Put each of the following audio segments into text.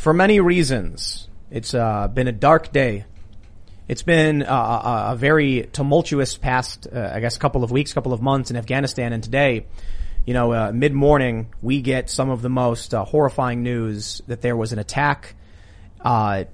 For many reasons, it's uh, been a dark day. It's been uh, a, a very tumultuous past, uh, I guess, couple of weeks, couple of months in Afghanistan, and today, you know, uh, mid morning, we get some of the most uh, horrifying news that there was an attack. Uh,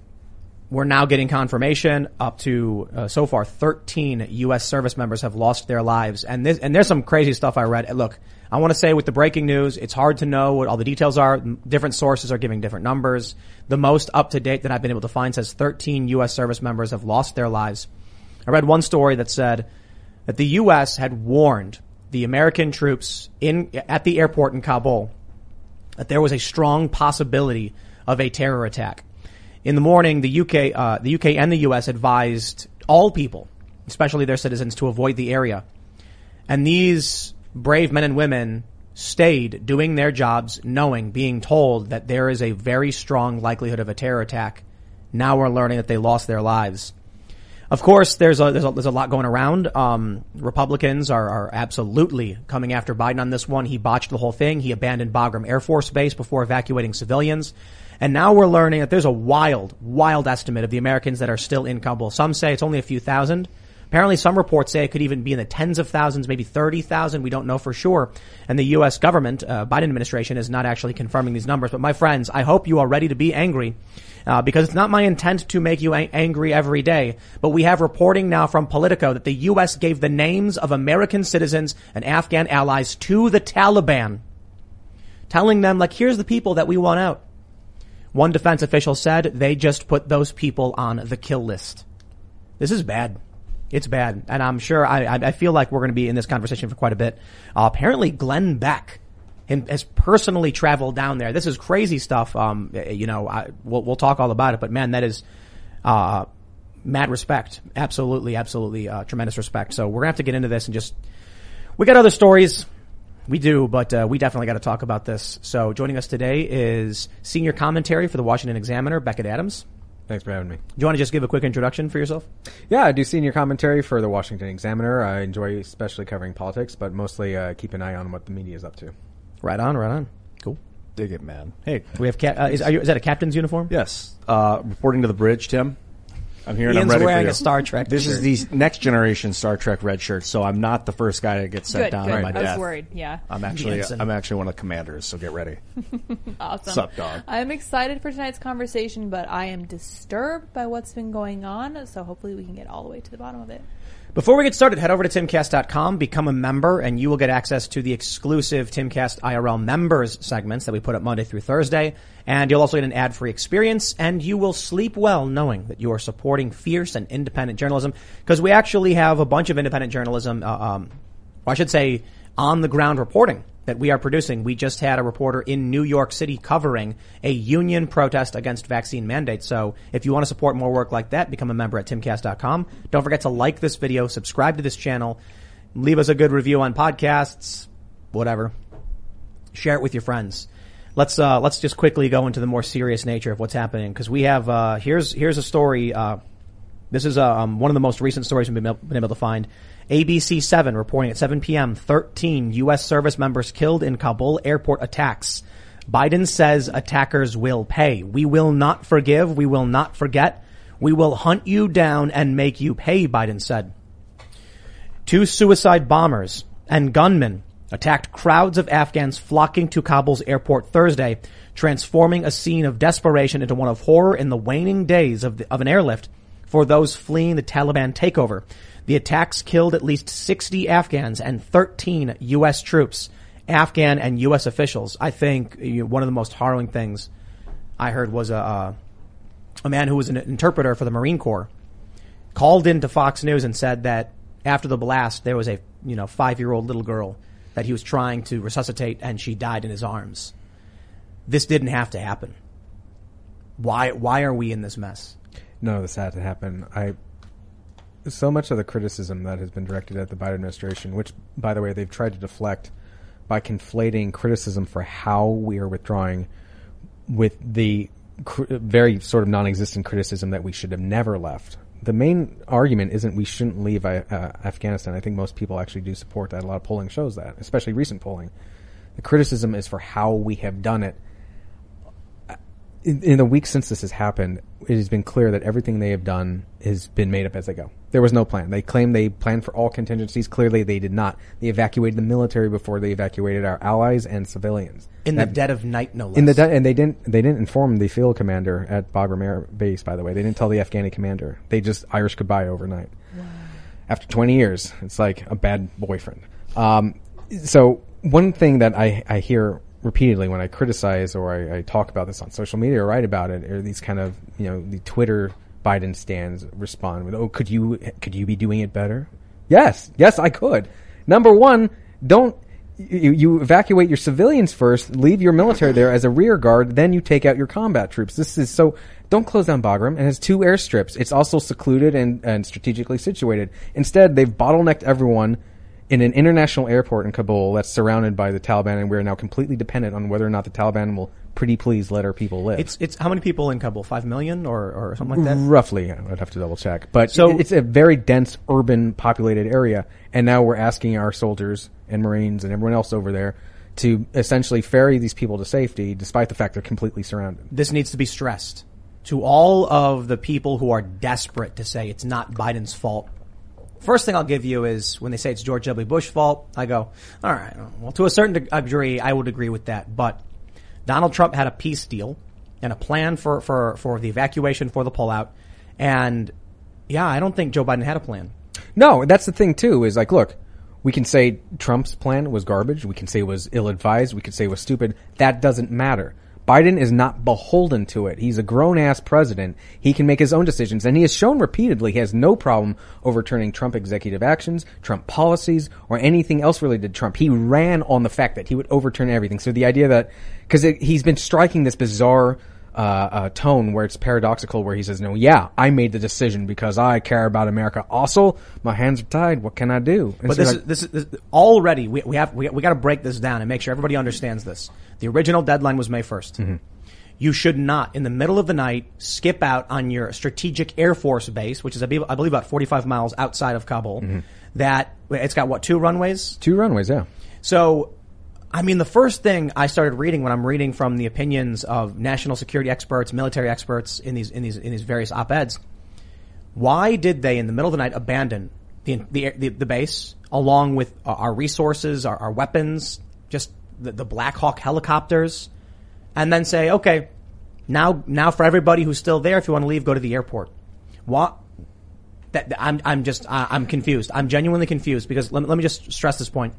we're now getting confirmation up to uh, so far 13 U.S. service members have lost their lives, and this and there's some crazy stuff I read. Look, I want to say with the breaking news, it's hard to know what all the details are. Different sources are giving different numbers. The most up to date that I've been able to find says 13 U.S. service members have lost their lives. I read one story that said that the U.S. had warned the American troops in at the airport in Kabul that there was a strong possibility of a terror attack. In the morning, the UK, uh, the UK and the US advised all people, especially their citizens, to avoid the area. And these brave men and women stayed doing their jobs, knowing, being told that there is a very strong likelihood of a terror attack. Now we're learning that they lost their lives. Of course, there's a, there's a, there's a lot going around. Um, Republicans are, are absolutely coming after Biden on this one. He botched the whole thing. He abandoned Bagram Air Force Base before evacuating civilians. And now we're learning that there's a wild, wild estimate of the Americans that are still in Kabul. Some say it's only a few thousand. Apparently some reports say it could even be in the tens of thousands, maybe 30,000. We don't know for sure. And the U.S. government, uh, Biden administration is not actually confirming these numbers. But my friends, I hope you are ready to be angry. Uh, because it's not my intent to make you a- angry every day, but we have reporting now from Politico that the U.S. gave the names of American citizens and Afghan allies to the Taliban, telling them like, here's the people that we want out. One defense official said they just put those people on the kill list. This is bad. It's bad. And I'm sure, I, I feel like we're going to be in this conversation for quite a bit. Uh, apparently Glenn Beck has personally traveled down there. This is crazy stuff. Um, you know, I, we'll, we'll talk all about it, but man, that is, uh, mad respect. Absolutely, absolutely, uh, tremendous respect. So we're gonna have to get into this and just, we got other stories. We do, but uh, we definitely got to talk about this. So joining us today is senior commentary for the Washington Examiner, Becket Adams. Thanks for having me. Do you want to just give a quick introduction for yourself? Yeah, I do senior commentary for the Washington Examiner. I enjoy especially covering politics, but mostly uh, keep an eye on what the media is up to. Right on, right on. Cool. Dig it, man. Hey, We have, ca- uh, is, are you, is that a captain's uniform? yes. Uh, reporting to the bridge, Tim. I'm here and Ian's I'm ready wearing for you. a Star Trek This shirt. is the next generation Star Trek red shirt, so I'm not the first guy to get sent Good, down good. on my I was death. worried, yeah. I'm actually Jensen. I'm actually one of the commanders, so get ready. Awesome. Sup, dog? I'm excited for tonight's conversation, but I am disturbed by what's been going on, so hopefully we can get all the way to the bottom of it. Before we get started, head over to timcast.com, become a member, and you will get access to the exclusive Timcast IRL members segments that we put up Monday through Thursday. And you'll also get an ad-free experience, and you will sleep well knowing that you are supporting fierce and independent journalism, because we actually have a bunch of independent journalism, uh, um, I should say, on the ground reporting that we are producing. We just had a reporter in New York City covering a union protest against vaccine mandates. So if you want to support more work like that, become a member at timcast.com. Don't forget to like this video, subscribe to this channel, leave us a good review on podcasts, whatever. Share it with your friends. Let's uh, let's just quickly go into the more serious nature of what's happening because we have uh, here's here's a story. Uh, this is uh, um, one of the most recent stories we've been able, to find. ABC 7 reporting at 7 p.m. 13 U.S. service members killed in Kabul airport attacks. Biden says attackers will pay. We will not forgive. We will not forget. We will hunt you down and make you pay, Biden said. Two suicide bombers and gunmen attacked crowds of Afghans flocking to Kabul's airport Thursday, transforming a scene of desperation into one of horror in the waning days of, the, of an airlift for those fleeing the Taliban takeover. The attacks killed at least 60 Afghans and 13 U.S. troops, Afghan and U.S. officials. I think one of the most harrowing things I heard was a, a man who was an interpreter for the Marine Corps called into Fox News and said that after the blast, there was a, you know, five year old little girl that he was trying to resuscitate and she died in his arms. This didn't have to happen. Why why are we in this mess? None of this had to happen. I so much of the criticism that has been directed at the Biden administration, which by the way they've tried to deflect by conflating criticism for how we are withdrawing with the cr- very sort of non-existent criticism that we should have never left. The main argument isn't we shouldn't leave uh, uh, Afghanistan. I think most people actually do support that. A lot of polling shows that, especially recent polling. The criticism is for how we have done it in, in the weeks since this has happened, it has been clear that everything they have done has been made up as they go. There was no plan. They claim they planned for all contingencies. Clearly, they did not. They evacuated the military before they evacuated our allies and civilians. In the dead of night, no less. in the de- and they didn't they didn't inform the field commander at Bagram Air Base. By the way, they didn't tell the Afghani commander. They just Irish goodbye overnight. After 20 years, it's like a bad boyfriend. Um, so one thing that I, I hear repeatedly when I criticize or I, I talk about this on social media or write about it are these kind of you know the Twitter Biden stands respond with, "Oh, could you could you be doing it better?" Yes, yes, I could. Number one, don't you, you evacuate your civilians first, leave your military there as a rear guard, then you take out your combat troops. This is so. Don't close down Bagram. It has two airstrips. It's also secluded and, and strategically situated. Instead, they've bottlenecked everyone in an international airport in Kabul that's surrounded by the Taliban, and we are now completely dependent on whether or not the Taliban will pretty please let our people live. It's it's how many people in Kabul? Five million or, or something like that. Roughly, I'd have to double check. But So- so it's a very dense, urban, populated area, and now we're asking our soldiers and Marines and everyone else over there to essentially ferry these people to safety, despite the fact they're completely surrounded. This needs to be stressed to all of the people who are desperate to say it's not Biden's fault. First thing I'll give you is when they say it's George W. Bush's fault, I go, all right, well, to a certain degree, I would agree with that. But Donald Trump had a peace deal and a plan for, for, for the evacuation for the pullout. And yeah, I don't think Joe Biden had a plan. No, that's the thing too. Is like, look, we can say Trump's plan was garbage. We can say it was ill-advised. We can say it was stupid. That doesn't matter. Biden is not beholden to it. He's a grown-ass president. He can make his own decisions, and he has shown repeatedly he has no problem overturning Trump executive actions, Trump policies, or anything else related to Trump. He ran on the fact that he would overturn everything. So the idea that because he's been striking this bizarre uh, uh, tone where it's paradoxical, where he says, "No, yeah, I made the decision because I care about America. Also, my hands are tied. What can I do?" And But so this, like- is, this is this, already we, we have we, we got to break this down and make sure everybody understands this. The original deadline was May 1st Mm-hmm. You should not, in the middle of the night, skip out on your strategic Air Force base, which is I believe, I believe about 45 miles outside of Kabul. Mm-hmm. That it's got what two runways? two runways. Yeah, So, I mean, the first thing I started reading when I'm reading from the opinions of national security experts, military experts in these in these in these various op-eds, why did they, in the middle of the night, abandon the the the, the base along with our- our resources, our, our weapons, just the, the Black Hawk helicopters, and then say, okay, now now for everybody who's still there, if you want to leave, go to the airport. What? That, I'm I'm just I'm confused. I'm genuinely confused because let, let me just stress this point.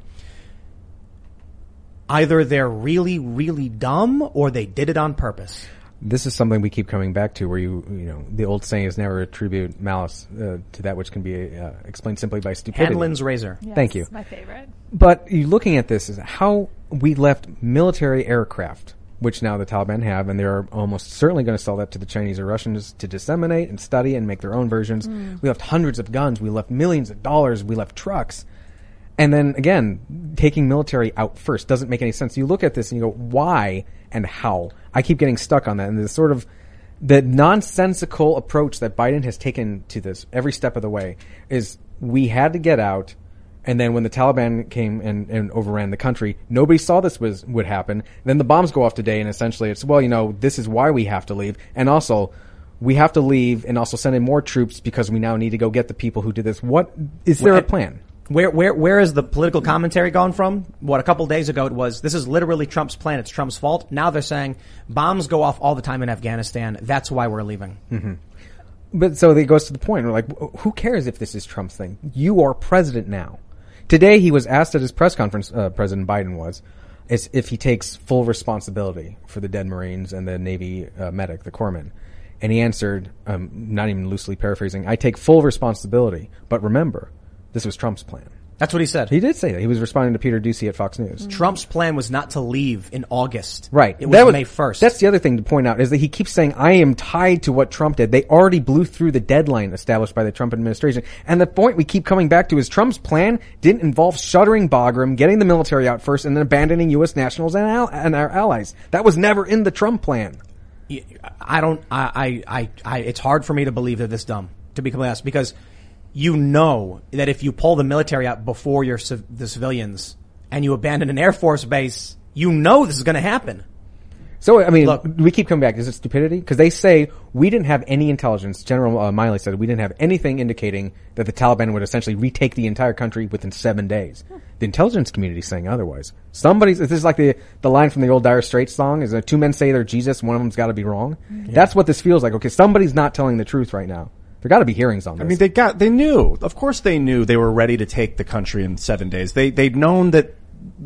Either they're really really dumb or they did it on purpose. this is something we keep coming back to, where you you know the old saying is never attribute malice uh, to that which can be uh, explained simply by stupidity. Hanlon's razor. Thank you. My favorite. But you looking at this is how we left military aircraft, which now the Taliban have, and they're almost certainly going to sell that to the Chinese or Russians to disseminate and study and make their own versions. We left hundreds of guns. We left millions of dollars. We left trucks. And then again, taking military out first doesn't make any sense. You look at this and you go, why and how? I keep getting stuck on that. And the sort of the nonsensical approach that Biden has taken to this every step of the way is we had to get out. And then when the Taliban came and, and overran the country, nobody saw this was would happen. Then the bombs go off today, and essentially it's well, you know, this is why we have to leave, and also we have to leave, and also send in more troops because we now need to go get the people who did this. What is there a plan? Where where where is the political commentary gone from? What a couple days ago it was. This is literally Trump's plan. It's Trump's fault. Now they're saying bombs go off all the time in Afghanistan. That's why we're leaving. But so it goes to the point. We're like, who cares if this is Trump's thing? You are president now. Today he was asked at his press conference, uh, President Biden was, is if he takes full responsibility for the dead Marines and the Navy uh, medic, the corpsman. And he answered, um, not even loosely paraphrasing, I take full responsibility. But remember, this was Trump's plan. That's what he said. He did say that. He was responding to Peter Doocy at Fox News. Mm. Trump's plan was not to leave in August. Right. It was That May 1st. That's the other thing to point out is that he keeps saying, I am tied to what Trump did. They already blew through the deadline established by the Trump administration. And the point we keep coming back to is Trump's plan didn't involve shuttering Bagram, getting the military out first, and then abandoning U.S. nationals and, al- and our allies. That was never in the Trump plan. I don't. I, I, I, I. It's hard for me to believe they're this dumb. To be completely honest, because you know that if you pull the military out before your the civilians and you abandon an air force base, you know this is going to happen. So, I mean, Look- we keep coming back. Is it stupidity? Because they say we didn't have any intelligence. General uh, Milley said we didn't have anything indicating that the Taliban would essentially retake the entire country within seven days. The intelligence community is saying otherwise. Somebody's, this is like the, the line from the old Dire Straits song is that two men say they're Jesus, one of them's gotta be wrong. That's what this feels like. Okay, somebody's not telling the truth right now. There gotta be hearings on this. I mean, they got, they knew. Of course they knew they were ready to take the country in seven days. They, they'd known that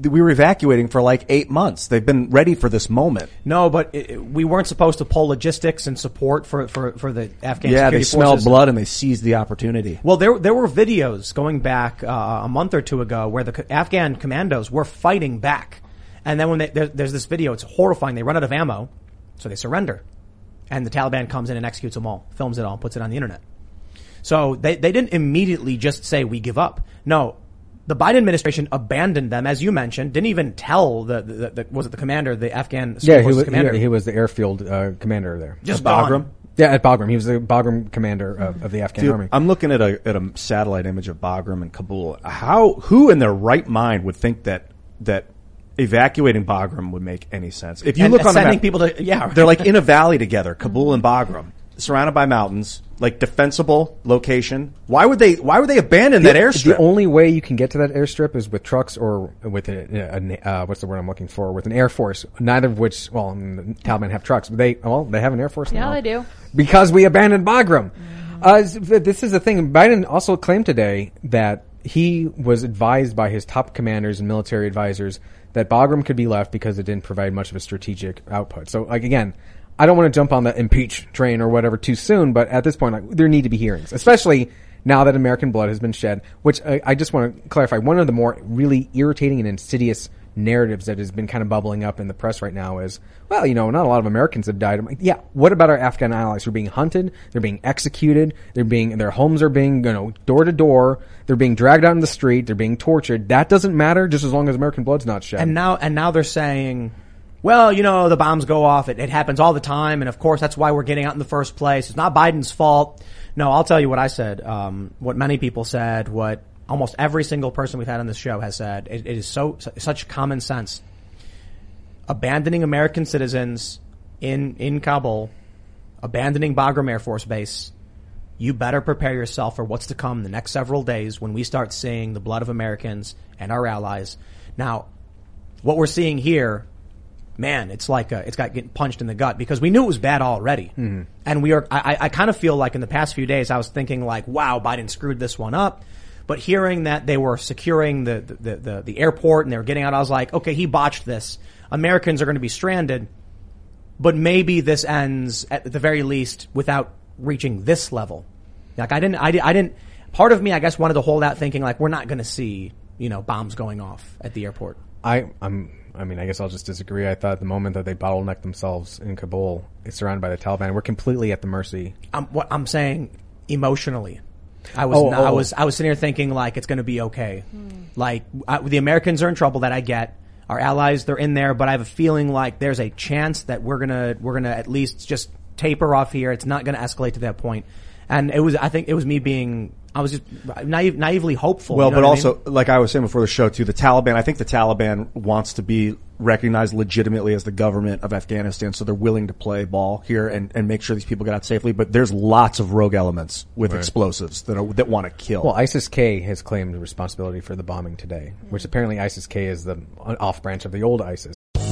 we were evacuating for like eight months. They've been ready for this moment. No, but it, it- we weren't supposed to pull logistics and support for for, for the Afghan yeah, they security smelled forces. blood and they seized the opportunity. Well, there there were videos going back uh, a month or two ago where the Afghan commandos were fighting back, and then when they, there, there's this video, it's horrifying. They run out of ammo, so they surrender, and the Taliban comes in and executes them all, films it all, puts it on the internet. So they they didn't immediately just say we give up. No. The Biden administration abandoned them, as you mentioned. Didn't even tell the, the, the was it the commander, the Afghan yeah, Special he Forces was, commander, he, he was the airfield uh, commander there. just Bagram? Yeah, at Bagram. He was the Bagram commander of, of the Afghan Dude, army. I'm looking at a at a satellite image of Bagram and Kabul. How who in their right mind would think that that evacuating Bagram would make any sense? If you And look on the sending map, people to yeah, they're like in a valley together, Kabul and Bagram, surrounded by mountains, like defensible location. Why would they why would they abandon that airstrip? The only way you can get to that airstrip is with trucks or with a, a, a uh, what's the word I'm looking for? With an air force. Neither of which, well, I mean, the Taliban have trucks, but they well they have an air force. Now. Yeah, now. they do. because we abandoned Bagram. Uh, this is the thing. Biden also claimed today that he was advised by his top commanders and military advisors that Bagram could be left because it didn't provide much of a strategic output. So, like again, I don't want to jump on the impeach train or whatever too soon, but at this point, like, there need to be hearings, especially now that American blood has been shed. Which I, I just want to clarify. One of the more really irritating and insidious narratives that has been kind of bubbling up in the press right now is, well, you know, not a lot of Americans have died. Like, yeah, what about our Afghan allies? They're being hunted, they're being executed, they're being, their homes are being, you know, door to door, they're being dragged out in the street, they're being tortured. That doesn't matter just as long as American blood's not shed. And now, and now they're saying, well, you know, the bombs go off. It, it happens all the time. And of course, that's why we're getting out in the first place. It's not Biden's fault. No, I'll tell you what I said. Um, what many people said, what almost every single person we've had on this show has said. It, it is so, such common sense. Abandoning American citizens in, in Kabul, abandoning Bagram Air Force Base, you better prepare yourself for what's to come the next several days when we start seeing the blood of Americans and our allies. Now, what we're seeing here, man, it's like a, it's got getting punched in the gut because we knew it was bad already, mm-hmm. and we are. I, I- kind of feel like in the past few days, I was thinking like, wow, Biden screwed this one up. But hearing that they were securing the the, the, the airport and they were getting out, I was like, okay, he botched this. Americans are going to be stranded, but maybe this ends at the very least without reaching this level. Like I didn't, I, I didn't. Part of me, I guess, wanted to hold out, thinking like we're not going to see, you know, bombs going off at the airport. I, I'm, I mean, I guess I'll just disagree. I thought the moment that they bottlenecked themselves in Kabul, it's surrounded by the Taliban, we're completely at the mercy. I'm what I'm saying emotionally. I was Oh, not, I oh. was I was sitting here thinking like it's going to be okay. Like I, the Americans are in trouble that I get. Our allies they're in there, but I have a feeling like there's a chance that we're gonna we're gonna at least just taper off here. It's not going to escalate to that point. And it was I think it was me being I was just naive, naively hopeful. Well, you know but what I mean? also, like I was saying before the show too, the Taliban, I think the Taliban wants to be recognized legitimately as the government of Afghanistan, so they're willing to play ball here and, and make sure these people get out safely. But there's lots of rogue elements with explosives that are, that want to kill. Well, ISIS-K has claimed responsibility for the bombing today, which apparently ISIS-K is the off branch of the old ISIS.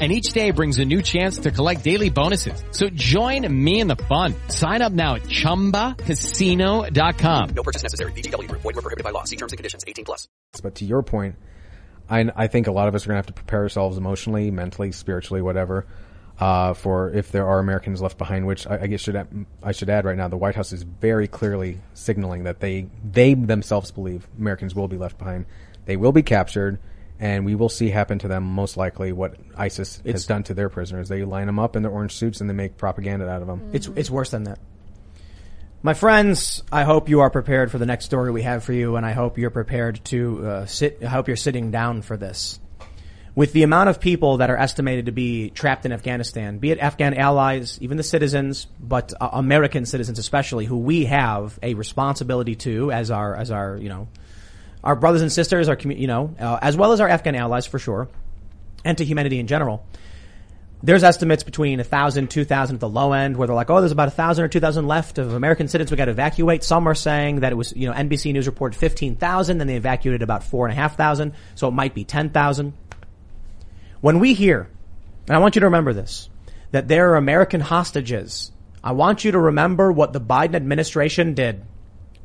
and each day brings a new chance to collect daily bonuses. So join me in the fun. Sign up now at ChumbaCasino.com. No purchase necessary. VGW. Void were prohibited by law. See terms and conditions. 18 plus. But to your point, I, I think a lot of us are going to have to prepare ourselves emotionally, mentally, spiritually, whatever, uh, for if there are Americans left behind. Which I, I guess should add, I should add right now, the White House is very clearly signaling that they they themselves believe Americans will be left behind. They will be captured and we will see happen to them most likely what ISIS It's- has done to their prisoners. They line them up in their orange suits and they make propaganda out of them. It's it's worse than that. My friends, I hope you are prepared for the next story we have for you, and I hope you're prepared to uh, sit. I hope you're sitting down for this. With the amount of people that are estimated to be trapped in Afghanistan, be it Afghan allies, even the citizens, but uh, American citizens especially, who we have a responsibility to as our as our you know our brothers and sisters, our you know, uh, as well as our Afghan allies for sure, and to humanity in general. There's estimates between 1,000, 2,000 at the low end where they're like, oh, there's about 1,000 or 2,000 left of American citizens we got to evacuate. Some are saying that it was, you know, NBC News reported 15,000, then they evacuated about 4,500, so it might be 10,000. When we hear, and I want you to remember this, that there are American hostages, I want you to remember what the Biden administration did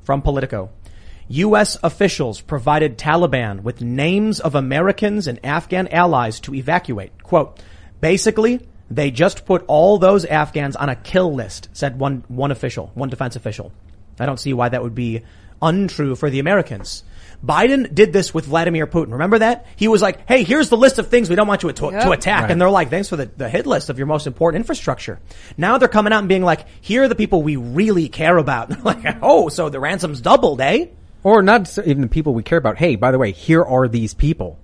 from Politico. U.S. officials provided Taliban with names of Americans and Afghan allies to evacuate. Quote, basically, they just put all those Afghans on a kill list, said one, one official, one defense official. I don't see why that would be untrue for the Americans. Biden did this with Vladimir Putin. Remember that? He was like, hey, here's the list of things we don't want you to, to attack. Right. And they're like, thanks for the, the hit list of your most important infrastructure. Now they're coming out and being like, here are the people we really care about. They're like, oh, so the ransom's doubled, eh? Or not even the people we care about. Hey, by the way, here are these people.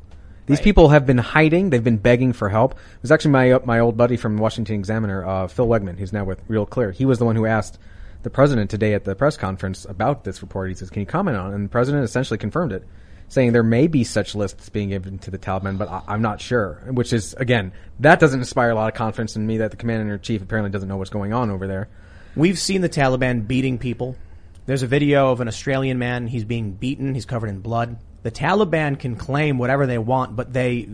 These people have been hiding. They've been begging for help. It was actually my my old buddy from Washington Examiner, uh, Phil Wegmann, who's now with Real Clear. He was the one who asked the president today at the press conference about this report. He says, "Can you comment on?" it? And the president essentially confirmed it, saying there may be such lists being given to the Taliban, but I, I'm not sure. Which is again, that doesn't inspire a lot of confidence in me that the commander in chief apparently doesn't know what's going on over there. We've seen the Taliban beating people. There's a video of an Australian man. He's being beaten. He's covered in blood. The Taliban can claim whatever they want, but they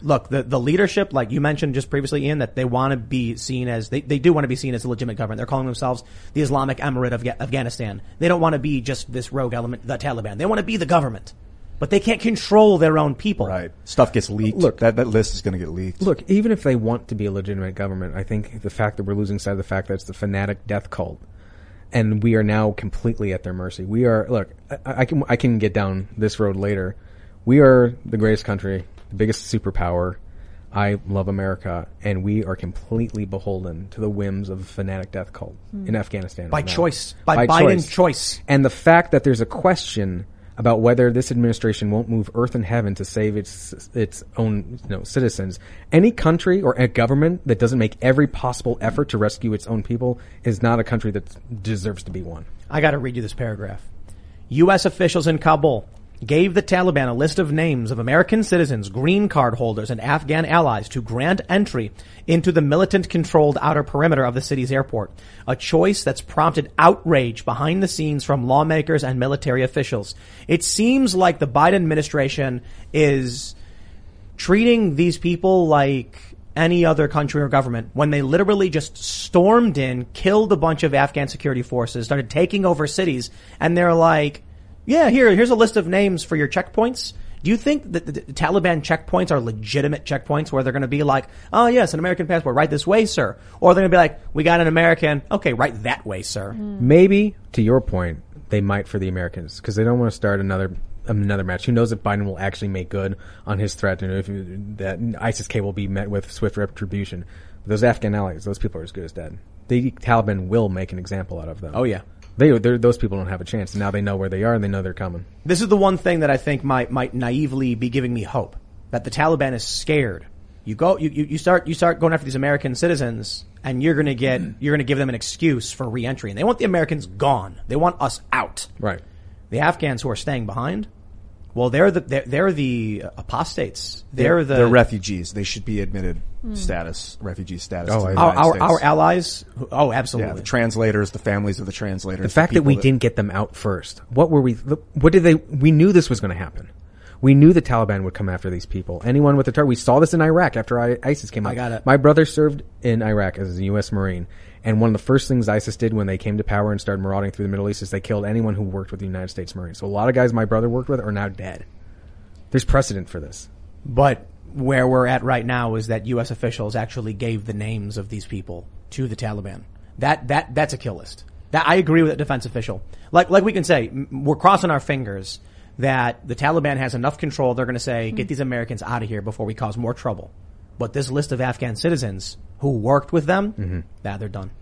look the the leadership, like you mentioned just previously, Ian, that they want to be seen as they, they do want to be seen as a legitimate government. They're calling themselves the Islamic Emirate of Afghanistan. They don't want to be just this rogue element, the Taliban. They want to be the government, but they can't control their own people. Right. Stuff gets leaked. Look- that that list is going to get leaked. Look, even if they want to be a legitimate government, I think the fact that we're losing sight of the fact that it's the fanatic death cult, and we are now completely at their mercy. We are look, I, I can I can get down this road later. We are the greatest country, the biggest superpower. I love America, and we are completely beholden to the whims of a fanatic death cult hmm. in Afghanistan By right choice. By Biden choice. And the fact that there's a question about whether this administration won't move earth and heaven to save its its own you know, citizens. Any country or a government that doesn't make every possible effort to rescue its own people is not a country that deserves to be one. I got to read you this paragraph. U.S. officials in Kabul gave the Taliban a list of names of American citizens, green card holders, and Afghan allies to grant entry into the militant controlled outer perimeter of the city's airport. A choice that's prompted outrage behind the scenes from lawmakers and military officials. It seems like the Biden administration is treating these people like any other country or government when they literally just stormed in, killed a bunch of Afghan security forces, started taking over cities, and they're like, yeah, here, here's a list of names for your checkpoints. Do you think that the the Taliban checkpoints are legitimate checkpoints where they're going to be like, oh yes, an American passport, right this way, sir? Or they're going to be like, we got an American, okay, right that way, sir. Hmm. Maybe, to your point, they might for the Americans because they don't want to start another another match. Who knows if Biden will actually make good on his threat and if that ISIS-K will be met with swift retribution. But those Afghan allies, those people are as good as dead. The Taliban will make an example out of them. Oh, yeah. They, they're- those people don't have a chance. Now they know where they are and they know they're coming. This is the one thing that I think might might naively be giving me hope that the Taliban is scared. You go, you, you, start you start going after these American citizens, and you're gonna get you're gonna give them an excuse for reentry, and they want the Americans gone. They want us out. Right. The Afghans who are staying behind, well, they're the they're, they're the apostates. They're, the they're refugees. They should be admitted Hmm. status, refugee status. Oh, to the our, our, our allies. Oh, absolutely. Yeah, the translators, the families of the translators. The fact that people we didn't get them out first. What were we? What did they? We knew this was going to happen. We knew the Taliban would come after these people. Anyone with a target. We saw this in Iraq after ISIS came out. I got it. My brother served in Iraq as a U.S. Marine, and one of the first things ISIS did when they came to power and started marauding through the Middle East is they killed anyone who worked with the United States Marines. So a lot of guys my brother worked with are now dead. There's precedent for this. But where we're at right now is that U.S. officials actually gave the names of these people to the Taliban. That that that's a kill list. That I agree with that defense official. Like like we can say we're crossing our fingers that the Taliban has enough control. They're going to say get mm-hmm. these Americans out of here before we cause more trouble. But this list of Afghan citizens who worked with them, mm-hmm. that they're done.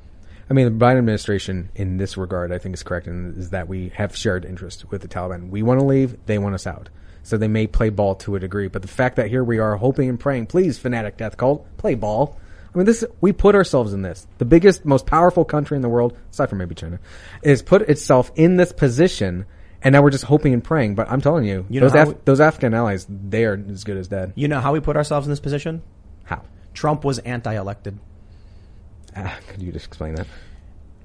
I mean, the Biden administration in this regard, I think is correct, and is that we have shared interest with the Taliban. We want to leave; they want us out. So they may play ball to a degree, but the fact that here we are hoping and praying, please, fanatic death cult, play ball. I mean, this we put ourselves in this. The biggest, most powerful country in the world, aside from maybe China, is put itself in this position, and now we're just hoping and praying. But I'm telling you, You know those how Af- we- those Afghan allies, they are as good as dead. You know how we put ourselves in this position? Trump was anti-elected. Ah, could you just explain that?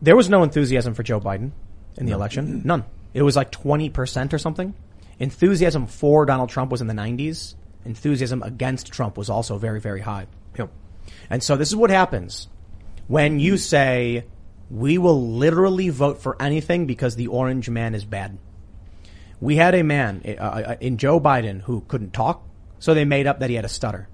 There was no enthusiasm for Joe Biden in the election. None. It was like 20% or something. Enthusiasm for Donald Trump was in the 90s. Enthusiasm against Trump was also very, very high. Yep. And so this is what happens when you say, we will literally vote for anything because the orange man is bad. We had a man uh, in Joe Biden who couldn't talk, so they made up that he had a stutter.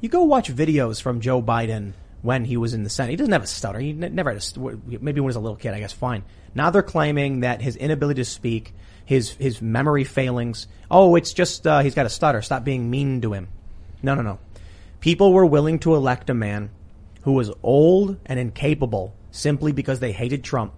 You go watch videos from Joe Biden when he was in the Senate. He doesn't have a stutter. He never had a st- maybe when he was a little kid. I guess fine. Now they're claiming that his inability to speak, his his memory failings. Oh, it's just uh, he's got a stutter. Stop being mean to him. No, no, no. People were willing to elect a man who was old and incapable simply because they hated Trump.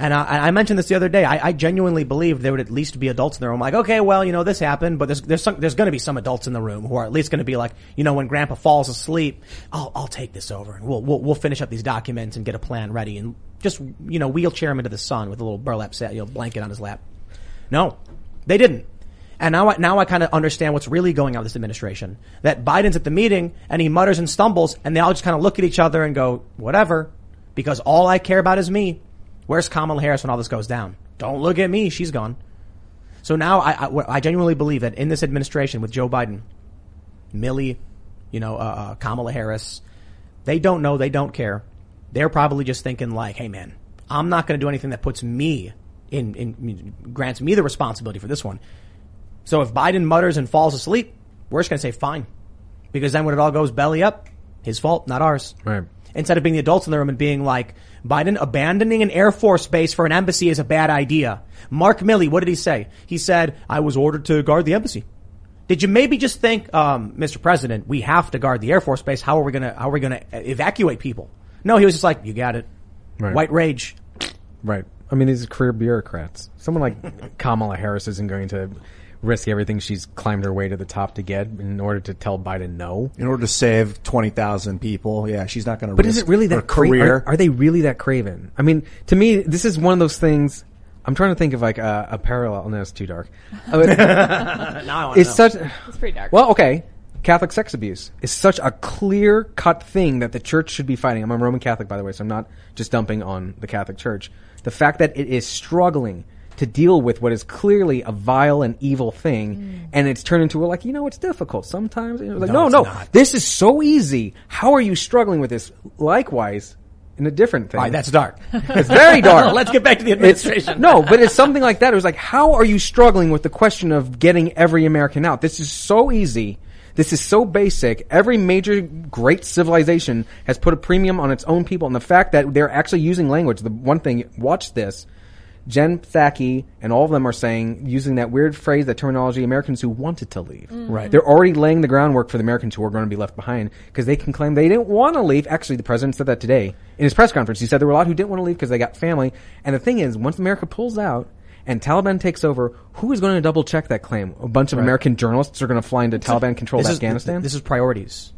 And I, I mentioned this the other day. I, I genuinely believed there would at least be adults in the room. Like, okay, well, you know, this happened, but there's there's some, there's going to be some adults in the room who are at least going to be like, you know, when Grandpa falls asleep, I'll I'll take this over and we'll we'll we'll finish up these documents and get a plan ready and just you know wheelchair him into the sun with a little burlap set, you know, blanket on his lap. No, they didn't. And now, I, now I kind of understand what's really going on with this administration. That Biden's at the meeting and he mutters and stumbles, and they all just kind of look at each other and go, "Whatever," because all I care about is me. Where's Kamala Harris when all this goes down? Don't look at me; she's gone. So now I, I, I genuinely believe that in this administration with Joe Biden, Milley, you know, uh, uh, Kamala Harris, they don't know, they don't care. They're probably just thinking like, "Hey, man, I'm not going to do anything that puts me in, in grants me the responsibility for this one." So if Biden mutters and falls asleep, we're just going to say fine. Because then when it all goes belly up, his fault, not ours. Right. Instead of being the adults in the room and being like, Biden abandoning an Air Force base for an embassy is a bad idea. Mark Milley, what did he say? He said, I was ordered to guard the embassy. Did you maybe just think, um, Mr. President, we have to guard the Air Force base. How are we gonna, how are we gonna evacuate people? No, he was just like, you got it. Right. White rage. Right. I mean, these are career bureaucrats. Someone like Kamala Harris isn't going to risk everything she's climbed her way to the top to get in order to tell Biden no. In order to save 20,000 people, yeah, she's not going to But risk is it really her that cra- career? Are, are they really that craven? I mean, to me, this is one of those things. I'm trying to think of like a, a parallel. No, it's too dark. But- Now I wanna it's know. such. It's pretty dark. Well, okay. Catholic sex abuse is such a clear cut thing that the church should be fighting. I'm a Roman Catholic, by the way, so I'm not just dumping on the Catholic Church. The fact that it is struggling to deal with what is clearly a vile and evil thing, mm. and it's turned into a, like, you know, it's difficult sometimes. You know, like, No, no, it's no, this is so easy. How are you struggling with this? Likewise, in a different thing. All right, that's dark. It's very dark. Let's get back to the It's- administration. no, but it's something like that. It was like, how are you struggling with the question of getting every American out? This is so easy. This is so basic. Every major great civilization has put a premium on its own people, and the fact that they're actually using language. The one thing, watch this. Jen Psaki and all of them are saying, using that weird phrase, that terminology, Americans who wanted to leave. Mhm. Right. They're already laying the groundwork for the Americans who are going to be left behind because they can claim they didn't want to leave. Actually, the president said that today in his press conference. He said there were a lot who didn't want to leave because they got family. And the thing is, once America pulls out and Taliban takes over, who is going to double check that claim? A bunch of Right. American journalists are going to fly into Taliban controlled This is- Afghanistan? This is priorities.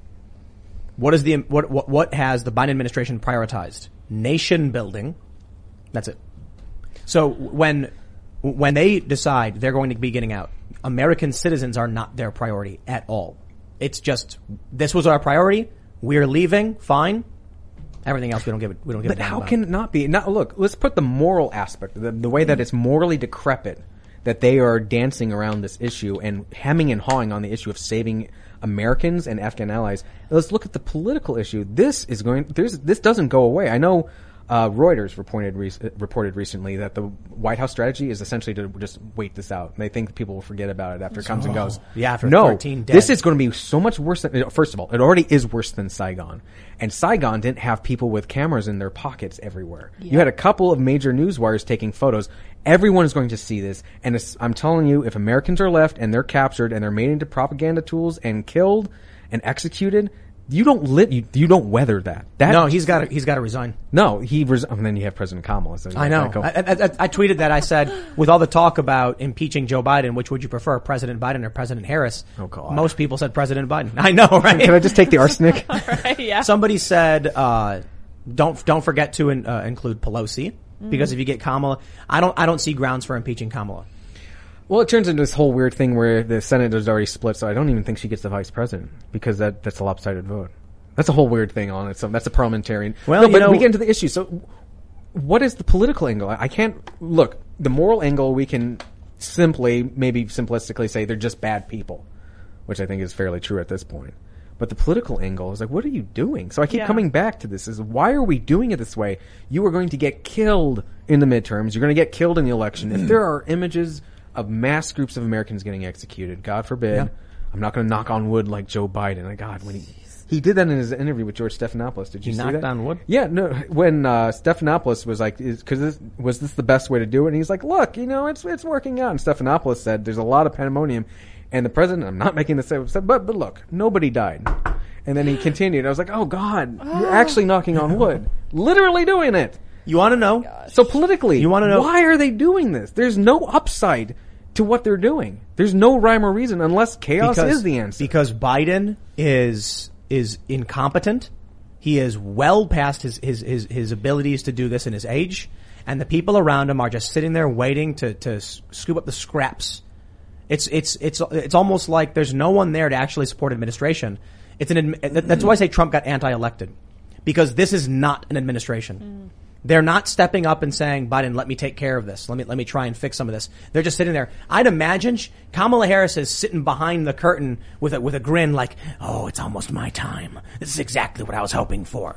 What is the what, what what has the Biden administration prioritized? Nation building. That's it. So when when they decide they're going to be getting out, American citizens are not their priority at all. It's just this was our priority. We're leaving. Fine. Everything else we don't give it. We don't give. But a damn how about. can it not be? Now, look, let's put the moral aspect, the, the way that it's morally decrepit that they are dancing around this issue and hemming and hawing on the issue of saving Americans and Afghan allies. Let's look at the political issue. This is going. There's this doesn't go away. I know. Uh, Reuters reported rec- reported recently that the White House strategy is essentially to just wait this out. They think people will forget about it after it comes and Oh. goes. Yeah, after no, 13 this is going to be so much worse than. First of all, it already is worse than Saigon, and Saigon didn't have people with cameras in their pockets everywhere. You had a couple of major news wires taking photos. Everyone is going to see this, and it's, I'm telling you, if Americans are left and they're captured and they're made into propaganda tools and killed and executed, you don't live. You, you don't weather that. That no, he's got to he's got to resign. no, he. Res- and then you have President Kamala. So I know. I, I, I, I tweeted that. I said, with all the talk about impeaching Joe Biden, which would you prefer, President Biden or President Harris? Oh God. Most people said President Biden. I know, right? Can I just take the arsenic? yeah. Somebody said, uh, don't don't forget to in, uh, include Pelosi because Mhm. if you get Kamala, I don't I don't see grounds for impeaching Kamala. Well, it turns into this whole weird thing where the Senate is already split, so I don't even think she gets the vice president because that that's a lopsided vote. That's a whole weird thing on it. So that's a parliamentarian. Well, No, you but know- we get into the issue. So, what is the political angle? I I can't look the moral angle. We can simply, maybe simplistically, say they're just bad people, which I think is fairly true at this point. But the political angle is like, what are you doing? So I keep Yeah. coming back to this: is why are we doing it this way? You are going to get killed in the midterms. You're going to get killed in the election. if there are images of mass groups of Americans getting executed, God forbid. Yeah. I'm not going to knock on wood like Joe Biden. God, when he he did that in his interview with George Stephanopoulos. Did you He see knocked that? on wood? Yeah, no. When uh, Stephanopoulos was like, "Because this, was this the best way to do it?" And he's like, "Look, you know, it's it's working out." And Stephanopoulos said, "There's a lot of pandemonium," and the president, I'm not making this up, said, "But but look, nobody died." And then he continued. I was like, "Oh God, you're actually knocking on wood, literally doing it." You want to know? Oh so politically, You wanna know- why are they doing this? There's no upside to what they're doing. There's no rhyme or reason unless chaos is the answer. Because Biden is is incompetent. He is well past his, his, his, his abilities to do this in his age. And the people around him are just sitting there waiting to, to scoop up the scraps. It's, it's, it's, it's almost like there's no one there to actually support administration. It's an, that's why I say Trump got anti-elected. Because this is not an administration. Mm. They're not stepping up and saying, Biden, let me take care of this. Let me, let me try and fix some of this. They're just sitting there. I'd imagine Kamala Harris is sitting behind the curtain with a, with a grin like, oh, it's almost my time. This is exactly what I was hoping for.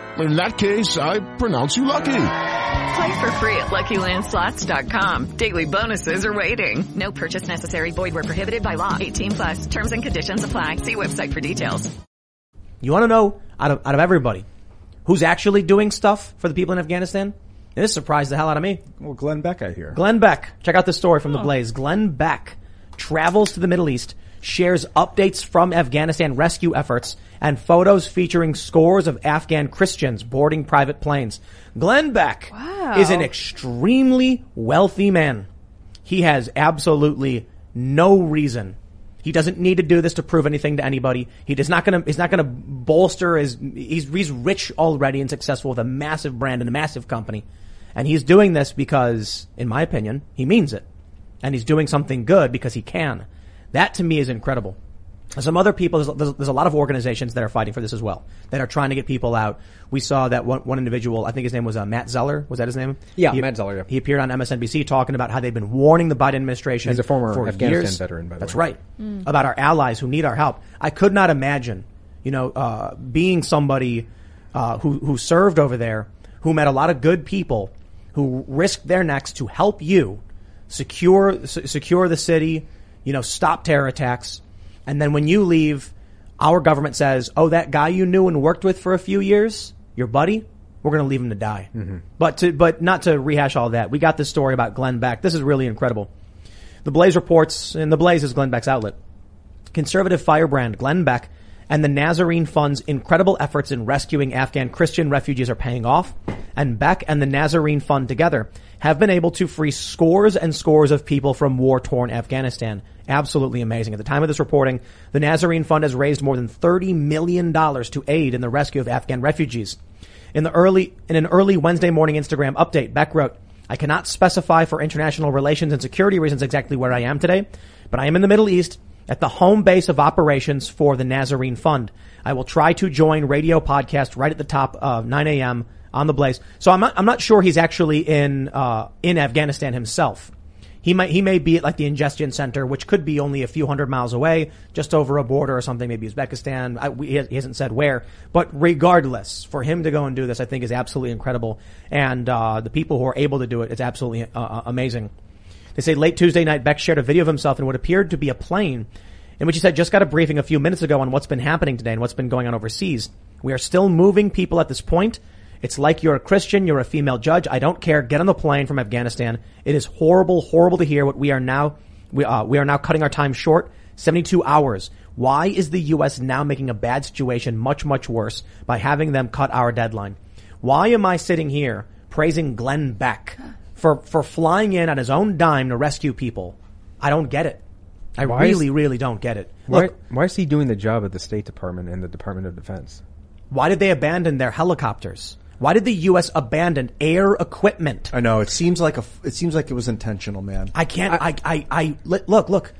In that case, I pronounce you lucky. Play for free at LuckyLandSlots.com. Daily bonuses are waiting. No purchase necessary. Void where prohibited by law. 18 plus. Terms and conditions apply. See website for details. You want to know out of, out of everybody who's actually doing stuff for the people in Afghanistan? And this surprised the hell out of me. Well, Glenn Beck, I hear. Glenn Beck. Check out this story from the oh. Blaze. Glenn Beck travels to the Middle East, shares updates from Afghanistan rescue efforts, and photos featuring scores of Afghan Christians boarding private planes. Glenn Beck Wow. is an extremely wealthy man. He has absolutely no reason He doesn't need to do this to prove anything to anybody. He is not going to. He's not going to bolster his. He's he's rich already and successful with a massive brand and a massive company, and he's doing this because, in my opinion, he means it, and he's doing something good because he can. That to me is incredible. Some other people, there's, there's, there's, a lot of organizations that are fighting for this as well, that are trying to get people out. We saw that one, one individual, I think his name was uh, Matt Zeller. Was that his name? Yeah, he, Matt Zeller. Yeah. He appeared on MSNBC talking about how they've been warning the Biden administration. He's a former for Afghanistan years. veteran, by the way. That's way. right. Mm. About our allies who need our help. I could not imagine, you know, uh, being somebody uh, who who served over there, who met a lot of good people, who risked their necks to help you secure s- secure the city, you know, stop terror attacks, and then when you leave our government says, "Oh, that guy you knew and worked with for a few years, your buddy, we're going to leave him to die." Mm-hmm. But to but not to rehash all that. We got this story about Glenn Beck. This is really incredible. The Blaze reports, and the Blaze is Glenn Beck's outlet. Conservative firebrand Glenn Beck and the Nazarene Fund's incredible efforts in rescuing Afghan Christian refugees are paying off, and Beck and the Nazarene Fund together have been able to free scores and scores of people from war-torn Afghanistan. Absolutely amazing. At the time of this reporting, the Nazarene Fund has raised more than $30 million to aid in the rescue of Afghan refugees. In the early, in an early Wednesday morning Instagram update, Beck wrote, I cannot specify for international relations and security reasons exactly where I am today, but I am in the Middle East at the home base of operations for the Nazarene Fund. I will try to join radio podcast right at the top of 9 a.m. on the Blaze. So I'm not, I'm not sure he's actually in, uh, in Afghanistan himself. He might, he may be at like the ingestion center, which could be only a few hundred miles away, just over a border or something, maybe Uzbekistan. I, we, he hasn't said where, but regardless, for him to go and do this, I think is absolutely incredible. And, uh, the people who are able to do it, it's absolutely uh, amazing. They say late Tuesday night, Beck shared a video of himself in what appeared to be a plane in which he said, just got a briefing a few minutes ago on what's been happening today and what's been going on overseas. We are still moving people at this point. It's like you're a Christian, you're a female judge. I don't care. Get on the plane from Afghanistan. It is horrible, horrible to hear what we are now, we, uh, we are now cutting our time short. 72 hours. Why is the U.S. now making a bad situation much, much worse by having them cut our deadline? Why am I sitting here praising Glenn Beck for, for flying in on his own dime to rescue people? I don't get it. I Why is- really, really don't get it. Why, Look, why is he doing the job at the State Department and the Department of Defense? why did they abandon their helicopters? Why did the U.S. abandon air equipment? I know it seems like a. It seems like it was intentional, man. I can't. I. I. I. li- look. Look.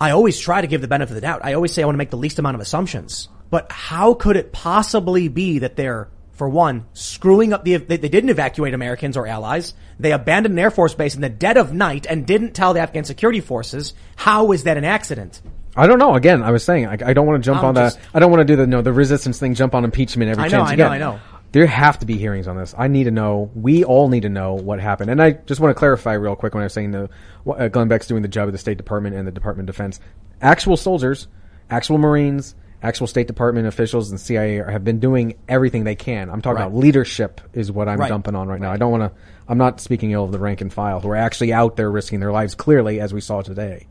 I always try to give the benefit of the doubt. I always say I want to make the least amount of assumptions. But how could it possibly be that they're, for one, screwing up the? They, they didn't evacuate Americans or allies. They abandoned an air force base in the dead of night and didn't tell the Afghan security forces. How is that an accident? I don't know. Again, I was saying I, I don't want to jump I'm on just- that. I don't want to do the no the resistance thing. Jump on impeachment every I know, chance I you know. I know. There have to be hearings on this. I need to know. We all need to know what happened. And I just want to clarify real quick when I was saying the uh, Glenn Beck's doing the job of the State Department and the Department of Defense. Actual soldiers, actual Marines, actual State Department officials and CIA are- have been doing everything they can. I'm talking Right. about leadership is what I'm Right. dumping on right now. I don't want to. I'm not speaking ill of the rank and file who are actually out there risking their lives clearly, as we saw today.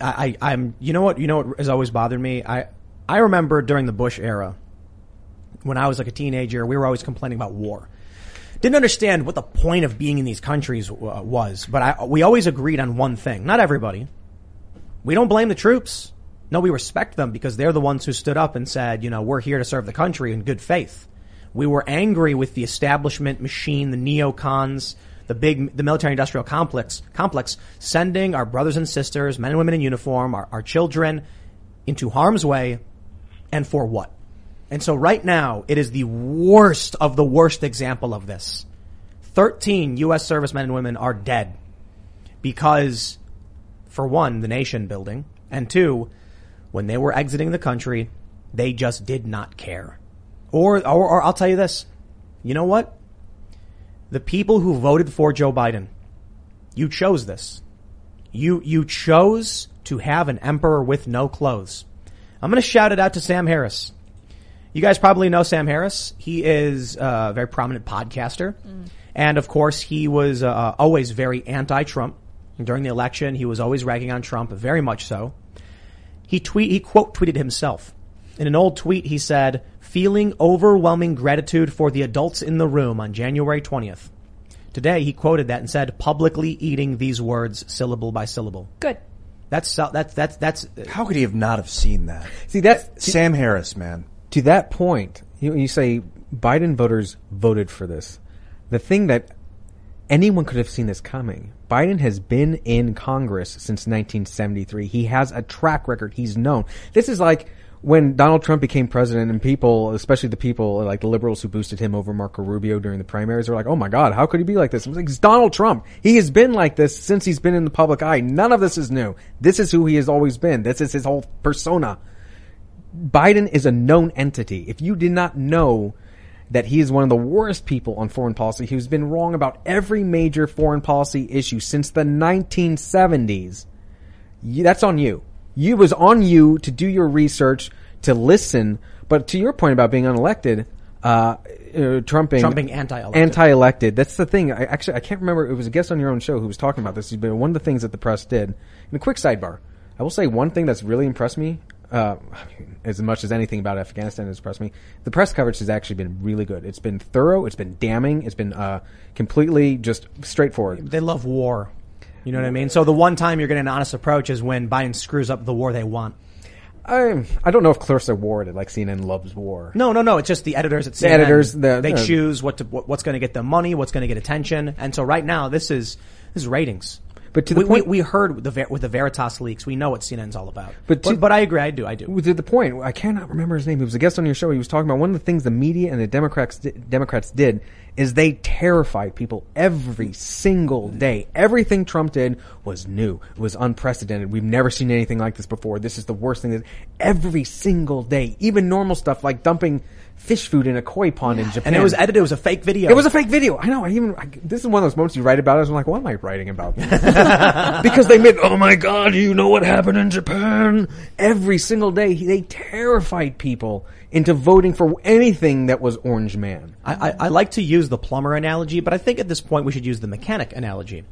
I, I, I'm, you know what, you know what has always bothered me? I, I remember during the Bush era, when I was like a teenager, we were always complaining about war. Didn't understand what the point of being in these countries uh, was, but I, we always agreed on one thing. Not everybody. We don't blame the troops. No, we respect them because they're the ones who stood up and said, you know, we're here to serve the country in good faith. We were angry with the establishment machine, the neocons, the big, the military industrial complex, complex, sending our brothers and sisters, men and women in uniform, our, our children into harm's way. And for what? And so right now, it is the worst of the worst example of this. 13 U.S. servicemen and women are dead because, for one, the nation building, and two, when they were exiting the country, they just did not care. Or, or, or I'll tell you this. You know what? The people who voted for Joe Biden, you chose this. You, you chose to have an emperor with no clothes. I'm going to shout it out to Sam Harris. You guys probably know Sam Harris. He is a very prominent podcaster. And of course, he was uh, always very anti-Trump. During the election, he was always ragging on Trump, very much so. He tweet, he quote tweeted himself. In an old tweet, he said, feeling overwhelming gratitude for the adults in the room on January 20th. Today, he quoted that and said, publicly eating these words syllable by syllable. Good. That's that's that's that's. How could he have not have seen that? See, that's Sam Harris, man. To that point, you, you say Biden voters voted for this. The thing that anyone could have seen this coming. Biden has been in Congress since 1973. He has a track record. He's known. This is like when Donald Trump became president and people, especially the people like the liberals who boosted him over Marco Rubio during the primaries were like, oh my God, how could he be like this? Like, it's Donald Trump. He has been like this since he's been in the public eye. None of this is new. This is who he has always been. This is his whole persona. Biden is a known entity. If you did not know that he is one of the worst people on foreign policy, who's been wrong about every major foreign policy issue since the 1970s, you, that's on you. You it was on you to do your research, to listen. But to your point about being unelected, uh, uh, trumping, Trumping anti-elected. anti-elected. That's the thing. I actually I can't remember. It was a guest on your own show who was talking about this. But one of the things that the press did. And a quick sidebar. I will say one thing that's really impressed me. Uh, as much as anything about Afghanistan has impressed me, the press coverage has actually been really good. It's been thorough. It's been damning. It's been uh, completely just straightforward. They love war. You know what I mean? So the one time you're getting an honest approach is when Biden screws up the war they want. I I don't know if Clarissa Ward like CNN loves war. No, no, no. It's just the editors at CNN. The editors, the- they the- choose what to, what's going to get them money, what's going to get attention, and so right now this is this is ratings. But to the we, point- we, we heard with the Ver- with the Veritas leaks, we know what CNN's all about. But But to- but, I agree, I do, I do. To the point, I cannot remember his name. He was a guest on your show. He was talking about one of the things the media and the Democrats Democrats did is they terrified people every single day. Everything Trump did was new. It was unprecedented. We've never seen anything like this before. This is the worst thing that every single day, even normal stuff like dumping fish food in a koi pond in Japan. And it was edited. It was a fake video. It was a fake video. I know. I even I, this is one of those moments you write about it. I'm like, what am I writing about? because they made. Oh my god! You know what happened in Japan? Every single day, they terrified people into voting for anything that was Orange Man. I, I, I like to use the plumber analogy, but I think at this point we should use the mechanic analogy.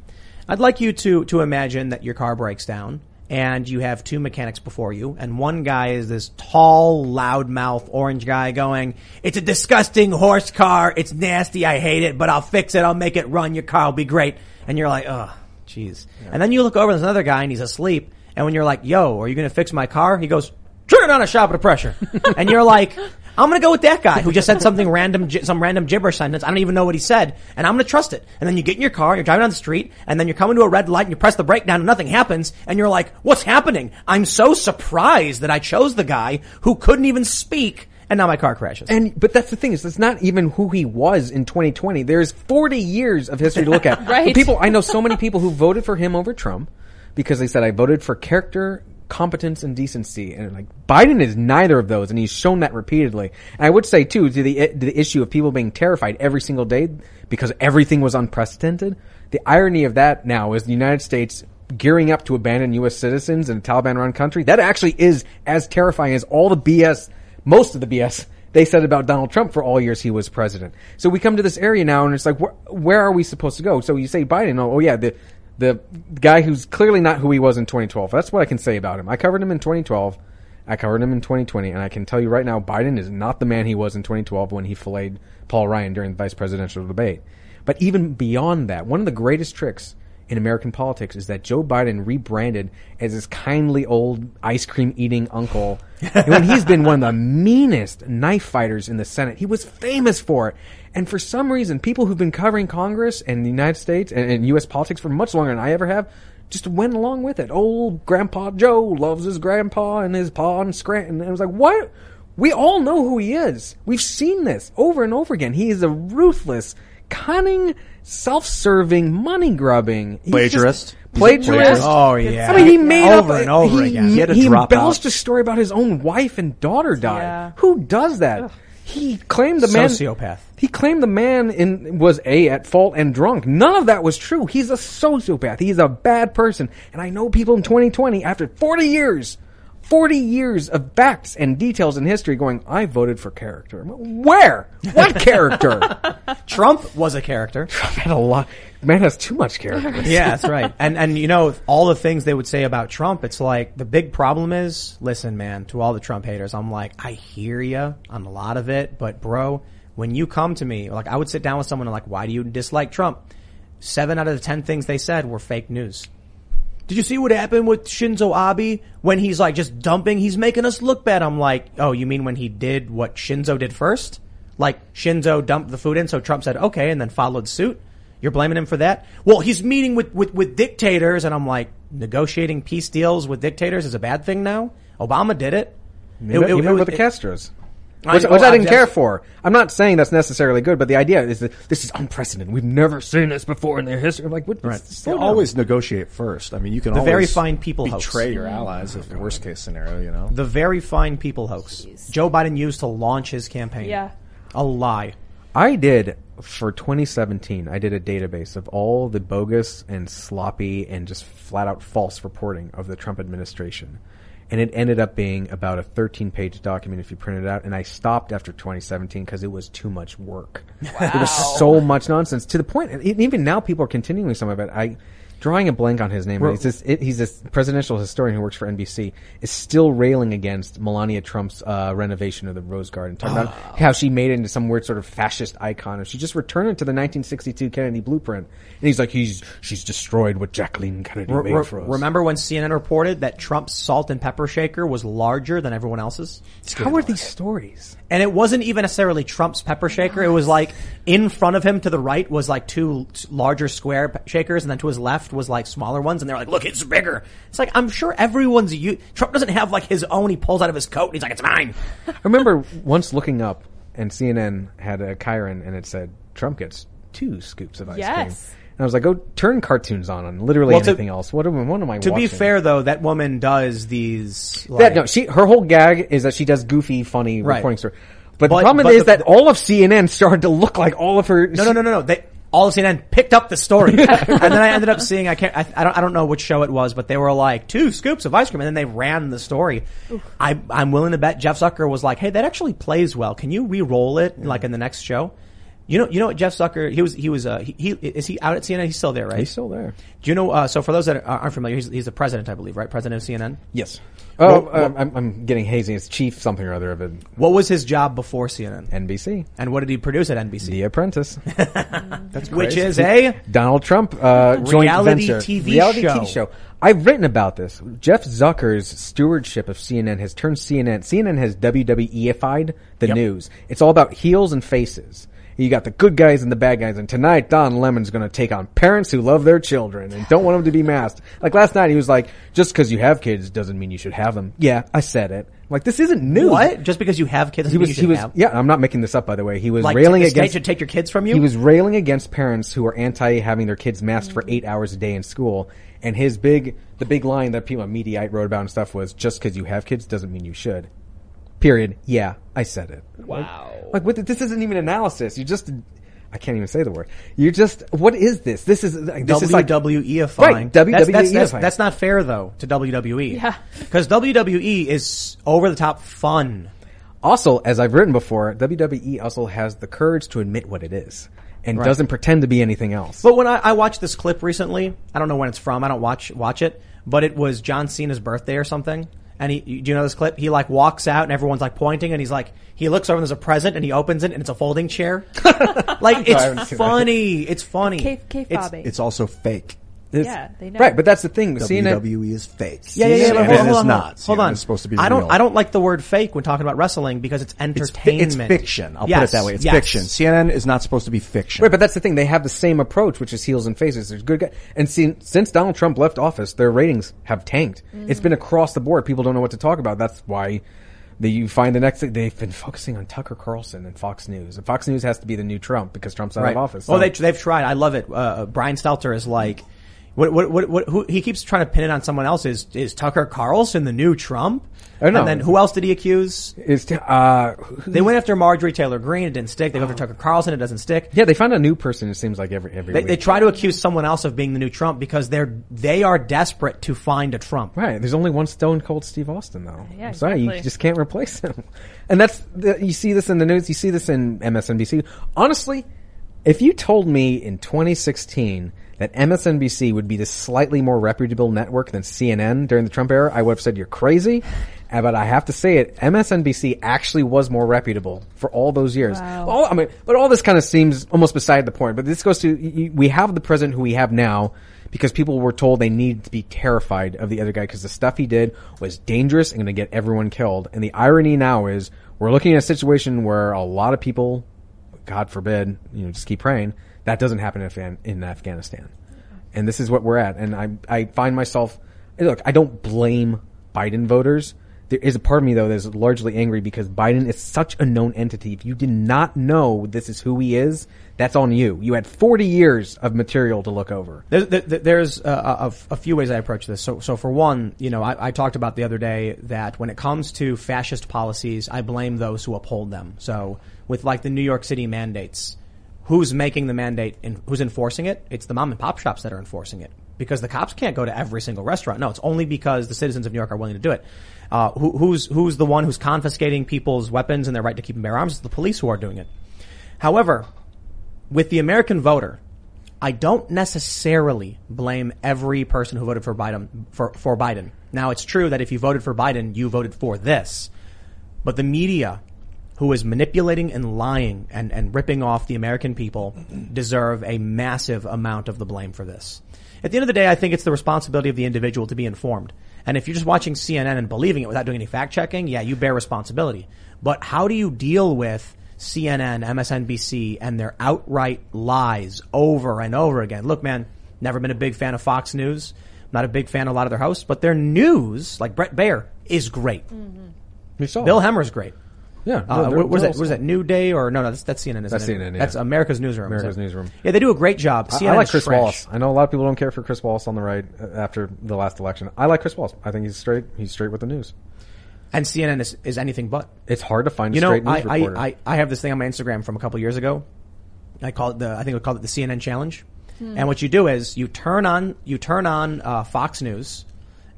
I'd like you to to imagine that your car breaks down and you have two mechanics before you, and one guy is this tall, loudmouth orange guy going, "It's a disgusting horse car. It's nasty. I hate it, but I'll fix it. I'll make it run. Your car will be great." And you're like, "Oh, jeez." And then you look over, there's another guy, and he's asleep. And when you're like, "Yo, are you going to fix my car?" He goes, turn it on a shop of pressure. and you're like, I'm gonna go with that guy who just said something random, some random gibberish sentence. I don't even know what he said, and I'm gonna trust it. And then you get in your car, you're driving down the street, and then you're coming to a red light, and you press the brake down, and nothing happens, and you're like, what's happening? I'm so surprised that I chose the guy who couldn't even speak, and now my car crashes. And but that's the thing is that's not even who he was in 2020. There's 40 years of history to look at. Right. The People I know so many people who voted for him over Trump because they said I voted for character, competence, and decency. And like Biden is neither of those, and he's shown that repeatedly. And I would say too to the to the issue of people being terrified every single day because everything was unprecedented. The irony of that now is the United States gearing up to abandon U.S. citizens in a Taliban-run country. That actually is as terrifying as all the BS, most of the BS they said about Donald Trump for all years he was president. So we come to this area now, and it's like, wh- where are we supposed to go? So you say Biden, oh, oh yeah, the the guy who's clearly not who he was in 2012. That's what I can say about him. I covered him in 2012. I covered him in 2020, and I can tell you right now, Biden is not the man he was in 2012 when he filleted Paul Ryan during the vice presidential debate. But even beyond that, one of the greatest tricks in American politics is that Joe Biden rebranded as this kindly old ice cream eating uncle when he's been one of the meanest knife fighters in the Senate. He was famous for it. And for some reason, people who've been covering Congress and the United States and, and U.S. politics for much longer than I ever have just went along with it. Old Grandpa Joe loves his grandpa and his pa in Scranton. And it was like, what? We all know who he is. We've seen this over and over again. He is a ruthless, cunning, self-serving, money-grubbing he's just- Plagiarist. Plagiarist. Oh, yeah. I mean, he made Over up and over he, again. He had to he embellished out. a story about his own wife and daughter died. Yeah. Who does that? He claimed the man Sociopath. He claimed the man in was a at fault and drunk. None of that was true. He's a sociopath. He's a bad person. And I know people in 2020 after 40 years 40 years of facts and details in history going, I voted for character. Where? What character? Trump was a character. Trump had a lot. Man has too much character. yeah, that's right. And and you know all the things they would say about Trump. It's like the big problem is, listen, man, to all the Trump haters, I'm like, I hear you on a lot of it, but bro, when you come to me, like I would sit down with someone and like, why do you dislike Trump? Seven out of the ten things they said were fake news. Did you see what happened with Shinzo Abe when he's like just dumping? He's making us look bad. I'm like, oh, you mean when he did what Shinzo did first? Like Shinzo dumped the food in, so Trump said okay, and then followed suit. You're blaming him for that? Well, he's meeting with, with, with dictators, and I'm like, negotiating peace deals with dictators is a bad thing now? Obama did it. Met, It- it- he it was- with the Castros. I Which, know, which I I didn't just- care for. I'm not saying that's necessarily good, but the idea is that this is unprecedented. We've never seen this before in their history. I'm like, what? Right. slow You always negotiate first. I mean, you can The always very fine people betray hoax. your mm. allies if the worst case scenario. You know. The very fine people hoax. Joe Biden used to launch his campaign. Yeah. A lie. I did for 2017. I did a database of all the bogus and sloppy and just flat out false reporting of the Trump administration. And it ended up being about a 13 page document if you print it out. And I stopped after 2017 because it was too much work. There was so much nonsense to the point, and even now people are continuing some of it. I, drawing a blank on his name. He's this, it, he's this presidential historian who works for NBC. Is still railing against Melania Trump's uh, renovation of the Rose Garden, talking about how she made it into some weird sort of fascist icon, or she just returned it to the 1962 Kennedy blueprint. And he's like, he's she's destroyed what Jacqueline Kennedy Re- made re- for us. remember when CNN reported that Trump's salt and pepper shaker was larger than everyone else's? How are these stories? And it wasn't even necessarily Trump's pepper shaker. It was like in front of him to the right was like two larger square shakers, and then to his left was like smaller ones. And they're like, "Look, it's bigger." It's like I'm sure everyone's. U- Trump doesn't have like his own. He pulls out of his coat and he's like, "It's mine." I remember once looking up, and CNN had a Chyron, and it said Trump gets two scoops of ice cream. Yes. And I was like, go turn cartoons on on literally Well, to- else. What am, what am I To be fair, though, that woman does these. That, no, she her whole gag is that she does goofy, funny Right. reporting story. But, But- the problem but is the- that all of CNN started to look like all of her. No, no, no, no, no. They all of CNN picked up the story, and then I ended up seeing. I can't. I, I don't. I don't know which show it was, but they were like two scoops of ice cream, and then they ran the story. I, I'm willing to bet Jeff Zucker was like, "Hey, that actually plays well. Can you re-roll it like in the next show?" You know, you know what Jeff Zucker? He was. He was. Uh, he, he is he out at CNN? He's still there, right? He's still there. Do you know? Uh, so for those that aren't familiar, he's, he's the president, I believe, right? President of CNN. Yes. Oh, Well, um, I'm, I'm getting hazy. It's chief something or other of it. What was his job before CNN? NBC. And what did he produce at NBC? The Apprentice. That's which is a Donald Trump uh, joint Reality venture. TV reality show. TV show. I've written about this. Jeff Zucker's stewardship of CNN has turned CNN. CNN has WWEified the Yep. news. It's all about heels and faces. You got the good guys and the bad guys, and tonight Don Lemon's going to take on parents who love their children and don't want them to be masked. Like last night, he was like, "Just because you have kids doesn't mean you should have them." Yeah, I said it. Like this isn't new. What? Just because you have kids, He was. He was. have. Yeah, I'm not making this up. By the way, he was Like railing the state against. should take your kids from you. He was railing against parents who are anti having their kids masked for eight hours a day in school. And his big, the big line that people, Mediaite wrote about and stuff was, just because you have kids doesn't mean you should. Period. Yeah, I said it. Wow. Like, what, this isn't even analysis. You just, I can't even say the word. You're just, what is this? This is, like, this is like, WWEifying. Right, That's, that's, that's, that's not fair though to WWE. Yeah. Because WWE is over the top fun. Also, as I've written before, WWE also has the courage to admit what it is. And Right. doesn't pretend to be anything else. But when I, I watched this clip recently, I don't know when it's from. I don't watch watch it, but it was John Cena's birthday or something. And he, do you know this clip? He like walks out and everyone's like pointing, and he's like, he looks over and there's a present, and he opens it and it's a folding chair. like it's seen funny. It's funny. Cave, cave It's- It's also fake. It's- yeah, they know. Right, but that's the thing. CNN, WWE is fake. Yeah, yeah, yeah. CNN but hold, is hold on, hold not. Hold on. is supposed to be I don't. real. I don't like the word fake when talking about wrestling because it's It's, fi- entertainment. it's fiction. I'll put it that way. It's yes. fiction. CNN is not supposed to be fiction. Right, but that's the thing. They have the same approach, which is heels and faces. There's good guys. And see, since Donald Trump left office, their ratings have tanked. It's been across the board. People don't know what to talk about. That's why the, you find the next thing. They've been focusing on Tucker Carlson and Fox News. And Fox News has to be the new Trump because Trump's out Right. of office. Oh, So- they they've tried. I love it. Uh, Brian Stelter is like, what what what, what who, he keeps trying to pin it on someone else. Is is Tucker Carlson the new Trump? Oh, no. And then who else did he accuse? It's, uh, They went after Marjorie Taylor Greene. It didn't stick. They go after Tucker Carlson. It doesn't stick. yeah, they found a new person. It seems like every every They, week. they try to accuse someone else of being the new Trump because they're they are desperate to find a Trump. Right. There's only one stone cold Steve Austin, though. Yeah, I'm sorry, you just can't replace him. And that's the, you see this in the news. You see this in MSNBC. Honestly, if you told me in 2016 that MSNBC would be the slightly more reputable network than CNN during the Trump era, I would have said you're crazy. Uh, But I have to say it, MSNBC actually was more reputable for all those years. Wow. All, I mean, but all this kind of seems almost beside the point. But this goes to we have the president who we have now because people were told they needed to be terrified of the other guy because the stuff he did was dangerous and going to get everyone killed. And the irony now is we're looking at a situation where a lot of people, God forbid, you know, just keep praying, that doesn't happen in, in Afghanistan. And this is what we're at. And I, I find myself, look, I don't blame Biden voters. There is a part of me though that is largely angry because Biden is such a known entity. If you did not know this is who he is, that's on you. You had 40 years of material to look over. There's, there's a, a, a few ways I approach this. So, so for one, you know, I, I talked about the other day that when it comes to fascist policies, I blame those who uphold them. So, with like the New York City mandates, who's making the mandate and who's enforcing it? It's the mom and pop shops that are enforcing it because the cops can't go to every single restaurant. No, it's only because the citizens of New York are willing to do it. Uh, who, who's who's the one who's confiscating people's weapons and their right to keep and bear arms? It's the police who are doing it. However, with the American voter, I don't necessarily blame every person who voted for Biden for, for Biden. Now it's true that if you voted for Biden, you voted for this. But the media who is manipulating and lying and, and ripping off the American people deserve a massive amount of the blame for this. At the end of the day, I think it's the responsibility of the individual to be informed. And if you're just watching CNN and believing it without doing any fact checking, yeah, you bear responsibility. But how do you deal with CNN, MSNBC, and their outright lies over and over again? Look, man, never been a big fan of Fox News. Not a big fan of a lot of their hosts, but their news, like Bret Baier, is great. Mm-hmm. You saw Bill it. Hemmer's great. Yeah, Uh, no, they're- what was they're that? Was that New Day or no? No, that's, that's CNN. Isn't That's it? CNN, yeah. That's America's Newsroom. America's? Newsroom. Yeah, they do a great job. I, I like is Chris trash. Wallace. I know a lot of people don't care for Chris Wallace on the right uh, after the last election. I like Chris Wallace. I think he's straight. He's straight with the news. And CNN is, is anything but. It's hard to find a You know, straight news I, I, reporter. I, I have this thing on my Instagram from a couple years ago. I call it the, I think we called it the CNN challenge. Hmm. And what you do is you turn on, you turn on, uh, Fox News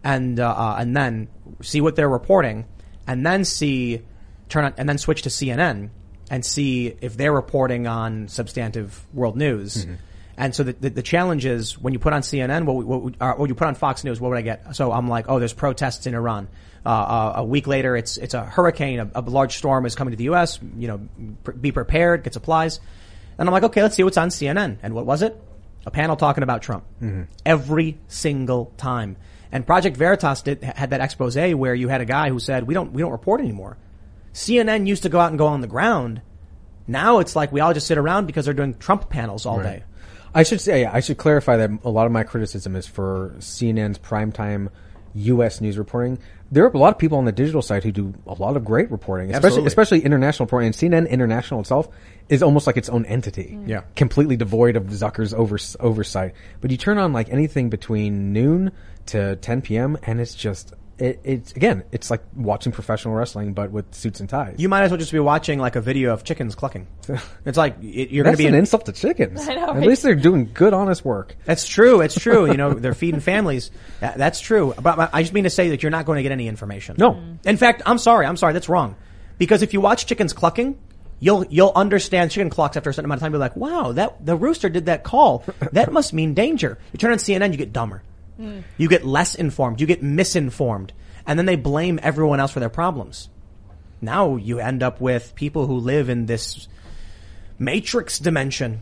and, uh, uh, and then see what they're reporting and then see, turn on, and then switch to CNN and see if they're reporting on substantive world news. Mm-hmm. And so the, the, the challenge is when you put on CNN, what, what, what, you put on Fox News, what would I get? So I'm like, oh, there's protests in Iran. Uh, uh, a week later, it's it's a hurricane, a, a large storm is coming to the U.S. You know, pr- be prepared, get supplies. And I'm like, okay, let's see what's on CNN. And what was it? A panel talking about Trump Mhm. every single time. And Project Veritas did had that expose where you had a guy who said, "We don't we don't report anymore." CNN used to go out and go on the ground. Now it's like we all just sit around because they're doing Trump panels all Right. day. I should say, I should clarify that a lot of my criticism is for CNN's primetime U.S. news reporting. There are a lot of people on the digital side who do a lot of great reporting, especially Absolutely. especially international reporting. And CNN International itself is almost like its own entity, mm. Yeah. completely devoid of Zucker's over, oversight. But you turn on like anything between noon to 10 p.m. and it's just it, it's again, it's like watching professional wrestling, but with suits and ties. You might as well just be watching like a video of chickens clucking. It's like it, you're going to be an in- insult to chickens. I know, At right? least they're doing good, honest work. That's true. It's true. You know, they're feeding families. That, that's true. But I just mean to say that you're not going to get any information. No. Mm. In fact, I'm sorry. I'm sorry. That's wrong. Because if you watch chickens clucking, you'll you'll understand chicken clocks after a certain amount of time. You're like, wow, that the rooster did that call. That must mean danger. You turn on CNN, you get dumber. You get less informed. You get misinformed, and then they blame everyone else for their problems. Now you end up with people who live in this matrix dimension.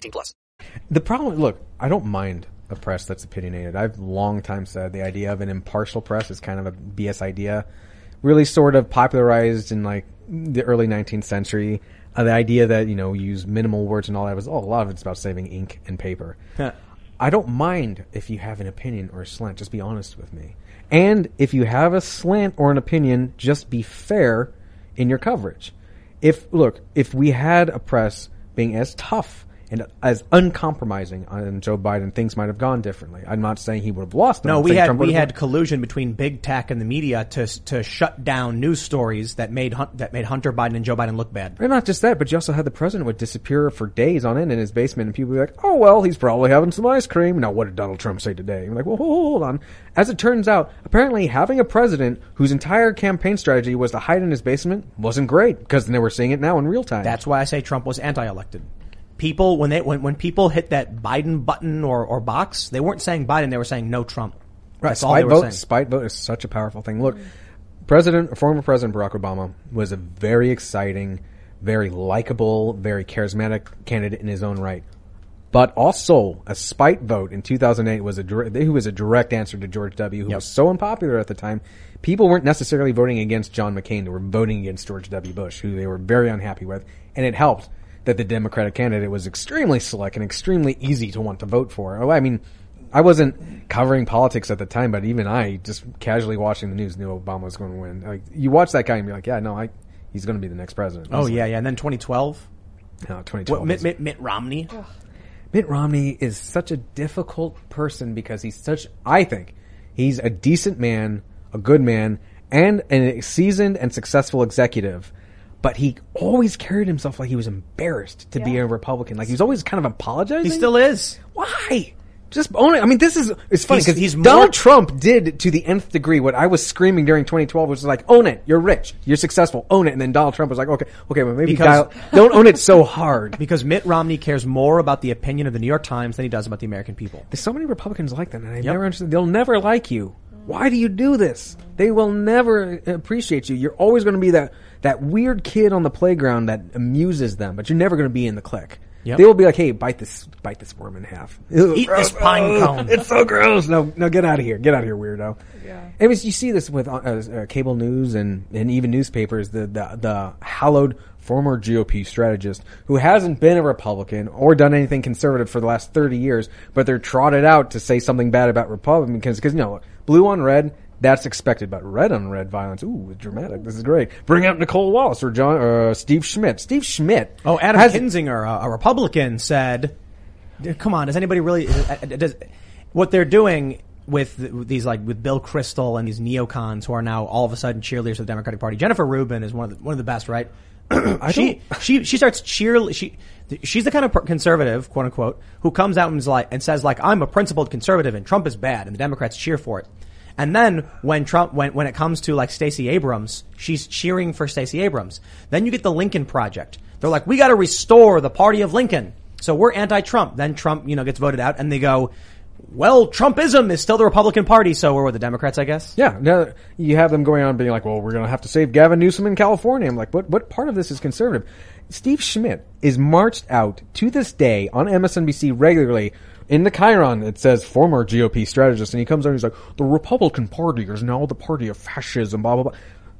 18 plus. The problem, look, I don't mind a press that's opinionated. I've long time said the idea of an impartial press is kind of a BS idea. Really sort of popularized in like the early 19th century. Uh, the idea that, you know, use minimal words and all that was, oh, a lot of it's about saving ink and paper. I don't mind if you have an opinion or a slant. Just be honest with me. And if you have a slant or an opinion, just be fair in your coverage. If look, if we had a press being as tough and as uncompromising uh, on Joe Biden, things might have gone differently. I'm not saying he would have lost. them. No, we had we had collusion between big tech and the media to to shut down news stories that made that made Hunter Biden and Joe Biden look bad. And not just that, but you also had the president would disappear for days on end in his basement, and people would be like, "Oh well, he's probably having some ice cream." Now, what did Donald Trump say today? I'm like, "Well, hold, hold on." As it turns out, apparently having a president whose entire campaign strategy was to hide in his basement wasn't great because they were seeing it now in real time. That's why I say Trump was anti-elected. People when they when, when people hit that Biden button or, or box, they weren't saying Biden, they were saying no Trump. Right, That's all they spite were vote. saying. Spite vote is such a powerful thing. Look, President, former President Barack Obama was a very exciting, very likable, very charismatic candidate in his own right. But also, a spite vote in 2008 was a he was a direct answer to George W., who was so unpopular at the time. People weren't necessarily voting against John McCain; they were voting against George W. Bush, who they were very unhappy with, and it helped that the Democratic candidate was extremely slick and extremely easy to want to vote for. Oh, I mean, I wasn't covering politics at the time, but even I, just casually watching the news, knew Obama was going to win. Like, you watch that guy and be like, yeah, no, I, he's going to be the next president. Oh Easily. yeah, yeah. And then 2012, No, 2012. what, Mitt, Mitt, Mitt Romney. Mitt Romney is such a difficult person because he's such, I think, he's a decent man, a good man, and a seasoned and successful executive. But he always carried himself like he was embarrassed to be a Republican. Like he was always kind of apologizing. He still is. Why? Just own it. I mean, this is it's funny because he's Donald more- Trump did to the nth degree what I was screaming during 2012, which was like, own it. You're rich. You're successful. Own it. And then Donald Trump was like, okay, okay, but maybe Because- dial, don't own it so hard. Because Mitt Romney cares more about the opinion of the New York Times than he does about the American people. There's so many Republicans like that, and I never understood. They'll never like you. Why do you do this? They will never appreciate you. You're always going to be that that weird kid on the playground that amuses them, but you're never going to be in the clique. Yep. They will be like, "Hey, bite this, bite this worm in half. Ew, Eat this pine Ugh, cone. It's so gross. No, no, get out of here. Get out of here, weirdo." Yeah. Anyways, you see this with uh, uh, cable news and and even newspapers. The the the hallowed former GOP strategist who hasn't been a Republican or done anything conservative for the last 30 years, but they're trotted out to say something bad about Republicans because, you know, blue on red, that's expected, but red on red violence, ooh, dramatic. This is great. Bring out Nicolle Wallace or John, uh, Steve Schmidt. Steve Schmidt. Oh, Adam has- Kinzinger, a, a Republican, said, "Come on, does anybody really? uh, Does what they're doing with these like with Bill Kristol and these neocons who are now all of a sudden cheerleaders of the Democratic Party? Jennifer Rubin is one of the, one of the best, right? she she she starts cheer she she's the kind of conservative quote unquote who comes out and is like and says like I'm a principled conservative and Trump is bad and the Democrats cheer for it. And then when Trump, when, when it comes to like Stacey Abrams, she's cheering for Stacey Abrams. Then you get the Lincoln Project. They're like, we got to restore the party of Lincoln. So we're anti-Trump. Then Trump, you know, gets voted out and they go, well, Trumpism is still the Republican Party. So we're with the Democrats, I guess. Yeah, no, you have them going on being like, well, we're going to have to save Gavin Newsom in California. I'm like, what, what part of this is conservative? Steve Schmidt is marched out to this day on MSNBC regularly. In the Chyron, it says former GOP strategist, and he comes on and he's like, the Republican Party is now the party of fascism, blah, blah, blah.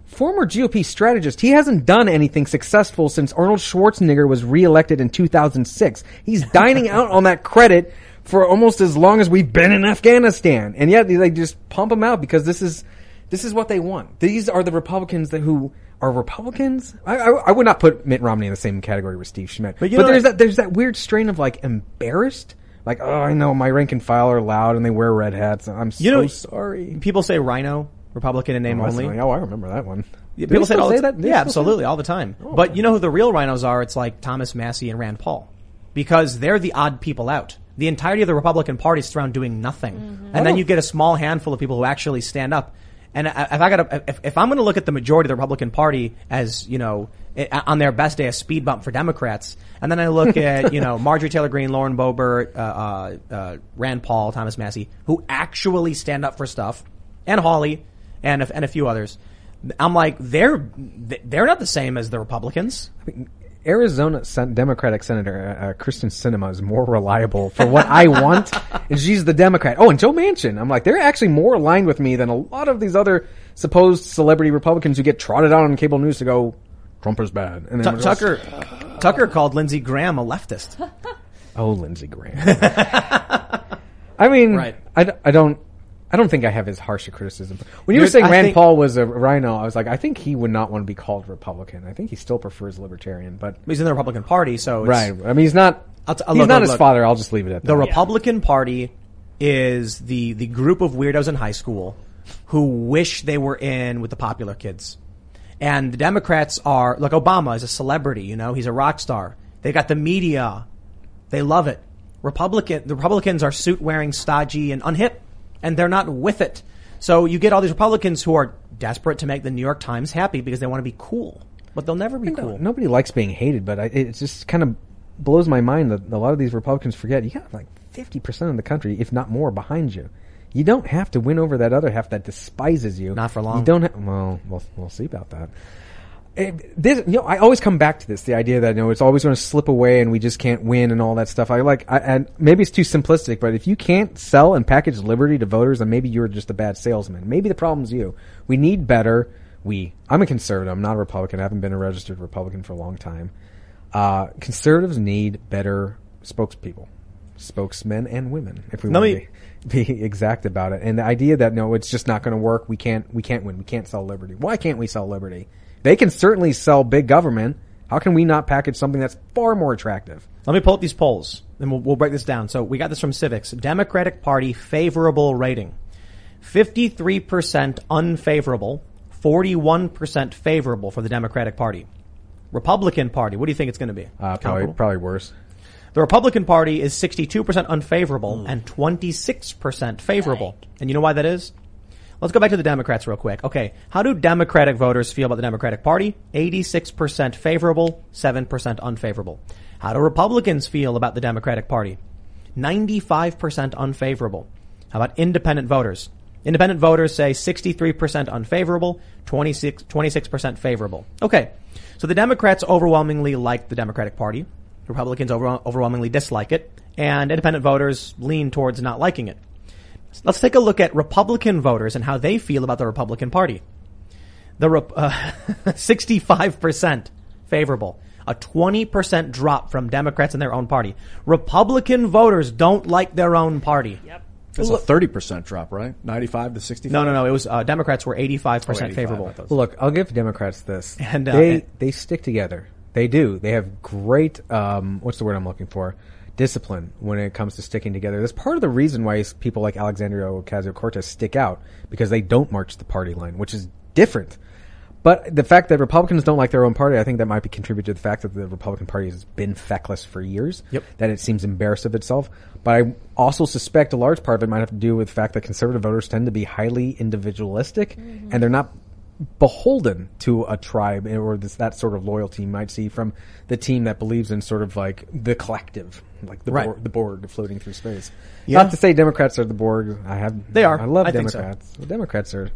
Former GOP strategist, he hasn't done anything successful since Arnold Schwarzenegger was reelected in 2006. He's dining out on that credit for almost as long as we've been in Afghanistan. And yet they just pump him out because this is, this is what they want. These are the Republicans that who are Republicans. I, I, I would not put Mitt Romney in the same category with Steve Schmidt. But, you know there's that, there's that weird strain of like embarrassed. Like, oh, I know my rank and file are loud and they wear red hats. I'm so You know, sorry. People say RINO, Republican in name Oh, only. funny. Oh, I remember that one. Yeah, People say, all say that? Do Yeah, absolutely, all the time. Oh, but you know who the real RINOs are? It's like Thomas Massie and Rand Paul. Because they're the odd people out. The entirety of the Republican Party is around doing nothing. Mm-hmm. And then you get a small handful of people who actually stand up. And if I got if, if I'm going to look at the majority of the Republican Party as, you know, i- on their best day, a speed bump for Democrats, and then I look at, you know, Marjorie Taylor Greene, Lauren Boebert, uh, uh, uh, Rand Paul, Thomas Massie, who actually stand up for stuff, and Hawley, and a, and a few others. I'm like, they're they're not the same as the Republicans. Arizona Sen- Democratic Senator uh, uh, Kyrsten Sinema is more reliable for what I want, and she's the Democrat. Oh, and Joe Manchin. I'm like, they're actually more aligned with me than a lot of these other supposed celebrity Republicans who get trotted out on cable news to go, Trump is bad. And Tu- then Tucker Tucker called Lindsey Graham a leftist. Oh, Lindsey Graham. I mean, Right. I, d- I don't. I don't think I have as harsh a criticism. When you were You're- saying I Rand think- Paul was a RINO, I was like, I think he would not want to be called Republican. I think he still prefers libertarian, but He's in the Republican Party, so it's, right. I mean, he's not I'll t- uh, He's look, not look, his look. father. I'll just leave it at that. The that. Republican Party is the the group of weirdos in high school who wish they were in with the popular kids. And the Democrats are like Obama is a celebrity, you know, he's a rock star. They got the media. They love it. Republican the Republicans are suit wearing, stodgy and unhip and they're not with it. So you get all these Republicans who are desperate to make the New York Times happy because they want to be cool. But they'll never be uh, cool. Nobody likes being hated, but I, it just kind of blows my mind that a lot of these Republicans forget you got like fifty percent of the country, if not more, behind you. You don't have to win over that other half that despises you. Not for long. You don't. Ha- well, we'll we'll see about that. It- this, you know, I always come back to this, the idea that, you know, it's always going to slip away and we just can't win and all that stuff. I like, I, and maybe it's too simplistic, but if you can't sell and package liberty to voters, then maybe you're just a bad salesman. Maybe the problem's you. We need better. We, I'm a conservative. I'm not a Republican. I haven't been a registered Republican for a long time. Uh, conservatives need better spokespeople, spokesmen and women, if we Let want me- to be, be exact about it. And the idea that no, it's just not going to work. We can't, we can't win. We can't sell liberty. Why can't we sell liberty? They can certainly sell big government. How can we not package something that's far more attractive? Let me pull up these polls, and we'll, we'll break this down. So we got this from Civiqs. Democratic Party favorable rating. 53% unfavorable, 41% favorable for the Democratic Party. Republican Party, what do you think it's going to be? Uh, probably, probably worse. The Republican Party is 62% unfavorable mm. and 26% favorable. And you know why that is? Let's go back to the Democrats real quick. Okay. How do Democratic voters feel about the Democratic Party? 86% favorable, 7% unfavorable. How do Republicans feel about the Democratic Party? 95% unfavorable. How about independent voters? Independent voters say 63% unfavorable, 26, 26% favorable. Okay. So the Democrats overwhelmingly like the Democratic Party. Republicans over, overwhelmingly dislike it. And independent voters lean towards not liking it. Let's take a look at Republican voters and how they feel about the Republican Party. The Rep- uh, 65% favorable, a 20% drop from Democrats in their own party. Republican voters don't like their own party. Yep. That's a thirty percent drop, right? Ninety-five to sixty-five. No, no, no. It was uh, Democrats were 85% Oh, 85, favorable. I thought Well, look, I'll give Democrats this. And, uh, they and- they stick together. They do. They have great. Um, what's the word I'm looking for? Discipline when it comes to sticking together. That's part of the reason why people like Alexandria Ocasio Cortez stick out because they don't march the party line, which is different. But the fact that Republicans don't like their own party, I think that might be contributed to the fact that the Republican Party has been feckless for years. Yep. That it seems embarrassed of itself. But I also suspect a large part of it might have to do with the fact that conservative voters tend to be highly individualistic and they're not beholden to a tribe or this, that sort of loyalty you might see from the team that believes in sort of like the collective, like the Right. Borg, the Borg floating through space. Yeah. Not to say Democrats are the Borg. I have They are. I love I so. Democrats. The Democrats are.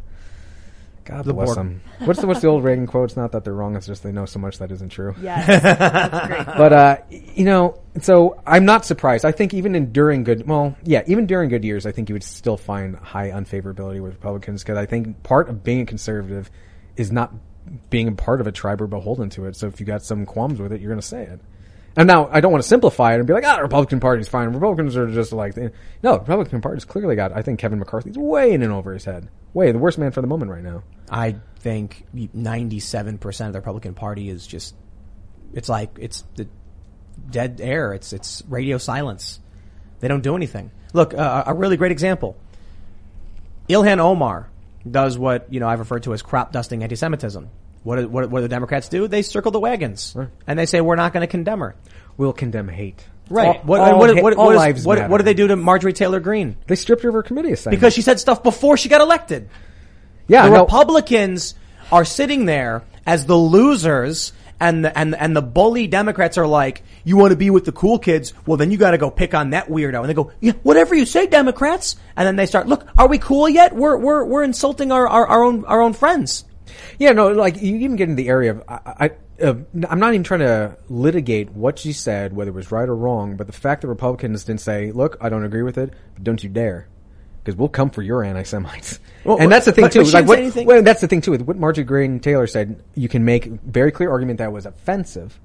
God The bless Borg. them. What's the what's the old Reagan quote? It's not that they're wrong. It's just they know so much that isn't true. Yeah, That's great. But uh, you know, so I'm not surprised. I think even in during good, well, yeah, even during good years, I think you would still find high unfavorability with Republicans because I think part of being a conservative is not being a part of a tribe or beholden to it. So if you got some qualms with it, you're going to say it. And now I don't want to simplify it and be like, ah, Republican Party's fine. Republicans are just like, no, the Republican Party's clearly got. I think Kevin McCarthy's way in and over his head. Way the worst man for the moment right now. I think 97% of the Republican Party is just, it's like, it's the dead air. It's, it's radio silence. They don't do anything. Look, uh, a really great example. Ilhan Omar does what, you know, I've referred to as crop dusting anti-Semitism. What do, what, what do the Democrats do? They circle the wagons. And they say, we're not going to condemn her. We'll condemn hate. Right. All- what, all what, what, all what is- what- matter. what do they do to Marjorie Taylor Greene? They stripped her of her committee assignment Because she said stuff before she got elected. Yeah, the no. Republicans are sitting there as the losers, and the, and and the bully Democrats are like, "You want to be with the cool kids? Well, then you got to go pick on that weirdo." And they go, "Yeah, whatever you say, Democrats." And then they start, "Look, are we cool yet? We're we're we're insulting our our, our own our own friends." Yeah, no, like you even get into the area of I, I uh, I'm not even trying to litigate what she said, whether it was right or wrong, but the fact that Republicans didn't say, "Look, I don't agree with it, but don't you dare," because we'll come for your anti-Semites. Well, and that's the thing but- too. but like what, well, that's the thing too. With what Marjorie Green Taylor said, you can make very clear argument that was offensive.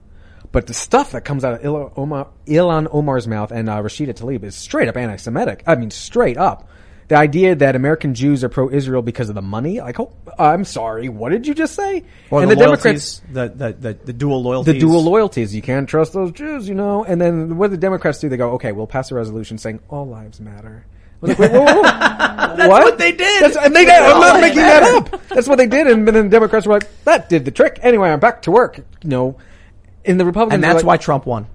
But the stuff that comes out of Ilhan Omar, Omar's mouth and uh, Rashida Tlaib is straight up anti-Semitic. I mean, straight up. The idea that American Jews are pro-Israel because of the money, like, oh, I'm sorry, what did you just say? Or and the, the, Democrats, the, the, the, the dual loyalties. the dual loyalties, you can't trust those Jews, you know. And then what do the Democrats do? They go, okay, we'll pass a resolution saying all lives matter. We're like, whoa, whoa, whoa. That's what? what they did. That's, and they, All I'm not making that up. That's what they did, and then the Democrats were like, "That did the trick." Anyway, I'm back to work. You know, in the Republicans, and that's like, why Trump won.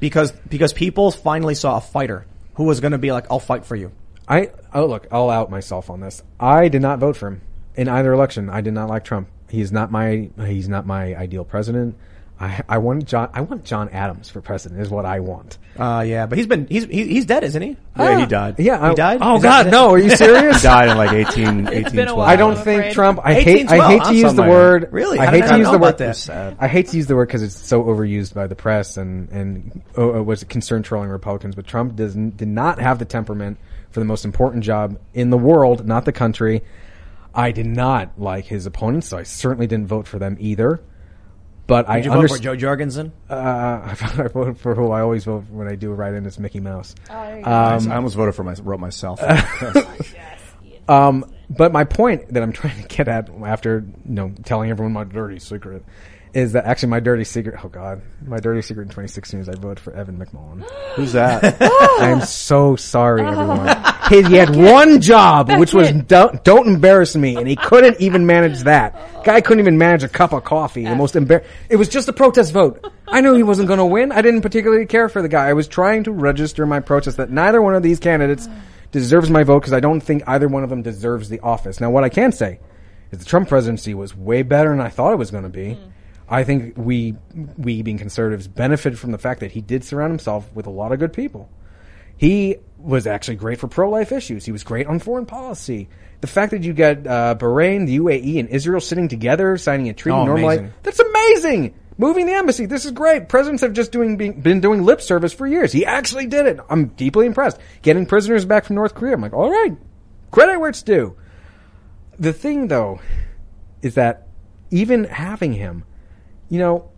Because, because people finally saw a fighter who was going to be like, I'll fight for you. I oh look, I'll out myself on this. I did not vote for him in either election. I did not like Trump. He's not my he's not my ideal president. I I want John I want John Adams for president is what I want. Uh, yeah, but he's been, he's, he, he's dead, isn't he? Yeah, he died. Yeah, He I- died? Oh Is God, no! Are you serious? He died in like 18, 18 12. while. I don't I'm think afraid. Trump. I hate. I hate to use the word. Really? I hate to use the word. this? I hate to use the word because it's so overused by the press and and uh, uh, was concerned trolling Republicans. But Trump does n- did not have the temperament for the most important job in the world, not the country. I did not like his opponents, so I certainly didn't vote for them either. But I Did you vote for understand. Jo Jorgensen? Uh, I voted for who I always vote when I do a write-in. It's Mickey Mouse. there you I almost voted for my, wrote myself. Um, but my point that I'm trying to get at after you know telling everyone my dirty secret is that actually my dirty secret. Oh God, my dirty secret in 2016 is I voted for Evan McMullin. Who's that? I'm so sorry, everyone. He, he had one job, which was don't, don't embarrass me, and he couldn't even manage that. Guy couldn't even manage a cup of coffee. The most embar- It was just a protest vote. I knew he wasn't going to win. I didn't particularly care for the guy. I was trying to register my protest that neither one of these candidates deserves my vote because I don't think either one of them deserves the office. Now, what I can say is the Trump presidency was way better than I thought it was going to be. I think we, we being conservatives, benefited from the fact that he did surround himself with a lot of good people. He was actually great for pro-life issues. He was great on foreign policy. The fact that you got uh, Bahrain, the UAE, and Israel sitting together, signing a treaty, Oh, normalize amazing. that's amazing. Moving the embassy, this is great. Presidents have just doing being, been doing lip service for years. He actually did it. I'm deeply impressed. Getting prisoners back from North Korea. I'm like, all right, credit where it's due. The thing, though, is that even having him, you know,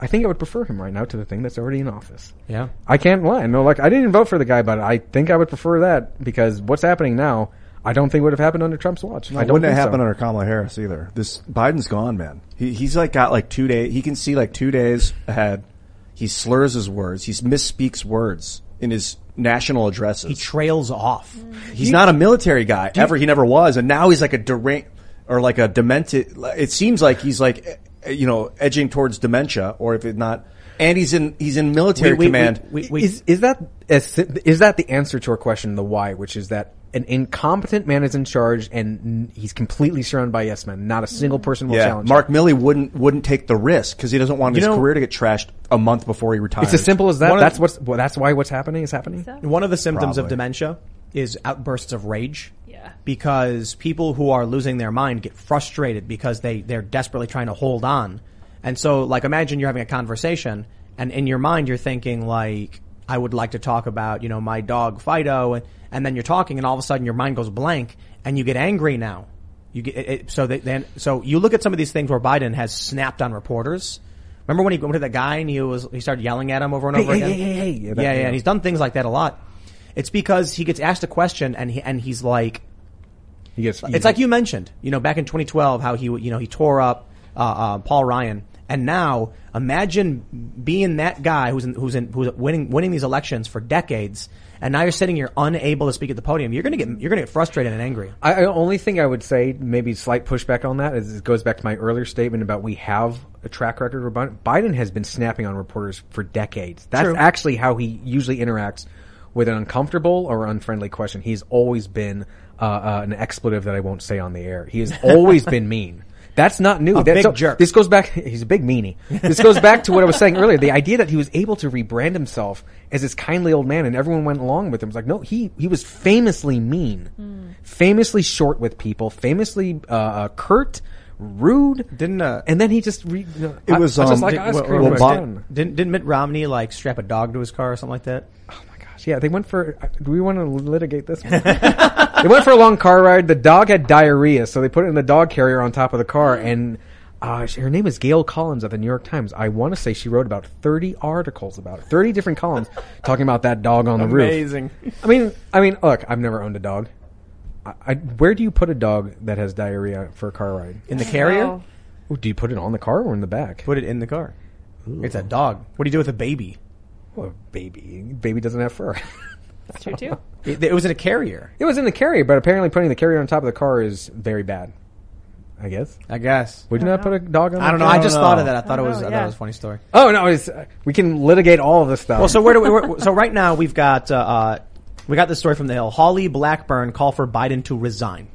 I think I would prefer him right now to the thing that's already in office. Yeah. I can't lie. No, like I didn't even vote for the guy, but I think I would prefer that because what's happening now, I don't think would have happened under Trump's watch. I don't wouldn't have think so. happened under Kamala Harris either. This Biden's gone, man. He, he's like got like two days. He can see like two days ahead. He slurs his words. He misspeaks words in his national addresses. He trails off. Mm-hmm. He's not a military guy ever. He never was, and now he's like a deranged or like a demented. It seems like he's like you know edging towards dementia, or if it's not. And he's in he's in military We- we- command. we- we- is is that is, is that the answer to our question, the why, which is that an incompetent man is in charge and he's completely surrounded by yes men. Not a single person will yeah, challenge. Mark him. Milley wouldn't wouldn't take the risk because he doesn't want You his know- career to get trashed a month before he retires. It's as simple as that. One of That's the- what's well, that's why what's happening is happening. One of the symptoms of dementia is outbursts of rage. Yeah. Because people who are losing their mind get frustrated because they, they're desperately trying to hold on. And so, like, imagine you're having a conversation and in your mind you're thinking like, I would like to talk about, you know, my dog Fido and, and then you're talking and all of a sudden your mind goes blank and you get angry now. You get, it, it- so that then, so you look at some of these things where Biden has snapped on reporters. Remember when he went to that guy and he was, he started yelling at him over and Hey, over hey, again? hey, hey, hey. Yeah, Yeah, yeah, yeah. and he's done things like that a lot. It's because he gets asked a question and he, and he's like, He gets. it's like you mentioned, you know, back in 2012, how he, you know, he tore up uh, uh, Paul Ryan, and now imagine being that guy who's in, who's in, who's winning winning these elections for decades, and now you're sitting here unable to speak at the podium. You're gonna get you're gonna get frustrated and angry. I, the only thing I would say, maybe slight pushback on that, is it goes back to my earlier statement about we have a track record where Biden, Biden has been snapping on reporters for decades. That's True. actually how he usually interacts with an uncomfortable or unfriendly question. He's always been uh, uh, an expletive that I won't say on the air. He has always been mean. That's not new. A That's big so- jerk. This goes back. He's a big meanie. This goes back to what I was saying earlier. The idea that he was able to rebrand himself as this kindly old man, and everyone went along with him. It's like, no, he he was famously mean, famously short with people, famously uh, uh, curt, rude. Didn't uh, And then he just re, you know, It I- was, I was just um, like did- ice well, cream. well, was Bob- didn't didn't Mitt Romney like strap a dog to his car or something like that? Oh my gosh! Yeah, they went for. uh, Do we want to litigate this? They went for a long car ride. The dog had diarrhea, so they put it in the dog carrier on top of the car, and Uh, her name is Gail Collins at the New York Times. I want to say she wrote about 30 articles about it. 30 different columns talking about that dog on the roof. Amazing. I mean, I mean, look, I've never owned a dog. I, I, where do you put a dog that has diarrhea for a car ride? In the carrier? know. Ooh, Do you put it on the car or in the back? Put it in the car. It's a dog. What do you do with a baby? Well, baby, baby doesn't have fur. That's true too. It, it was in a carrier. it was in the carrier, but apparently putting the carrier on top of the car is very bad. I guess. I guess. Would you not put a dog on? I don't the know. I car? just thought of that. I thought it was. know, I thought it was a funny story. Oh no, it's, uh, we can litigate all of this stuff. Well, so where do we? Where, so right now we've got uh, uh, we got this story from the Hill. Hawley Blackburn call for Biden to resign.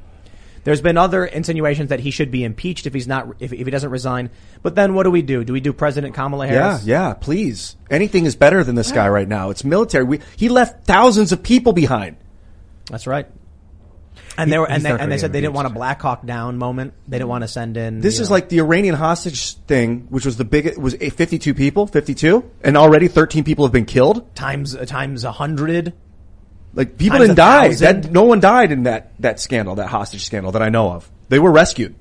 There's been other insinuations that he should be impeached if he's not if, if he doesn't resign. But then what do we do? Do we do President Kamala Yeah, Harris? yeah, yeah, please. Anything is better than this guy right now. It's military. We, he left thousands of people behind. That's right. And He- they were and they, and they said they didn't want a. Black Hawk Down moment. They didn't want to send in. This is know- like the Iranian hostage thing, which was the big, was 52 people, 52, and already 13 people have been killed. times times a hundred. Like people didn't die. thousand. That, no one died in that, that scandal, that hostage scandal that I know of. They were rescued.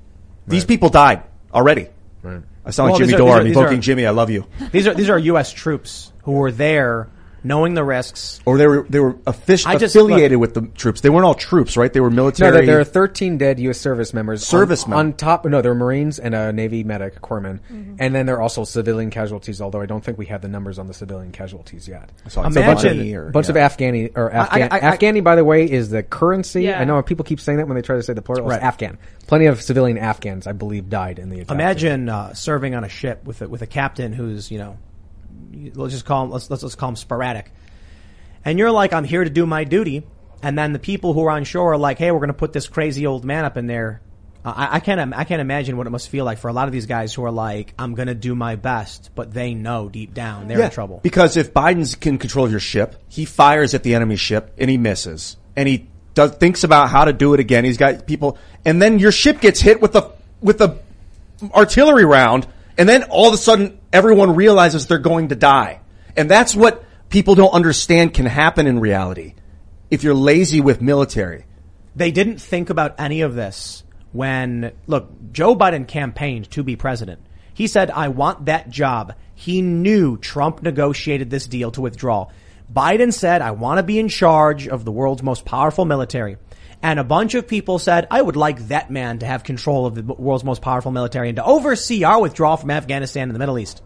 These people died already. I sound Well, like Jimmy Dore. I'm these invoking Jimmy. I love you. These are these are U.S. troops who were there, knowing the risks. Or they were they were offici- I just- affiliated with the troops. They weren't all troops, right? They were No, military. there, there are 13 dead U.S. service members. Servicemen. On, on top, no, there are Marines and a Navy medic, a corpsman. Mm-hmm. And then there are also civilian casualties, although I don't think we have the numbers on the civilian casualties yet. saw it. So a bunch of, Imagine- or- bunch of. Afghani, or Afghan, I- I- I- Afghani, by the way, is the currency. Yeah. I know people keep saying that when they try to say the plural. It's Right. Afghan. Plenty of civilian Afghans, I believe, died in the attack. Imagine uh, serving on a ship with a, with a captain who's you know, let's just call him let's let's, let's call him sporadic, and you're like I'm here to do my duty, and then the people who are on shore are like, hey, we're going to put this crazy old man up in there. Uh, I, I can't I can't imagine what it must feel like for a lot of these guys who are like, I'm going to do my best, but they know deep down they're in trouble. Because if Biden's in control of your ship, he fires at the enemy ship and he misses. And he does, thinks about how to do it again. He's got people, and then your ship gets hit with a, with a artillery round, and then all of a sudden everyone realizes they're going to die. And that's what people don't understand can happen in reality. If you're lazy with military. They didn't think about any of this when, look, Joe Biden campaigned to be president. He said, I want that job. He knew Trump negotiated this deal to withdraw. Biden said, I want to be in charge of the world's most powerful military. And a bunch of people said, I would like that man to have control of the world's most powerful military and to oversee our withdrawal from Afghanistan and the Middle East.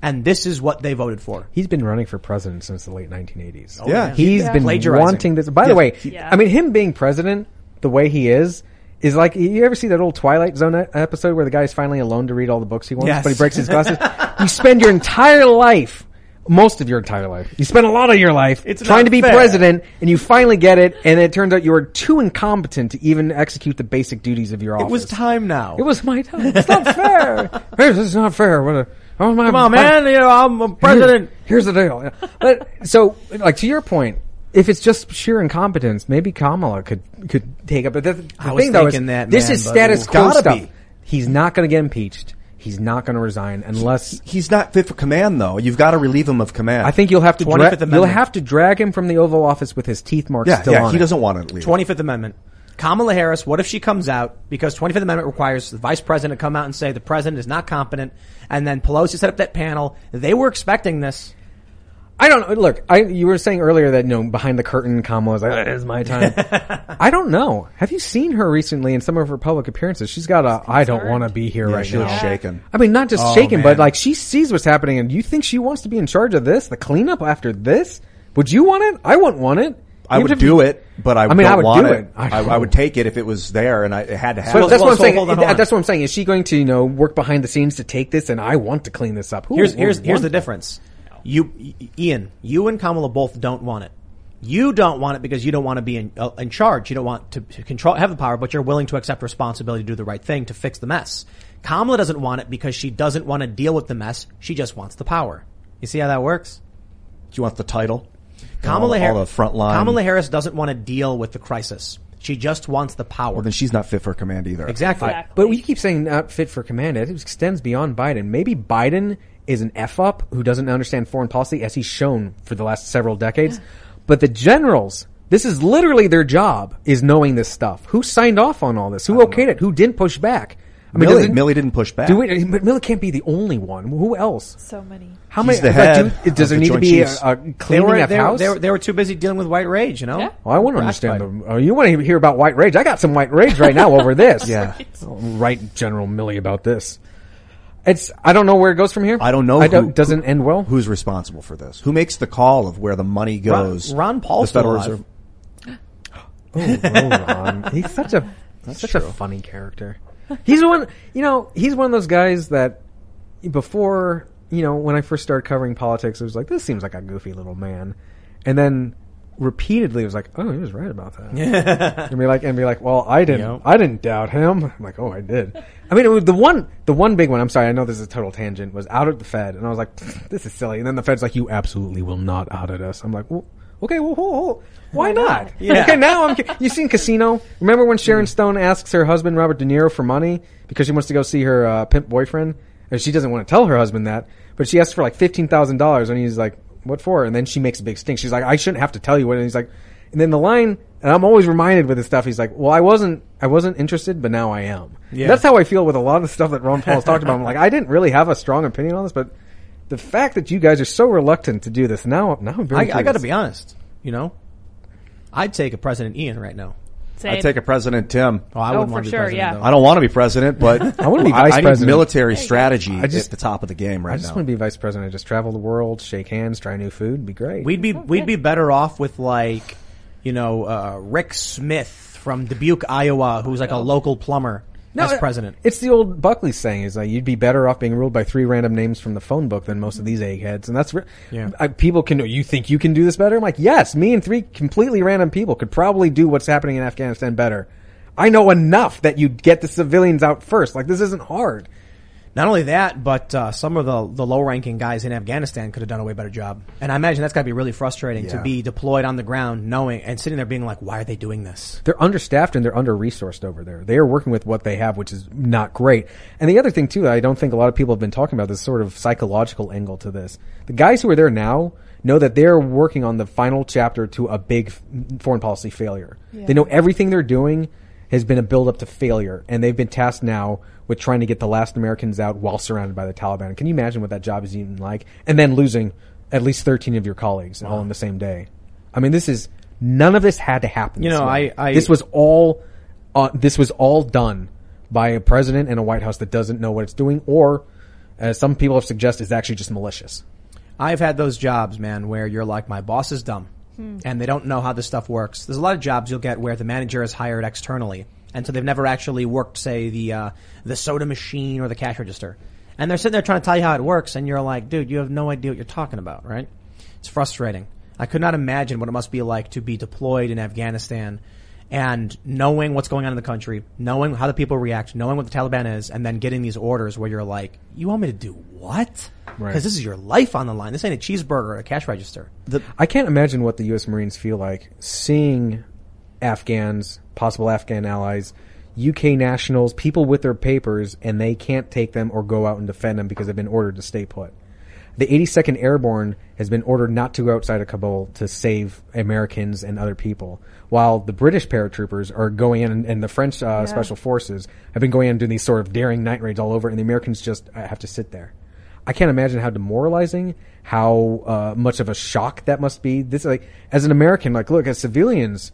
And this is what they voted for. He's been running for president since the late 1980s. Oh, yeah. He's Yeah. been Plagiarizing. wanting this. By the way, Yeah. I mean, him being president the way he is, is like, you ever see that old Twilight Zone episode where the guy's finally alone to read all the books he wants, Yes. but he breaks his glasses? you spend your entire life, most of your entire life, you spend a lot of your life It's trying to be fair. president, and you finally get it, and it turns out you are too incompetent to even execute the basic duties of your office. It was time now. It was my time. It's not fair. Hey, this is not fair. What a, oh my, Come on, man. You know, I'm a president. Here's the deal. But so, like to your point, if it's just sheer incompetence, maybe Kamala could could take up. But the, the I was thing though is, thinking that, this man, is status quo stuff. be. He's not going to get impeached. He's not going to resign unless. He's not fit for command though. You've got to relieve him of command. I think you'll have to dra- you'll have to drag him from the Oval Office with his teeth marks yeah, still yeah, on he it. doesn't want to leave. 25th Amendment. Kamala Harris, what if she comes out because 25th Amendment requires the vice president to come out and say the president is not competent and then Pelosi set up that panel. They were expecting this. I don't know. Look, I you were saying earlier that you know behind the curtain, Kamala's like, "It's my time." I don't know. Have you seen her recently in some of her public appearances? She's got a "I don't want to be here Yeah, right she now." was shaken. I mean, not just Oh, shaken, man. but like she sees what's happening, and you think she wants to be in charge of this, the cleanup after this? Would you want it? I wouldn't want it. I Even would if do you- it, but I, I mean, don't I would want do it. it. I, I I would take it if it was there and I, it had to But happen. that's well, what I'm so saying. hold on, hold on. That's what I'm saying. Is she going to, you know, work behind the scenes to take this? And I want to clean this up. Who Here's would here's here's want the that? difference. You, Ian, you and Kamala both don't want it. You don't want it because you don't want to be in, uh, in charge. You don't want to, to control, have the power, but you're willing to accept responsibility to do the right thing to fix the mess. Kamala doesn't want it because she doesn't want to deal with the mess. She just wants the power. You see how that works? Do you want the title? Kamala all, Harris, all the front line. Kamala Harris doesn't want to deal with the crisis. She just wants the power. Well, then she's not fit for command either. exactly. Exactly. But we keep saying not fit for command. It extends beyond Biden. Maybe Biden is an F up who doesn't understand foreign policy as he's shown for the last several decades. But the generals, this is literally their job is knowing this stuff. Who signed off on all this? Who okayed it? Who didn't push back? Milley- doesn't- Milley didn't push back. Do we, but Milley can't be the only one. Who else? So many. How He's many? the like, head do- does there the need to be a, Chiefs. a They cleaning were, of they, were, house? they, were, they were too busy dealing with white rage, you know? Well, oh, I want to understand. fighter. The, oh, you want to hear about white rage? I got some white rage right now over this. Yeah. I'll write General Milley about this. It's. I don't know where it goes from here. I don't know. I don't, doesn't end well. Who's responsible for this? Who makes the call of where the money goes? Ron Paul's the Federal alive. Reserve. Oh, oh, Ron. He's such a such a funny character. He's one. You know, he's one of those guys that before you know when I first started covering politics, it was like this seems like a goofy little man, and then repeatedly it was like, oh, he was right about that. yeah. and be like, and be like, well, I didn't, Yep. I didn't doubt him. I'm like, oh, I did. I mean, it was the one, the one big one. I'm sorry, I know this is a total tangent. Was out of the Fed, and I was like, this is silly. And then the Fed's like, you absolutely will not audit us. I'm like, well, okay, well, why not? Yeah. Okay, now I'm. You seen Casino? Remember when Sharon Stone asks her husband Robert De Niro for money because she wants to go see her uh, pimp boyfriend, and she doesn't want to tell her husband that, but she asks for like fifteen thousand dollars, and he's like, "What for?" And then she makes a big stink. She's like, "I shouldn't have to tell you what." And he's like, and then the line, and I'm always reminded with this stuff. He's like, "Well, I wasn't, I wasn't interested, but now I am." Yeah. That's how I feel with a lot of the stuff that Ron Paul's talked about. I'm like, I didn't really have a strong opinion on this, but the fact that you guys are so reluctant to do this now, now I'm very. I, I got to be honest. You know, I'd take a President Ian right now. Same. I take a President Tim. Oh, I Oh, wouldn't for want to be sure, president, yeah. though. I don't want to be president, but I wanna be vice I need president. military strategy I just- at the top of the game right now. I just now. want to be vice president. I just travel the world, shake hands, try new food. Be great. We'd be we'd be better off with like, you know, uh, Rick Smith from Dubuque, Iowa, who's like a local plumber as uh, president. It's the old Buckley saying: "Is like you'd be better off being ruled by three random names from the phone book than most of these eggheads." And that's re- Yeah. I, people can. You think you can do this better? I'm like, yes. Me and three completely random people could probably do what's happening in Afghanistan better. I know enough that you get the civilians out first. Like this isn't hard. Not only that, but uh, some of the the low ranking guys in Afghanistan could have done a way better job. And I imagine that's got to be really frustrating to be deployed on the ground, knowing and sitting there being like, why are they doing this? They're understaffed and they're under resourced over there. They are working with what they have, which is not great. And the other thing too, I don't think a lot of people have been talking about this sort of psychological angle to this. The guys who are there now know that they're working on the final chapter to a big foreign policy failure. They know everything they're doing has been a build up to failure and they've been tasked now with trying to get the last Americans out while surrounded by the Taliban. Can you imagine what that job is even like? And then losing at least 13 of your colleagues all in the same day. I mean, this is, none of this had to happen. You this know. I- I- this was all uh, this was all done by a president and a White House that doesn't know what it's doing, or as some people have suggested, is actually just malicious. I've had those jobs, man, where you're like, my boss is dumb and they don't know how this stuff works. There's a lot of jobs you'll get where the manager is hired externally. And so they've never actually worked, say, the, uh, the soda machine or the cash register. And they're sitting there trying to tell you how it works and you're like, dude, you have no idea what you're talking about, right? It's frustrating. I could not imagine what it must be like to be deployed in Afghanistan and knowing what's going on in the country, knowing how the people react, knowing what the Taliban is, and then getting these orders where you're like, you want me to do what? Right. Because this is your life on the line. This ain't a cheeseburger or a cash register. I can't imagine what the U.S. Marines feel like seeing Afghans, possible Afghan allies, UK nationals, people with their papers, and they can't take them or go out and defend them because they've been ordered to stay put. The 82nd Airborne has been ordered not to go outside of Kabul to save Americans and other people, while the British paratroopers are going in and, and the French uh, special forces have been going in and doing these sort of daring night raids all over, and the Americans just uh, have to sit there. I can't imagine how demoralizing, how uh, much of a shock that must be. This like as an American, like look as civilians,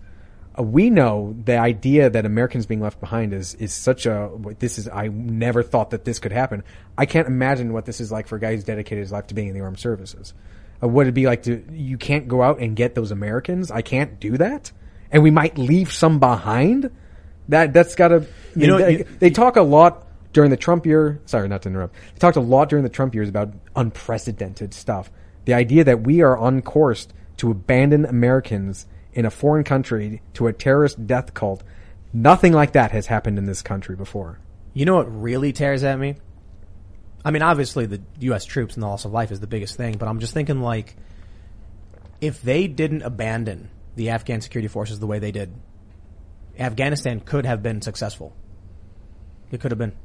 we know the idea that Americans being left behind is is such a this is I never thought that this could happen. I can't imagine what this is like for a guy who's dedicated his life to being in the armed services. Uh, what it'd be like to you can't go out and get those Americans. I can't do that, and we might leave some behind. That that's got to You know, they, you- they talk a lot during the Trump year. Sorry, not to interrupt. They talked a lot during the Trump years about unprecedented stuff. The idea that we are on course to abandon Americans in a foreign country to a terrorist death cult. Nothing like that has happened in this country before. You know what really tears at me? I mean, obviously the U.S. troops and the loss of life is the biggest thing, but I'm just thinking like, if they didn't abandon the Afghan security forces the way they did, Afghanistan could have been successful. It could have been.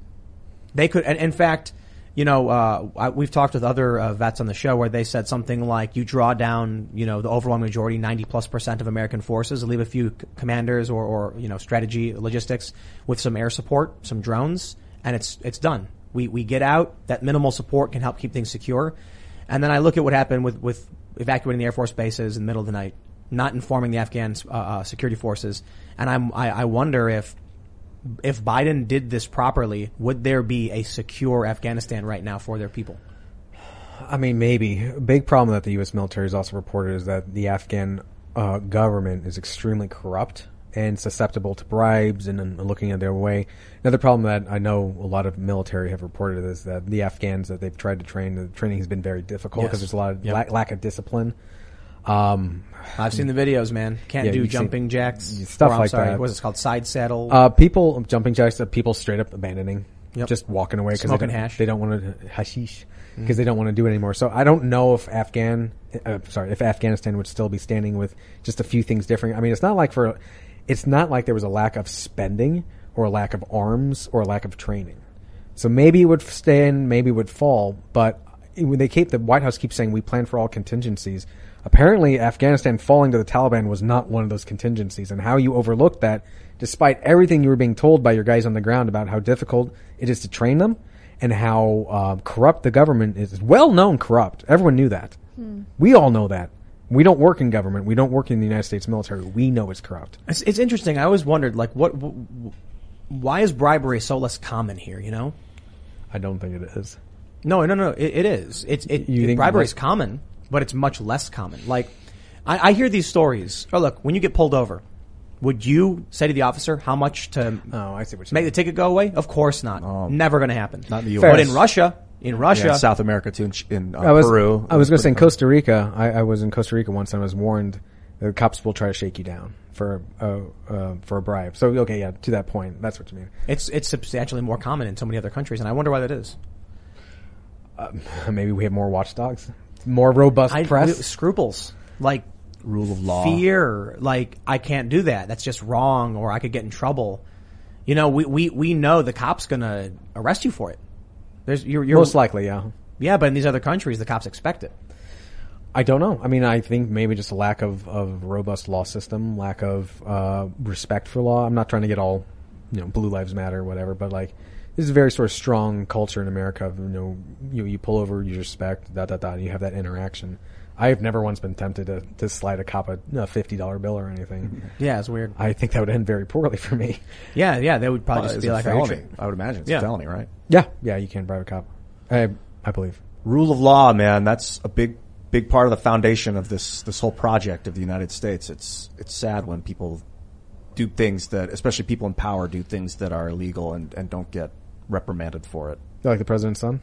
They could, and in fact, you know, uh, I, we've talked with other uh, vets on the show where they said something like, you draw down, you know, the overwhelming majority, 90 plus percent of American forces, leave a few c- commanders or, or, you know, strategy, logistics with some air support, some drones, and it's it's done. We we get out. That minimal support can help keep things secure, and then I look at what happened with with evacuating the air force bases in the middle of the night, not informing the Afghan uh, uh, security forces, and I'm I, I wonder if if Biden did this properly, would there be a secure Afghanistan right now for their people? I mean, maybe. A big problem that the U.S. military has also reported is that the Afghan uh, government is extremely corrupt and susceptible to bribes and, and looking at their way. Another problem that I know a lot of military have reported is that the Afghans that they've tried to train, the training has been very difficult Yes. because there's a lot of Yep. lack, lack of discipline. Um, I've seen the videos, man. Can't Yeah, do jumping jacks, stuff or, I'm like sorry, that. What is it called? Side saddle. Uh, people jumping jacks, uh, people straight up abandoning, Yep. just walking away because they hash. they don't want to hashish Mm. because they don't want to do it anymore. So I don't know if Afghan, uh, sorry, if Afghanistan would still be standing with just a few things different. I mean, it's not like for, it's not like there was a lack of spending or a lack of arms or a lack of training. So maybe it would stand, maybe it would fall, but when they keep the White House keeps saying we plan for all contingencies. Apparently, Afghanistan falling to the Taliban was not one of those contingencies, and how you overlooked that, despite everything you were being told by your guys on the ground about how difficult it is to train them and how uh, corrupt the government is. Well known corrupt. Everyone knew that. We all know that. We don't work in government. We don't work in the United States military. We know it's corrupt. It's, it's interesting. I always wondered, like, what, wh- why is bribery so less common here? You know? I don't think it is. No, no, no. It, it is. It's it. You it- think- bribery is common, but it's much less common. Like, I, I hear these stories. Oh, look, when you get pulled over, would you say to the officer how much to Oh, I see what you make the ticket go away? Of course not. Never going to happen. Not in the U.S. But in Russia, in Russia, Yeah, South America too, in, in uh, I was, Peru. I was going to say in Costa Rica. I, I was in Costa Rica once, and I was warned the cops will try to shake you down for uh, uh, for a bribe. So okay, yeah, to that point, that's what you mean. it's it's substantially more common in so many other countries, and I wonder why that is. Maybe we have more watchdogs, more robust I, press. scruples like rule of law. fear, like I can't do that. That's just wrong, or I could get in trouble. You know, we we, we know the cop's gonna arrest you for it. There's you're, you're Most likely, yeah. yeah, but in these other countries, the cops expect it. I don't know. I mean, I think maybe just a lack of, of robust law system, lack of uh, respect for law. I'm not trying to get all, you know, Blue Lives Matter or whatever, but like this is a very sort of strong culture in America. Of, you know, you you pull over, you respect, da da da. You have that interaction. I've never once been tempted to, to slide a cop a, a fifty dollar bill or anything. Yeah, it's weird. I think that would end very poorly for me. Yeah, yeah, that would probably Uh, just it's be a like, are you felony. tra- I would imagine it's Yeah. a felony, right? Yeah, yeah, you can't bribe a cop. I I believe. Rule of law, man. That's a big, big part of the foundation of this this whole project of the United States. It's it's sad when people do things that, especially people in power, do things that are illegal and, and don't get reprimanded for it. Like the president's son.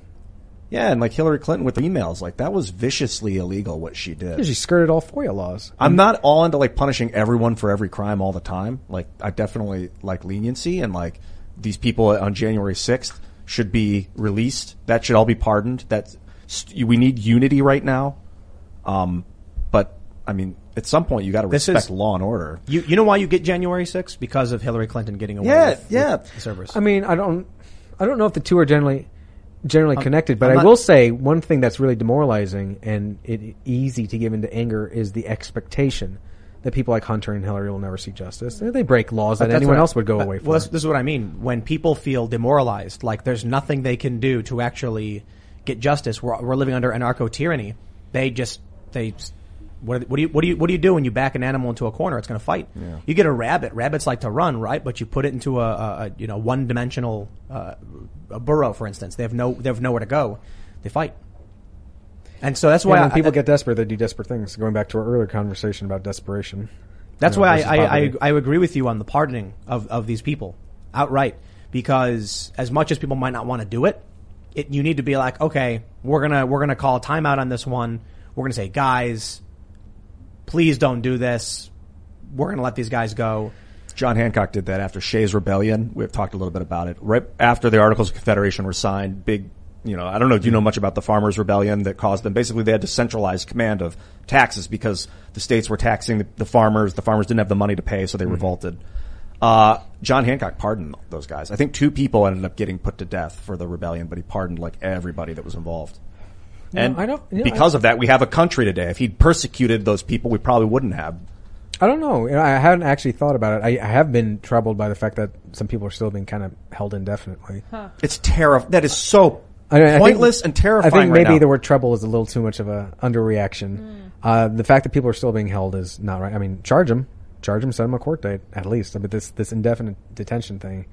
Yeah, and like Hillary Clinton with the emails, like that was viciously illegal what she did. Yeah, she skirted all FOIA laws. I'm not all into like punishing everyone for every crime all the time. Like I definitely like leniency and like these people on January 6th should be released. That should all be pardoned. That we need unity right now. Um, but I mean, at some point you got to respect is- law and order. You you know why you get January 6th? Because of Hillary Clinton getting away Yeah, with, yeah. with the servers. I mean, I don't, I don't know if the two are generally, generally I'm- connected. But I'm I will say one thing that's really demoralizing and it easy to give into anger is the expectation that people like Hunter and Hillary will never see justice. They break laws that anyone I- else would go but- away for. Well, this, this is what I mean. When people feel demoralized, like there's nothing they can do to actually get justice, we're, we're living under anarcho tyranny. They just they. What, what do you what do you what do you do when you back an animal into a corner? It's going to fight. You get a rabbit. Rabbits like to run, right? But you put it into a, a, a you know one dimensional uh, a burrow, for instance. They have no they have nowhere to go. They fight. And so that's Yeah, why when I- people get desperate, they do desperate things. Going back to our earlier conversation about desperation. That's you know, why I, I, I. I agree with you on the pardoning of, of these people outright. Because as much as people might not want to do it, it, you need to be like, okay, we're gonna, we're gonna call a timeout on this one. We're gonna say, guys, please don't do this. We're gonna let these guys go. John Hancock did that after Shays Rebellion. We've talked a little bit about it. Right after the Articles of Confederation were signed, big, you know, I don't know, do you know much about the Farmers Rebellion that caused them? Basically, they had to centralize command of taxes because the states were taxing the, the farmers. The farmers didn't have the money to pay, so they revolted. Uh, John Hancock pardoned those guys. I think two people ended up getting put to death for the rebellion, but he pardoned like everybody that was involved. No, and I don't- you know, because of that, we have a country today. If he'd persecuted those people, we probably wouldn't have. I don't know. You know, I haven't actually thought about it. I, I have been troubled by the fact that some people are still being kind of held indefinitely. It's terrifying. That is so I mean, I think- pointless and terrifying. I think right maybe now. the word trouble is a little too much of a underreaction. Uh, the fact that people are still being held is not right. I mean, charge them, charge them, set them a court date at least. But this this indefinite detention thing,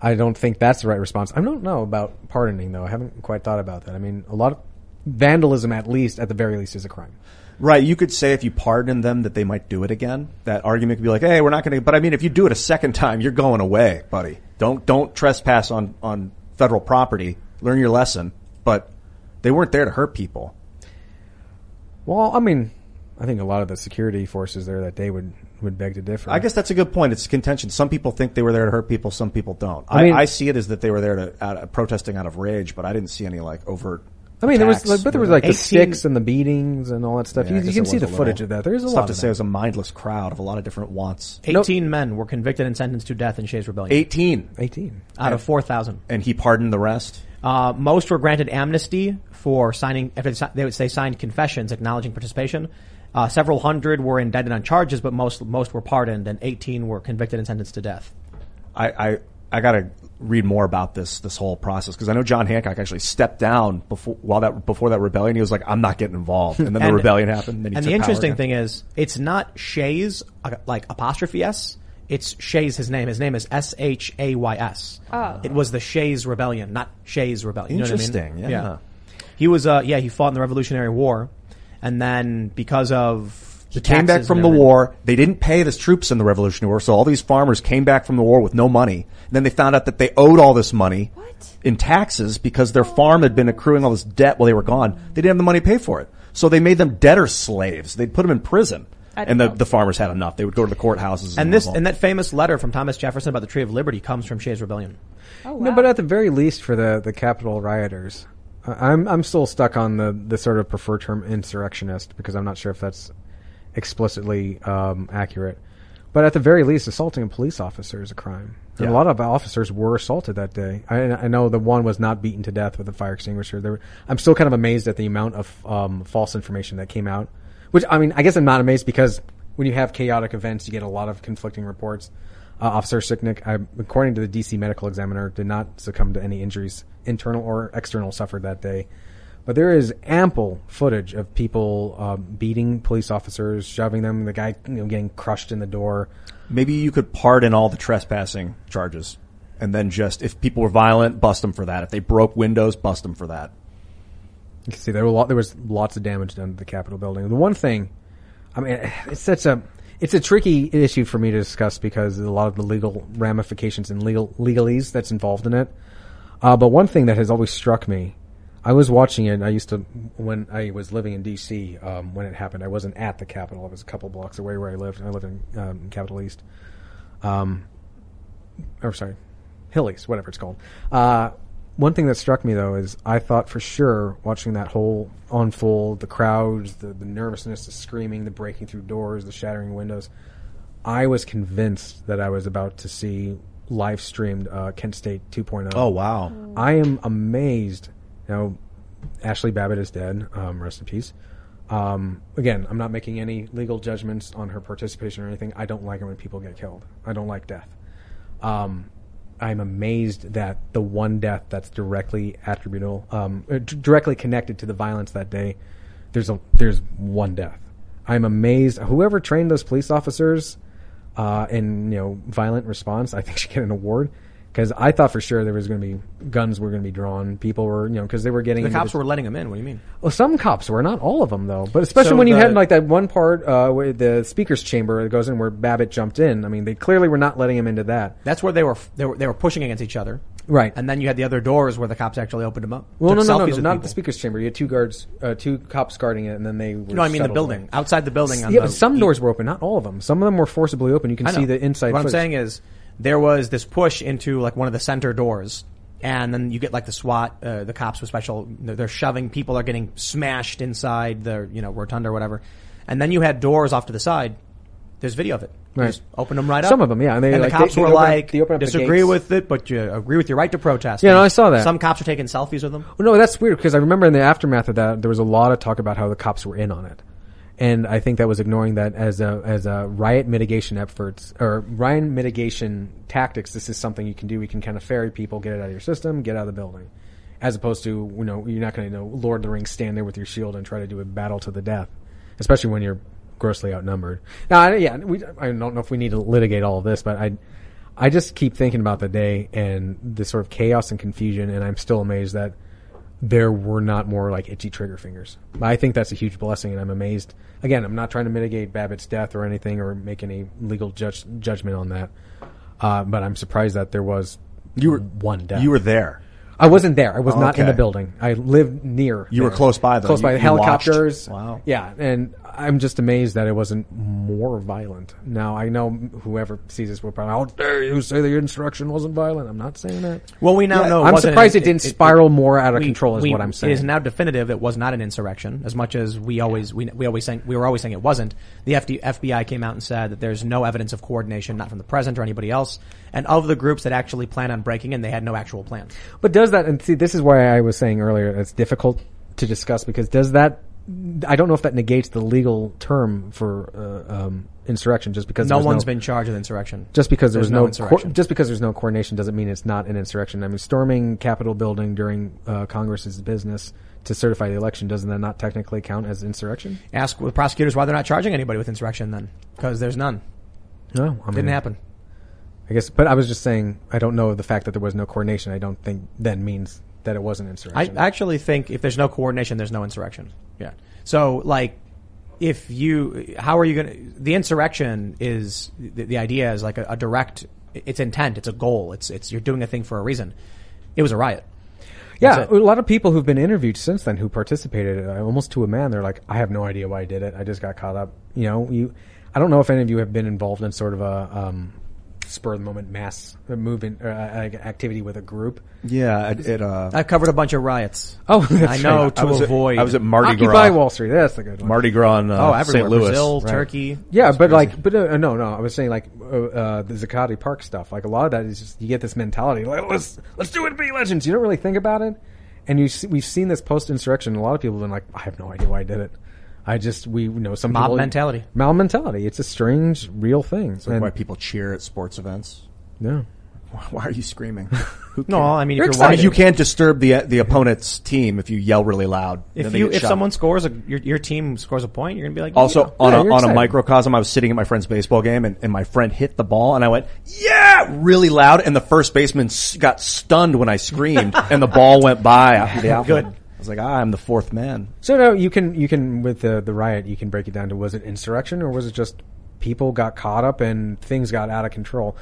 I don't think that's the right response. I don't know about pardoning though. I haven't quite thought about that. I mean, a lot of vandalism, at least at the very least, is a crime. Right. You could say if you pardon them that they might do it again. That argument could be like, hey, we're not going to. But I mean, if you do it a second time, you're going away, buddy. Don't don't trespass on on federal property. Learn your lesson. But they weren't there to hurt people. Well, I mean, I think a lot of the security forces there that day would would beg to differ. I guess that's a good point. It's contention. Some people think they were there to hurt people. Some people don't. I I, I see it as that they were there to out, protesting out of rage, but I didn't see any like overt. I mean, there was, like, but there was like the sticks and the beatings and all that stuff. Yeah, you, you can see the little- footage of that. There's a it's lot to of say. It was a mindless crowd of a lot of different wants. 18 men were convicted and sentenced to death in Shays Rebellion. 18. 18. Out of 4,000. And he pardoned the rest? Uh, most were granted amnesty for signing, if they they would say signed confessions acknowledging participation. Uh, several hundred were indicted on charges, but most, most were pardoned and 18 were convicted and sentenced to death. I, I, I got to read more about this this whole process because I know John Hancock actually stepped down before while that before that rebellion. He was like, "I'm not getting involved," and then the rebellion happened. Then he and the interesting thing is, it's not Shays, uh, like apostrophe S. It's Shays, his name. His name is S H A Y S. Oh. It was the Shays Rebellion, not Shays Rebellion. You know what I mean? Interesting, yeah. He was, uh, yeah, he fought in the Revolutionary War. And then because of He came back from the everything- war. They didn't pay the troops in the Revolutionary War, so all these farmers came back from the war with no money. And then they found out that they owed all this money in taxes because their farm had been accruing all this debt while they were gone. They didn't have the money to pay for it, so they made them debtor slaves. They'd put them in prison, and the, know. the farmers had enough. They would go to the courthouses. And this, and that famous letter from Thomas Jefferson about the Tree of Liberty comes from Shays Rebellion. Oh, No, but at the very least, for the the Capitol rioters, I- I'm I'm still stuck on the the sort of preferred term insurrectionist because I'm not sure if that's explicitly um, accurate. But at the very least, assaulting a police officer is a crime. Yeah. a lot of officers were assaulted that day. I, I know the one was not beaten to death with a fire extinguisher. There, I'm still kind of amazed at the amount of um, false information that came out. Which I mean, I guess I'm not amazed because when you have chaotic events, you get a lot of conflicting reports. Uh, Officer Sicknick, I, according to the DC Medical Examiner, did not succumb to any injuries, internal or external, suffered that day. But there is ample footage of people uh, beating police officers, shoving them, the guy you know, getting crushed in the door. Maybe you could pardon all the trespassing charges, and then just if people were violent, bust them for that. If they broke windows, bust them for that. You can see there were a lot, there was lots of damage done to the Capitol building. The one thing, I mean, it's such a it's a tricky issue for me to discuss because of a lot of the legal ramifications and legal legalese that's involved in it. Uh, but one thing that has always struck me, I was watching it. I used to when I was living in D.C. Um, when it happened. I wasn't at the Capitol. I was a couple blocks away where I lived. I lived in um, Capitol East. Um, or sorry, Hill East, whatever it's called. Uh, one thing that struck me though is I thought for sure watching that whole unfold, the crowds, the, the nervousness, the screaming, the breaking through doors, the shattering windows, I was convinced that I was about to see live streamed uh, Kent State 2.0. Oh, wow. I am amazed. Know, Ashli Babbitt is dead. Um, rest in peace. Um, again, I'm not making any legal judgments on her participation or anything. I don't like it when people get killed. I don't like death. Um, I'm amazed that the one death that's directly attributable, um, uh, directly connected to the violence that day, there's a there's one death. I'm amazed. Whoever trained those police officers uh, in you know violent response, I think should get an award because I thought for sure there was going to be guns were going to be drawn. People were you know because they were getting The cops were letting them in. What do you mean? well, some cops were, not all of them though. But especially So when you the- had like that one part uh, where the speaker's chamber that goes in where Babbitt jumped in. I mean, they clearly were not letting him into that. That's where they were, they were, they were pushing against each other. Right. And then you had the other doors where the cops actually opened them up. Well, no, no, no, no not people. the speaker's chamber. You had two guards, uh, two cops guarding it, and then they. Were No, I mean the building. Outside the building on Yeah, the but some doors were open, not all of them. Some of them were forcibly open. You can see the inside. What I'm saying is, there was this push into like one of the center doors, and then you get like the SWAT, uh, the cops with special. They're shoving people are getting smashed inside the you know rotunda or whatever, and then you had doors off to the side. There's video of it. Right. Just open them right up. Some of them, yeah, and they, the like, cops they- they were open like, they open up disagree with it, but you agree with your right to protest. Yeah, no, I saw that. Some cops are taking selfies with them. Well, no, that's weird because I remember in the aftermath of that there was a lot of talk about how the cops were in on it, And I think that was ignoring that as a as a riot mitigation efforts or riot mitigation tactics. This is something you can do. We can kind of ferry people, get it out of your system, get out of the building, as opposed to you know you're not going to you know Lord of the Rings stand there with your shield and try to do a battle to the death, especially when you're grossly outnumbered. Now, I, yeah, we, I don't know if we need to litigate all of this, but I I just keep thinking about the day and the sort of chaos and confusion, and I'm still amazed that there were not more like itchy trigger fingers. I think that's a huge blessing, and I'm amazed. Again, I'm not trying to mitigate Babbitt's death or anything or make any legal judge, judgment on that, uh, but I'm surprised that there was You were one death. You were there. I wasn't there. I was not in the building. I lived near. You were close by, though. Close You- by. you Helicopters. watched. Wow. Yeah, and I'm just amazed that it wasn't more violent. Now I know whoever sees this will probably, how dare you say the insurrection wasn't violent? I'm not saying that. Well, we now Yeah, know. it I'm surprised an- it didn't spiral more out of we- control. Is we- what I'm saying. It is now definitive. It was not an insurrection. As much as we always we, we always saying we were always saying it wasn't. The FD, FBI came out and said that there's no evidence of coordination, not from the president or anybody else, and of the groups that actually plan on breaking in, they had no actual plan. But does that, and see, this is why I was saying earlier it's difficult to discuss because does that, I don't know if that negates the legal term for uh, um, insurrection just because no one's been charged with insurrection. Just because there There's was no, co- insurrection. just because there's no coordination doesn't mean it's not an insurrection. I mean, storming Capitol building during uh, Congress's business to certify the election doesn't that not technically count as insurrection? Ask the prosecutors why they're not charging anybody with insurrection then, because there's none. No, I Didn't happen. I guess, but I was just saying I don't know the fact that there was no coordination. I don't think then means that it was an insurrection. I actually think if there's no coordination, there's no insurrection. Yeah. So like, if you, how are you going to, the insurrection is, the, the idea is like a, a direct, it's intent, it's a goal, it's, it's, you're doing a thing for a reason. It was a riot. Yeah, a lot of people who've been interviewed since then who participated, uh, almost to a man, they're like, I have no idea why I did it. I just got caught up. You know, you. I don't know if any of you have been involved in sort of a um, spur of the moment mass uh, movement uh, uh, activity with a group. Yeah, it. it uh, I've covered a bunch of riots. Oh, I know right. to I was at- avoid. I was at Mardi Occupy Gras. Wall Street. That's the good one. Mardi Gras in uh, oh, everywhere. St. Louis. Brazil, Right. Turkey. Yeah, It's but crazy. like, but uh, no, no. I was saying like uh, uh, the Zuccotti Park stuff. Like a lot of that is just you get this mentality like let's let's do it, be legends. You don't really think about it, and you see, we've seen this post insurrection. A lot of people have been like, I have no idea why I did it. I just we know some Mob people mentality. Mob mentality. It's a strange, real thing. It's like And- why people cheer at sports events. no. Why are you screaming? Who No. I mean, if You're you're watching, you can't disturb the the opponent's team if you yell really loud. if you, if shot. someone scores a, your, your team scores a point, you're gonna be like, Also, yeah. on Yeah, a on a microcosm, I was sitting at my friend's baseball game, and, and my friend hit the ball, and I went, "Yeah!" really loud, and the first baseman s- got stunned when I screamed, and the ball went by after the outfield. Good. Was like, ah, "I'm the fourth man." So no, you can you can with the the riot, you can break it down to was it insurrection or was it just people got caught up and things got out of control?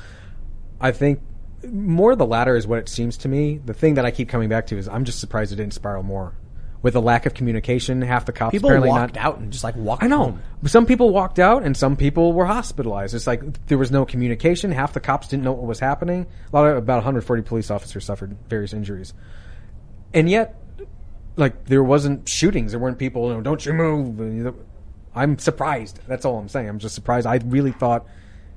I think more the latter is what it seems to me. The thing that I keep coming back to is I'm just surprised it didn't spiral more. With the lack of communication, half the cops people apparently walked not. out and just like walked I know. home. Some people walked out and some people were hospitalized. It's like there was no communication. Half the cops didn't know what was happening. A lot of about 140 police officers suffered various injuries. And yet like there wasn't shootings. There weren't people, you know, don't you move. I'm surprised. That's all I'm saying. I'm just surprised. I really thought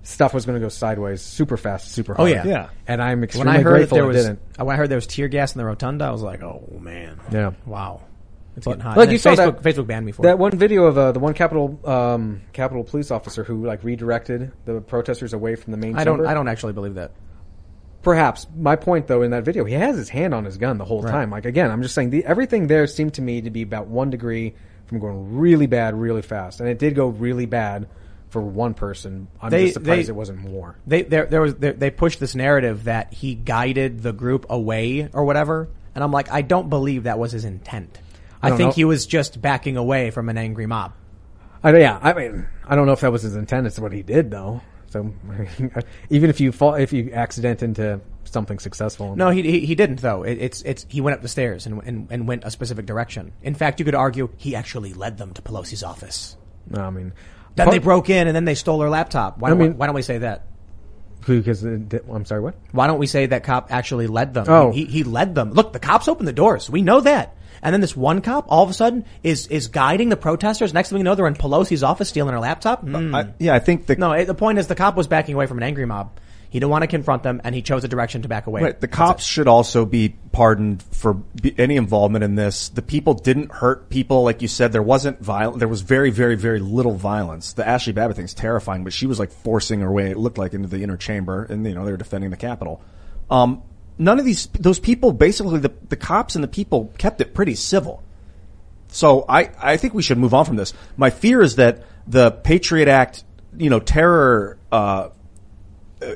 stuff was going to go sideways super fast, super hard. Oh, hard. yeah. Yeah. And I'm When extremely I heard that grateful there it was, didn't. when I heard there was tear gas in the rotunda, I was like, oh man, Yeah. wow, it's getting hot. Like you then saw Facebook, that, Facebook banned me for that it. one video of uh, the one Capitol um, Capitol police officer who like redirected the protesters away from the main. I don't. I don't actually believe that. Perhaps my point though in that video, he has his hand on his gun the whole time. Like again, I'm just saying the, everything there seemed to me to be about one degree from going really bad, really fast, and it did go really bad for one person. I'm They- just surprised they- it wasn't more. They there there was there, they pushed this narrative that he guided the group away or whatever, and I'm like, I don't believe that was his intent. I, don't think know. he was just backing away from an angry mob. I, yeah, I mean, I don't know if that was his intent. It's what he did though. So even if you fall, if you accident into something successful, No, he he, he didn't though. It, it's it's he went up the stairs and, and and went a specific direction. In fact, you could argue he actually led them to Pelosi's office. no, I mean, Then part- they broke in and then they stole her laptop. Why I don't mean- why don't we say that? because uh, I'm sorry, what? Why don't we say that cop actually led them? Oh. he, he led them. Look, the cops opened the doors. We know that. And then this one cop, all of a sudden, is is guiding the protesters. Next thing we know, they're in Pelosi's office stealing her laptop. Hmm. I, yeah, I think the no, it, the point is the cop was backing away from an angry mob. He didn't want to confront them, and he chose a direction to back away. Right. The cops should also be pardoned for be, any involvement in this. The people didn't hurt people, like you said. There wasn't violence. There was very, very, very little violence. The Ashli Babbitt thing's terrifying, but she was like forcing her way. It looked like into the inner chamber, and you know they were defending the Capitol. Um, none of these those people, basically, the the cops and the people kept it pretty civil. So I, I think we should move on from this. My fear is that the Patriot Act, you know, terror uh,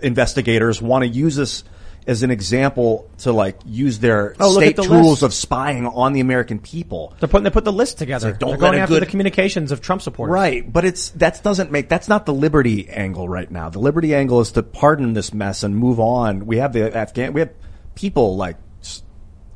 investigators want to use this as an example to like use their Oh, state at the tools list. of spying on the American people. They're putting they put the list together. Like, don't They're going after good- the communications of Trump supporters. Right, but it's that doesn't make that's not the liberty angle right now. The liberty angle is to pardon this mess and move on. We have the Afghan we have people like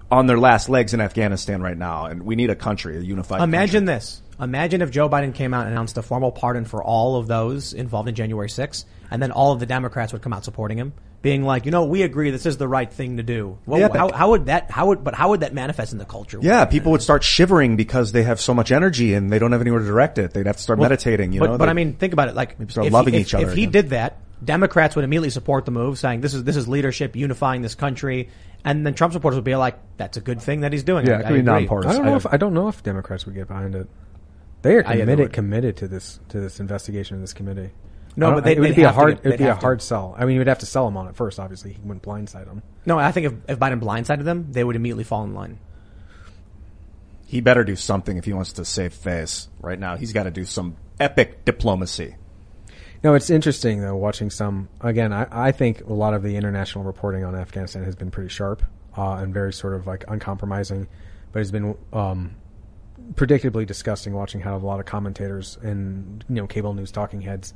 on their last legs in Afghanistan right now, and we need a country, a unified. Imagine this. Imagine if Joe Biden came out and announced a formal pardon for all of those involved in January 6th, and then all of the Democrats would come out supporting him, being like, you know, we agree this is the right thing to do. Well, Yeah, how, how would that? How would? But how would that manifest in the culture? Yeah, people would start shivering because they have so much energy and they don't have anywhere to direct it. They'd have to start Well, meditating. You but, know, but They- I mean, think about it. Like, maybe start if loving he, if, each other. If he again. did that, Democrats would immediately support the move, saying this is this is leadership unifying this country, and then Trump supporters would be like, that's a good thing that he's doing. Yeah, I, it I be agree. nonpartisan. I don't know if I don't know if Democrats would get behind it. They are I- yeah, they committed committed to this to this investigation of this committee. No, but they- it would be a have to hard get- it would be a have to. hard sell. I mean, you would have to sell him on it first. Obviously, he wouldn't blindside him. No, I think if, if Biden blindsided them, they would immediately fall in line. he better do something if he wants to save face. Right now, he's got to do some epic diplomacy. No, it's interesting though watching some. Again, I, I think a lot of the international reporting on Afghanistan has been pretty sharp uh, and very sort of like uncompromising, but it's been um, predictably disgusting watching how a lot of commentators and you know cable news talking heads.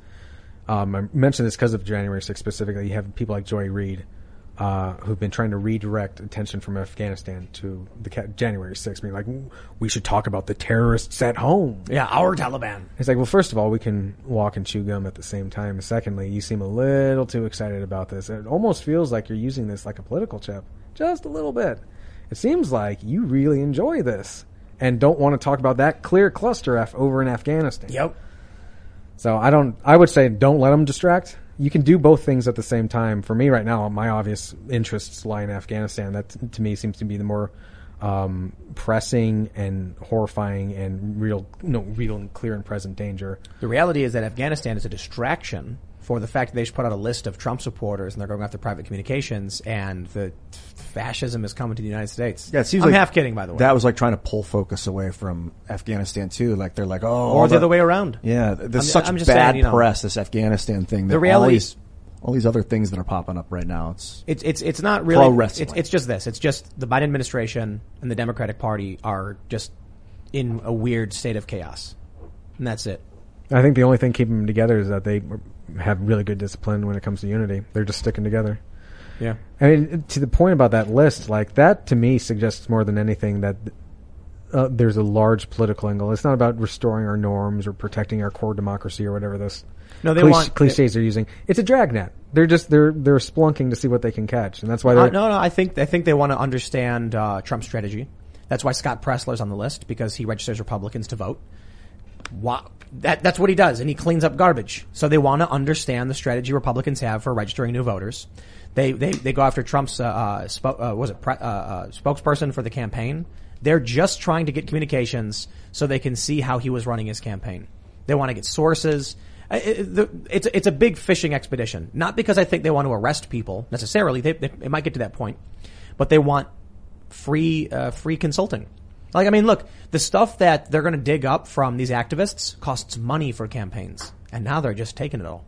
Um, I mentioned this because of January 6th specifically. You have people like Joy Reid uh, who've been trying to redirect attention from Afghanistan to the ca- January 6th, being like, we should talk about the terrorists at home. Yeah, our Taliban. It's like, well, first of all, we can walk and chew gum at the same time. Secondly, you seem a little too excited about this. It almost feels like you're using this like a political chip, just a little bit. It seems like you really enjoy this and don't want to talk about that clear cluster F over in Afghanistan. Yep. So I don't. I would say don't let them distract. You can do both things at the same time. For me, right now, my obvious interests lie in Afghanistan. That to me seems to be the more um, pressing and horrifying and real, no, real and clear and present danger. The reality is that Afghanistan is a distraction for the fact that they just put out a list of Trump supporters and they're going after private communications and the fascism is coming to the United States. Yeah, it seems I'm like half kidding, by the way. That was like trying to pull focus away from Afghanistan too. Like they're like, oh, Or all the other way around. Yeah, there's I'm- such I'm just bad saying, you know, press. This Afghanistan thing. the that reality- all these, all these other things that are popping up right now. It's It's it's it's not really. Pro wrestling. It's, it's just this. It's just the Biden administration and the Democratic Party are just in a weird state of chaos, and that's it. I think the only thing keeping them together is that they have really good discipline when it comes to unity. They're just sticking together. Yeah. I mean, to the point about that list, like that to me suggests more than anything that uh, there's a large political angle. It's not about restoring our norms or protecting our core democracy or whatever this No, they clich- want- cliches they're using. It's a dragnet. They're just they're they're splunking to see what they can catch, and that's why they're Uh, no, no. I think I think they want to understand uh, Trump's strategy. That's why Scott Presler's on the list because he registers Republicans to vote. Wow. That, that's what he does, and he cleans up garbage. So they want to understand the strategy Republicans have for registering new voters. They they, they go after Trump's uh, uh, spo- uh, was it pre- uh, uh, spokesperson for the campaign. They're just trying to get communications so they can see how he was running his campaign. They want to get sources. It's it's a big fishing expedition. Not because I think they want to arrest people necessarily. They, they it might get to that point, but they want free uh, free consulting. Like I mean, look, the stuff that they're going to dig up from these activists costs money for campaigns, and now they're just taking it all.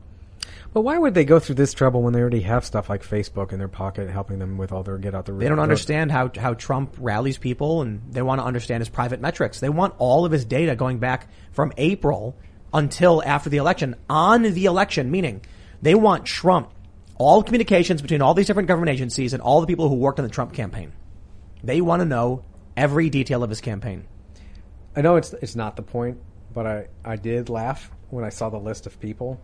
But why would they go through this trouble when they already have stuff like Facebook in their pocket helping them with all their get out the They don't understand how how Trump rallies people, and they want to understand his private metrics. They want all of his data going back from April until after the election. On the election, meaning they want Trump, all communications between all these different government agencies and all the people who worked on the Trump campaign. They want to know every detail of his campaign. I know it's it's not the point, but I, I did laugh when I saw the list of people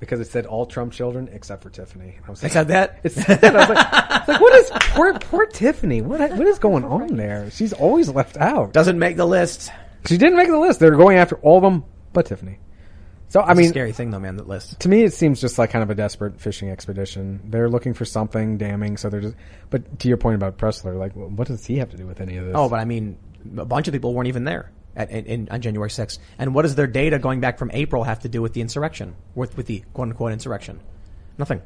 because it said all Trump children except for Tiffany. I was like, said that? It said that. I was like, it's like, what is poor poor Tiffany? What what is going on there? She's always left out. Doesn't make the list. She didn't make the list. They're going after all of them but Tiffany. So I That's mean, a scary thing though, man. That list. To me, it seems just like kind of a desperate fishing expedition. They're looking for something damning, so they're just. But to your point about Presler, like, what does he have to do with any of this? Oh, but I mean, a bunch of people weren't even there at, in, in, on January 6th. And what does their data going back from April have to do with the insurrection? With, with the quote unquote insurrection? Nothing.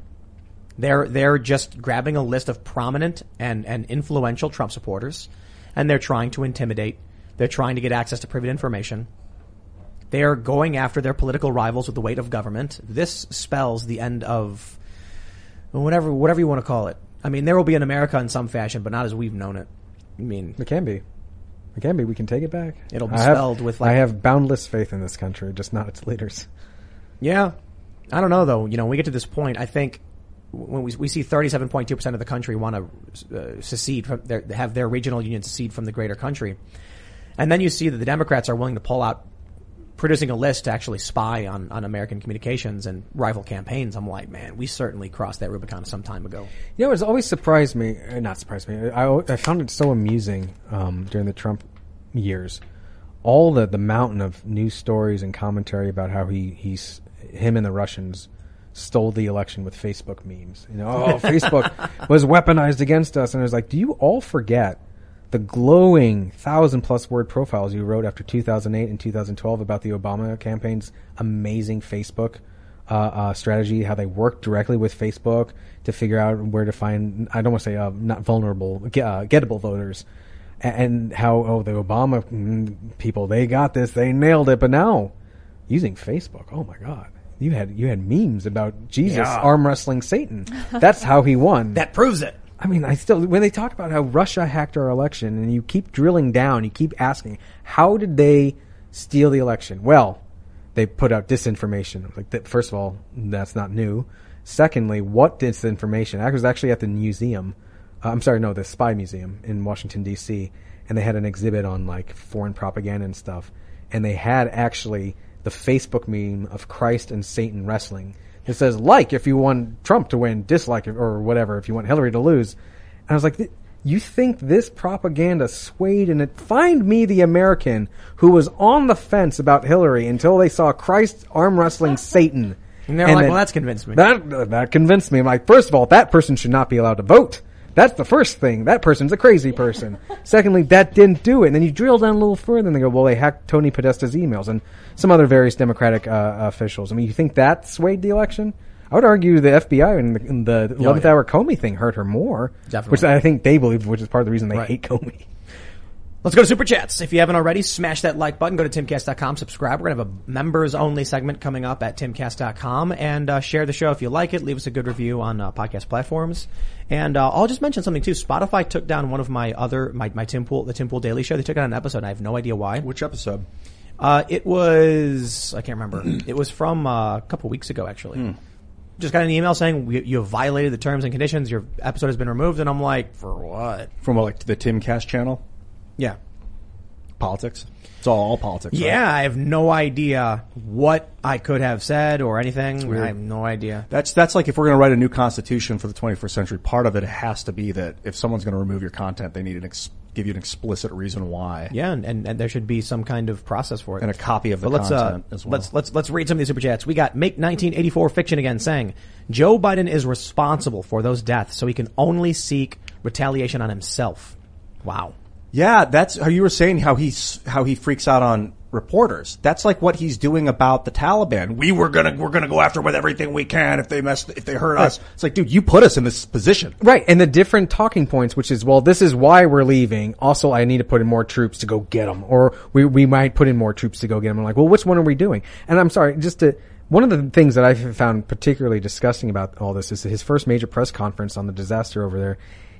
They're, they're just grabbing a list of prominent and, and influential Trump supporters and they're trying to intimidate. They're trying to get access to private information. They are going after their political rivals with the weight of government. This spells the end of whatever, whatever you want to call it. I mean, there will be an America in some fashion, but not as we've known it. I mean, it can be. It can be. We can take it back. It'll be I have- spelled with, like- I have boundless faith in this country, just not its leaders. Yeah. I don't know though. You know, when we get to this point, I think when we, we see 37.2% of the country want to uh, secede from their, have their regional union secede from the greater country. And then you see that the Democrats are willing to pull out producing a list to actually spy on, on American communications and rival campaigns. I'm like, man, we certainly crossed that Rubicon some time ago. You know, it's always surprised me, uh, not surprised me, I, I found it so amusing um, during the Trump years. All the, the mountain of news stories and commentary about how he, he's, him and the Russians stole the election with Facebook memes. You know, oh, Facebook was weaponized against us. And I was like, do you all forget the glowing thousand plus word profiles you wrote after 2008 and 2012 about the Obama campaign's amazing Facebook uh, uh, strategy, how they worked directly with Facebook to figure out where to find, I don't want to say uh, not vulnerable, uh, gettable voters, and how, oh, the Obama mm, people, they got this, they nailed it. But now, using Facebook, oh my God. You had, you had memes about Jesus Yeah. arm wrestling Satan. That's how he won. That proves it. I mean, I still when they talk about how Russia hacked our election, and you keep drilling down, you keep asking, how did they steal the election? Well, they put out disinformation. Like, that, first of all, that's not new. Secondly, what disinformation? I was actually at the museum. Uh, I'm sorry, no, the Spy Museum in Washington D.C. and they had an exhibit on like foreign propaganda and stuff, and they had actually the Facebook meme of Christ and Satan wrestling. It says like if you want Trump to win, dislike or whatever if you want Hillary to lose. And I was like, you think this propaganda swayed and it find me the American who was on the fence about Hillary until they saw Christ arm wrestling Satan. And they're like, then- well, that's convinced me. That that convinced me. I'm like, first of all, that person should not be allowed to vote. That's the first thing. That person's a crazy person. Secondly, that didn't do it. And then you drill down a little further, and they go, well, they hacked Tony Podesta's emails and some other various Democratic uh, officials. I mean, you think that swayed the election? I would argue the FBI and the, and the 11th yeah. hour Comey thing hurt her more. Definitely. Which I think they believe, which is part of the reason they Right. hate Comey. Let's go to Super Chats. If you haven't already, smash that like button. Go to timcast.com, subscribe. We're going to have a members only segment coming up at timcast.com and uh, share the show if you like it. Leave us a good review on uh, podcast platforms. And uh, I'll just mention something too. Spotify took down one of my other, my, my Tim Pool, the Tim Pool Daily Show. They took down an episode. And I have no idea why. Which episode? Uh, it was, I can't remember. it was from uh, a couple weeks ago, actually. Just got an email saying you, you have violated the terms and conditions. Your episode has been removed. And I'm like, for what? From what, like the Timcast channel? Yeah. Politics. It's all, all politics. right? Yeah, I have no idea what I could have said or anything. I have no idea. That's that's like if we're going to write a new constitution for the 21st century. Part of it has to be that if someone's going to remove your content, they need to ex- give you an explicit reason why. Yeah, and, and, and there should be some kind of process for it. And a copy of the But let's, content uh, as well. Let's let's let's read some of these super chats. We got make 1984 fiction again saying Joe Biden is responsible for those deaths, so he can only seek retaliation on himself. Wow. Yeah, that's how you were saying how he's how he freaks out on reporters. That's like what he's doing about the Taliban. We were gonna we're gonna go after with everything we can if they mess if they hurt us. It's like, dude, you put us in this position. Right, and the different talking points, which is, well, this is why we're leaving. Also, I need to put in more troops to go get them, or we we might put in more troops to go get them. I'm like, well, which one are we doing? And I'm sorry, just to one of the things that I found particularly disgusting about all this is that his first major press conference on the disaster over there.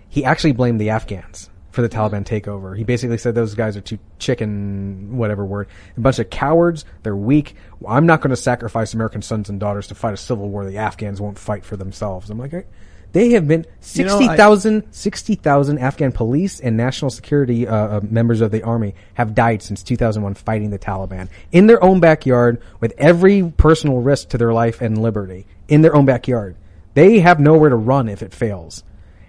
He actually blamed the Afghans for the Taliban takeover. He basically said those guys are too chicken, whatever word, a bunch of cowards. They're weak. I'm not going to sacrifice American sons and daughters to fight a civil war. The Afghans won't fight for themselves. I'm like, they have been You know, I- 60,000 60,000 Afghan police and national security uh, uh, members of the army have died since 2001 fighting the Taliban in their own backyard with every personal risk to their life and liberty in their own backyard. They have nowhere to run if it fails.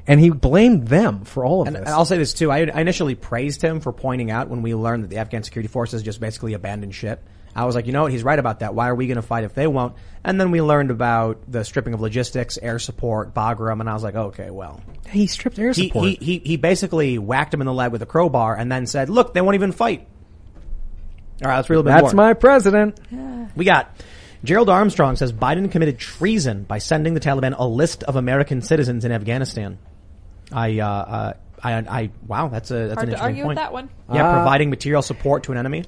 And he blamed them for all of And this. I'll say this too. I I initially praised him for pointing out when we learned that the Afghan security forces just basically abandoned ship I was like, you know what? He's right about that. Why are we going to fight if they won't? And then we learned about the stripping of logistics, air support, Bagram, and I was like, okay, well. He stripped air support. he, he, he basically whacked him in the leg with a crowbar and then said, look, they won't even fight. All right, let's read a little bit That's more. my president. We got Gerald Armstrong says Biden committed treason by sending the Taliban a list of American citizens in Afghanistan. I, uh, uh, I, I, wow, that's a that's Hard an to interesting argue with point. that one. Yeah, Uh, providing material support to an enemy.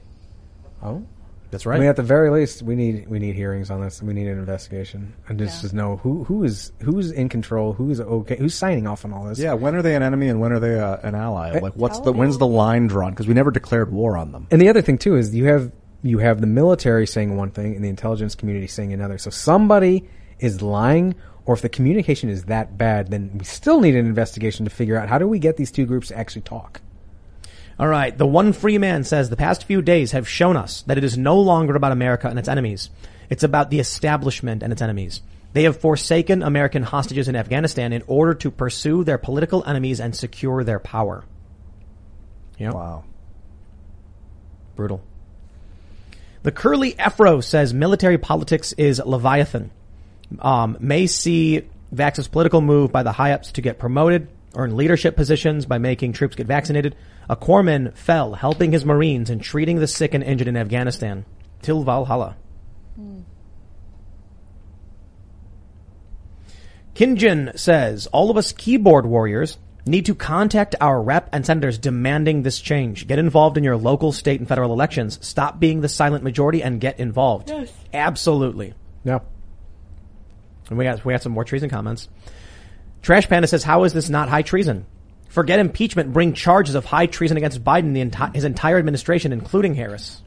Oh, that's right. I right. mean, at the very least, we need we need hearings on this. We need an investigation, and just to know who who is who's in control, who's okay, who's signing off on all this. Yeah, when are they an enemy and when are they uh, an ally? Like, what's the when's the line drawn? Because we never declared war on them. And the other thing too is you have you have the military saying one thing and the intelligence community saying another. So somebody is lying, or if the communication is that bad, then we still need an investigation to figure out how do we get these two groups to actually talk. All right. The one free man says the past few days have shown us that it is no longer about America and its enemies. It's about the establishment and its enemies. They have forsaken American hostages in Afghanistan in order to pursue their political enemies and secure their power. Yeah. Wow. Brutal. The Curly Afro says military politics is Leviathan. Um, may see Vax's political move by the high ups to get promoted, earn leadership positions by making troops get vaccinated. A corpsman fell helping his Marines and treating the sick and injured in Afghanistan. Till Valhalla. Kinjin says, all of us keyboard warriors need to contact our rep and senators demanding this change. Get involved in your local, state, and federal elections. Stop being the silent majority and get involved. Yes. Absolutely. Yeah. And we got we got some more treason comments. Trash Panda says, "How is this not high treason? Forget impeachment. Bring charges of high treason against Biden, the enti- his entire administration, including Harris."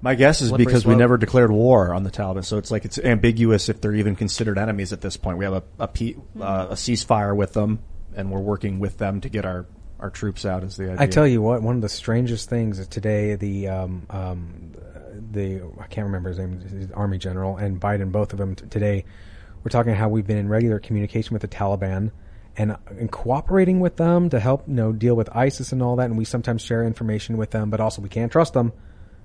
My guess is Slippery because we never declared war on the Taliban, so it's like it's ambiguous if they're even considered enemies at this point. We have a a, pe- uh, a ceasefire with them, and we're working with them to get our, our troops out. Is the idea? I tell you what, one of the strangest things is today, the um, um, the I can't remember his name, his Army General and Biden, both of them t- today, were talking how we've been in regular communication with the Taliban and, and cooperating with them to help you know deal with ISIS and all that, and we sometimes share information with them, but also we can't trust them.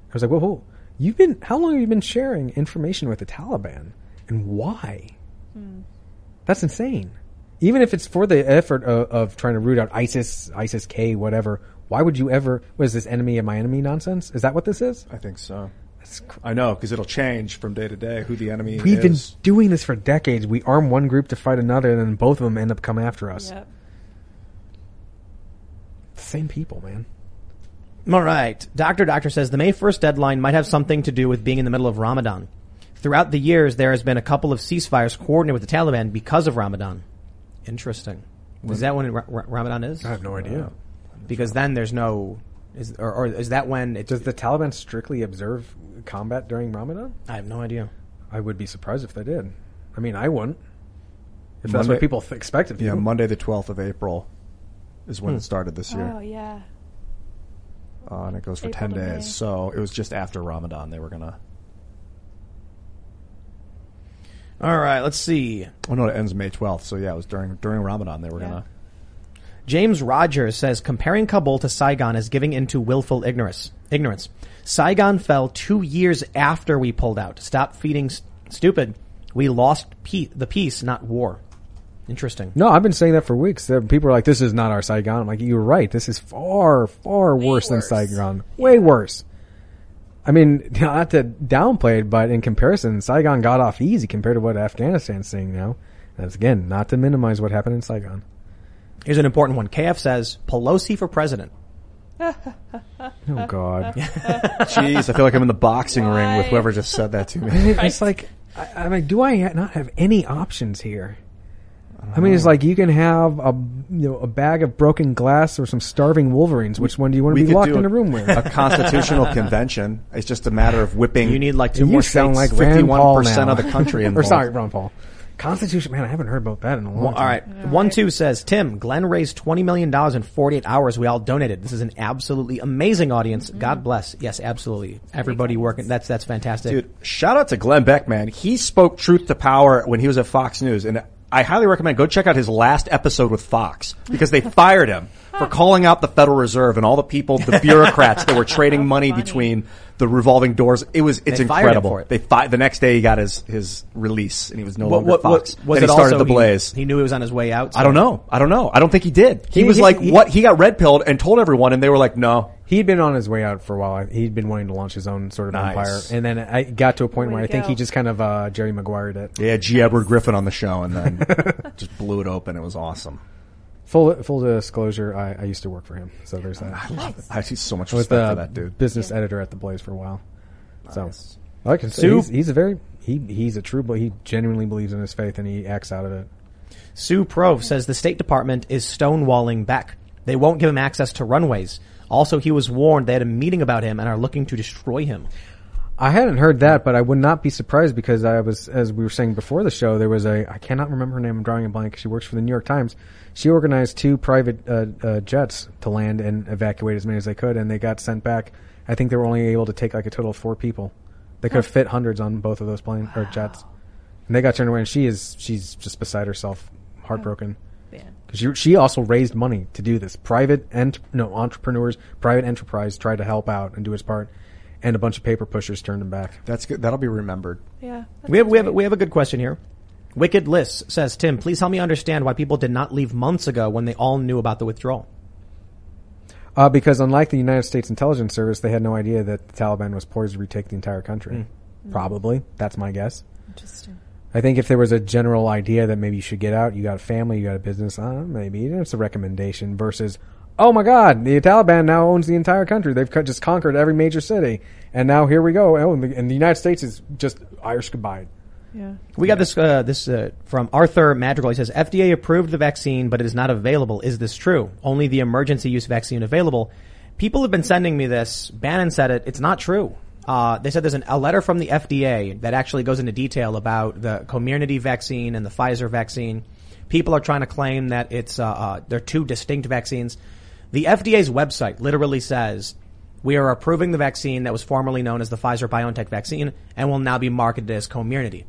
I was like, whoa, whoa, you've been how long have you been sharing information with the Taliban, and why? Hmm. That's insane. Even if it's for the effort of, of trying to root out ISIS, ISIS K, whatever, why would you ever? What is this enemy of my enemy nonsense? Is that what this is? I think so. I know because it'll change from day to day who the enemy We've been doing this for decades. We arm one group to fight another, and then both of them end up coming after us. Yep. Same people, man. All right. Doctor Doctor says the May 1st deadline might have something to do with being in the middle of Ramadan. Throughout the years, there has been a couple of ceasefires coordinated with the Taliban because of Ramadan. Interesting. Is that when Ra- Ra- Ramadan is? I have no idea. Because then there's no, is or, or is that when it? Does the Taliban strictly observe combat during Ramadan? I have no idea. I would be surprised if they did. I mean, I wouldn't. If that's Monday- what people th- expect of you. Yeah, Monday the twelfth of April is when Hmm. it started this year, Oh yeah. uh, and it goes for April ten to May. days. So it was just after Ramadan they were gonna. All right. Let's see. Oh no, it ends May twelfth. So yeah, it was during during Ramadan they were gonna. James Rogers says comparing Kabul to Saigon is giving into willful ignorance. Ignorance. Saigon fell two years after we pulled out. Stop feeding s- stupid. We lost pe- the peace, not war. Interesting. No, I've been saying that for weeks. People are like, "This is not our Saigon." I'm like, "You're right. This is far, far worse, than Saigon. Way worse." I mean, not to downplay it, but in comparison, Saigon got off easy compared to what Afghanistan's seeing now. That's again not to minimize what happened in Saigon. Here's an important one. KF says Pelosi for president. Oh God! Jeez, I feel like I'm in the boxing ring with whoever just said that to me. mean, it's like, I, I'm like, do I not have any options here? I mean, it's like you can have a you know a bag of broken glass or some starving wolverines. Which one do you want to We be locked do in a room with? a constitutional convention. It's just a matter of whipping. You need like two you more sound states. like Rand Paul percent now. of the country or sorry, Ron Paul. Constitution, man, I haven't heard about that in a long Well, time. all right. One two says Tim Glenn raised twenty million dollars in forty eight hours. We all donated. This is an absolutely amazing audience. Mm-hmm. God bless. Yes, absolutely. Everybody working. That's that's fantastic. Dude, shout out to Glenn Beck, man. He spoke truth to power when he was at Fox News, and I highly recommend go check out his last episode with Fox because they fired him for calling out the Federal Reserve and all the people, the bureaucrats that were trading money between the revolving doors. It was it's They fired him incredible. for it. They fi- the next day he got his his release and he was no longer what- what- Fox. was then it he started also the Blaze. He, he knew he was on his way out. I don't know. I don't know. I don't think he did. He, He- was he- like, he- what? He got red pilled and told everyone, and they were like, no. He'd been on his way out for a while. He'd been wanting to launch his own sort of Nice. empire, and then I got to a point Way where I to think he just kind of uh, Jerry Maguire'd it. Yeah, G. Edward Griffin on the show, and then just blew it open. It was awesome. Full full disclosure, I, I used to work for him, so there's that. I love it. I see so much I was respect for that dude. business editor at the Blaze for a while. So I like him. Sue- He's, he's a very he he's a true, but he genuinely believes in his faith and he acts out of it. Sue Prove says the State Department is stonewalling Beck. They won't give him access to runways. Also, he was warned they had a meeting about him and are looking to destroy him. I hadn't heard that, but I would not be surprised because I was, as we were saying before the show, there was a, I cannot remember her name, I'm drawing a blank. She works for the New York Times. She organized two private uh, uh, jets to land and evacuate as many as they could, and they got sent back. I think they were only able to take like a total of four people. They could have fit hundreds on both of those planes or jets, and they got turned away. And she is, she's just beside herself, heartbroken. Man. Because she, she also raised money to do this. Private ent- no entrepreneurs, private enterprise tried to help out and do its part, and a bunch of paper pushers turned them back. That's good. That'll be remembered. Yeah. We have we have we have a good question here. Wicked Liss says, Tim, please help me understand why people did not leave months ago when they all knew about the withdrawal. Uh, because unlike the United States intelligence service, they had no idea that the Taliban was poised to retake the entire country. Probably, that's my guess. Interesting. I think if there was a general idea that maybe you should get out, you got a family, you got a business, uh, maybe it's a recommendation. Versus, oh my God, the Taliban now owns the entire country. They've just conquered every major city, and now here we go. Oh, and the, and the United States is just Irish goodbye. Yeah. We got this uh, this uh, from Arthur Madrigal. He says FDA approved the vaccine, but it is not available. Is this true? Only the emergency use vaccine available. People have been sending me this. Bannon said it. It's not true. Uh, they said there's an, a letter from the FDA that actually goes into detail about the Comirnaty vaccine and the Pfizer vaccine. People are trying to claim that it's uh, uh, they're two distinct vaccines. The FDA's website literally says we are approving the vaccine that was formerly known as the Pfizer BioNTech vaccine and will now be marketed as Comirnaty.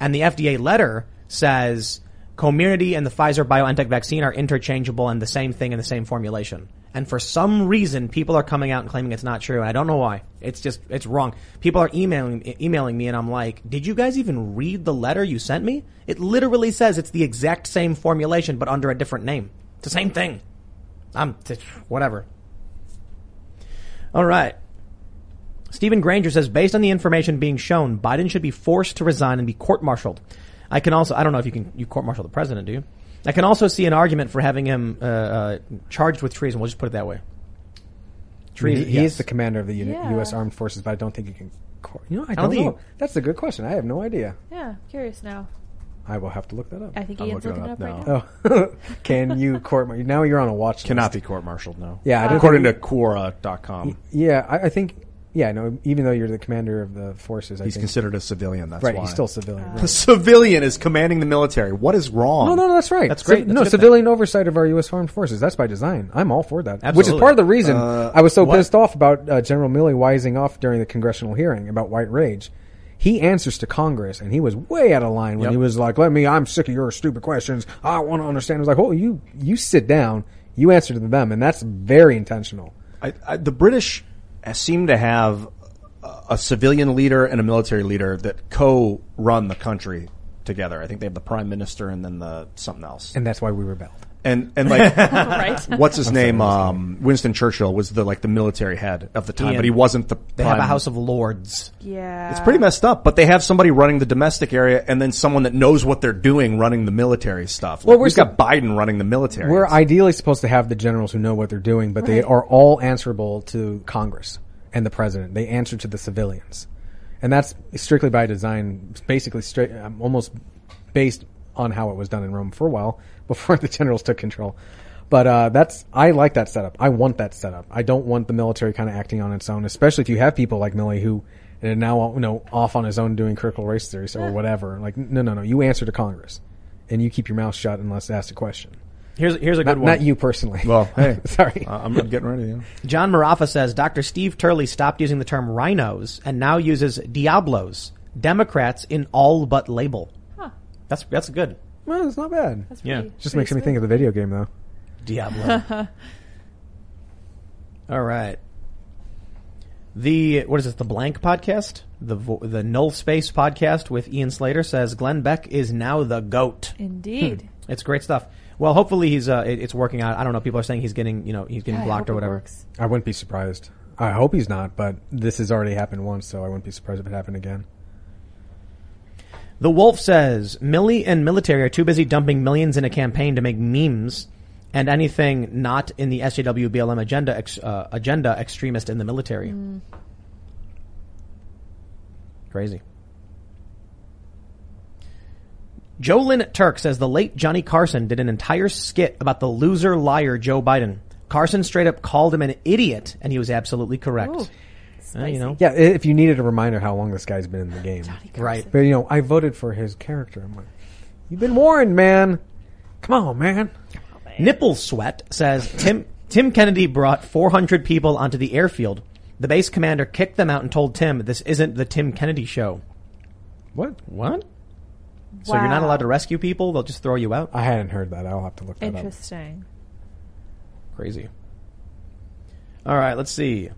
And the FDA letter says Comirnaty and the Pfizer BioNTech vaccine are interchangeable and the same thing in the same formulation. And for some reason, people are coming out and claiming it's not true. I don't know why. It's just, it's wrong. People are emailing, emailing me and I'm like, did you guys even read the letter you sent me? It literally says it's the exact same formulation, but under a different name. It's the same thing. I'm, whatever. All right. Stephen Granger says, based on the information being shown, Biden should be forced to resign and be court-martialed. I can also, I don't know if you can, you court-martial the president, do you? I can also see an argument for having him, uh, uh, charged with treason. We'll just put it that way. Treason. he, he yes. is the commander of the uni- Yeah. U.S. Armed Forces, but I don't think you can. cor- You know, I don't don't, know. you- That's a good question. I have no idea. Yeah. Curious now. I will have to look that up. I think I'm Ian's looking looking it it up up, now. right now. Oh, can you court? mar- Now you're on a watch. Cannot list. be court-martialed, no. Yeah, I don't According to think- Quora.com, Yeah, I, I think. Yeah, no. Even though you're the commander of the forces, I he's think considered a civilian. That's right. why. He's still civilian. The right. civilian is commanding the military. What is wrong? No, no, no. That's right. That's great. Civ- That's no, a good civilian oversight of our U.S. Armed Forces. That's by design. I'm all for that. Which is part of the reason Uh, I was so what? pissed off about uh, General Milley wising off during the congressional hearing about white rage. He answers to Congress, and he was way out of line when Yep. he was like, "Let me. I'm sick of your stupid questions. I want to understand." I was like, "Oh, you you sit down. You answer to them," and that's very intentional. I, I, the British Uh, seem to have a- a civilian leader and a military leader that co-run the country together. I think they have the prime minister and then the something else. And that's why we rebelled. And and like right. what's his name? Um, Winston Churchill was the like the military head of the time, Ian, but he wasn't the. They prime have a House of Lords. Yeah. It's pretty messed up, but they have somebody running the domestic area and then someone that knows what they're doing running the military stuff. Well, Like, we're we've sup- got Biden running the military. We're ideally supposed to have the generals who know what they're doing, but they are all answerable to Congress and the president. They answer to the civilians, and that's strictly by design. Basically straight, um, almost based on how it was done in Rome for a while before the generals took control. But uh, that's I like that setup. I want that setup. I don't want the military kind of acting on its own, especially if you have people like Milley who are now you know off on his own doing critical race theory or whatever. Like no, no, no. You answer to Congress, and you keep your mouth shut unless asked a question. Here's here's a Not, good one. not you personally. well, hey, sorry. uh, I'm getting ready. Yeah. John Marafa says Dr. Steve Turley stopped using the term RINOs and now uses diablos, Democrats in all but label. Huh. That's that's good. Well, it's not bad. That's Yeah. pretty- Just pretty makes me think of the video game though. Diablo. All right. The what is this? The Blank podcast, the vo- the Null Space podcast with Ian Slater says Glenn Beck is now the goat. Indeed. It's great stuff. Well, hopefully he's uh, it, it's working out. I don't know. People are saying he's getting you know he's getting Yeah, I blocked hope or it whatever. works. I wouldn't be surprised. I hope he's not, but this has already happened once, so I wouldn't be surprised if it happened again. The Wolf says Milley and military are too busy dumping millions in a campaign to make memes and anything not in the SJW BLM agenda ex, uh, agenda extremist in the military. Crazy. Jolyn Turk says the late Johnny Carson did an entire skit about the loser liar Joe Biden. Carson straight up called him an idiot, and he was absolutely correct. Ooh, Uh, you know, Yeah, if you needed a reminder how long this guy's been in the game, right? But you know, I voted for his character. I'm like, you've been warned, man. Come on, man. Nipple Sweat says Tim Tim Kennedy brought 400 people onto the airfield. The base commander kicked them out and told Tim, "This isn't the Tim Kennedy show." What? What? So you're not Wow. allowed to rescue people? They'll just throw you out? I hadn't heard that. I'll have to look that up. Interesting. Crazy. All right, let's see.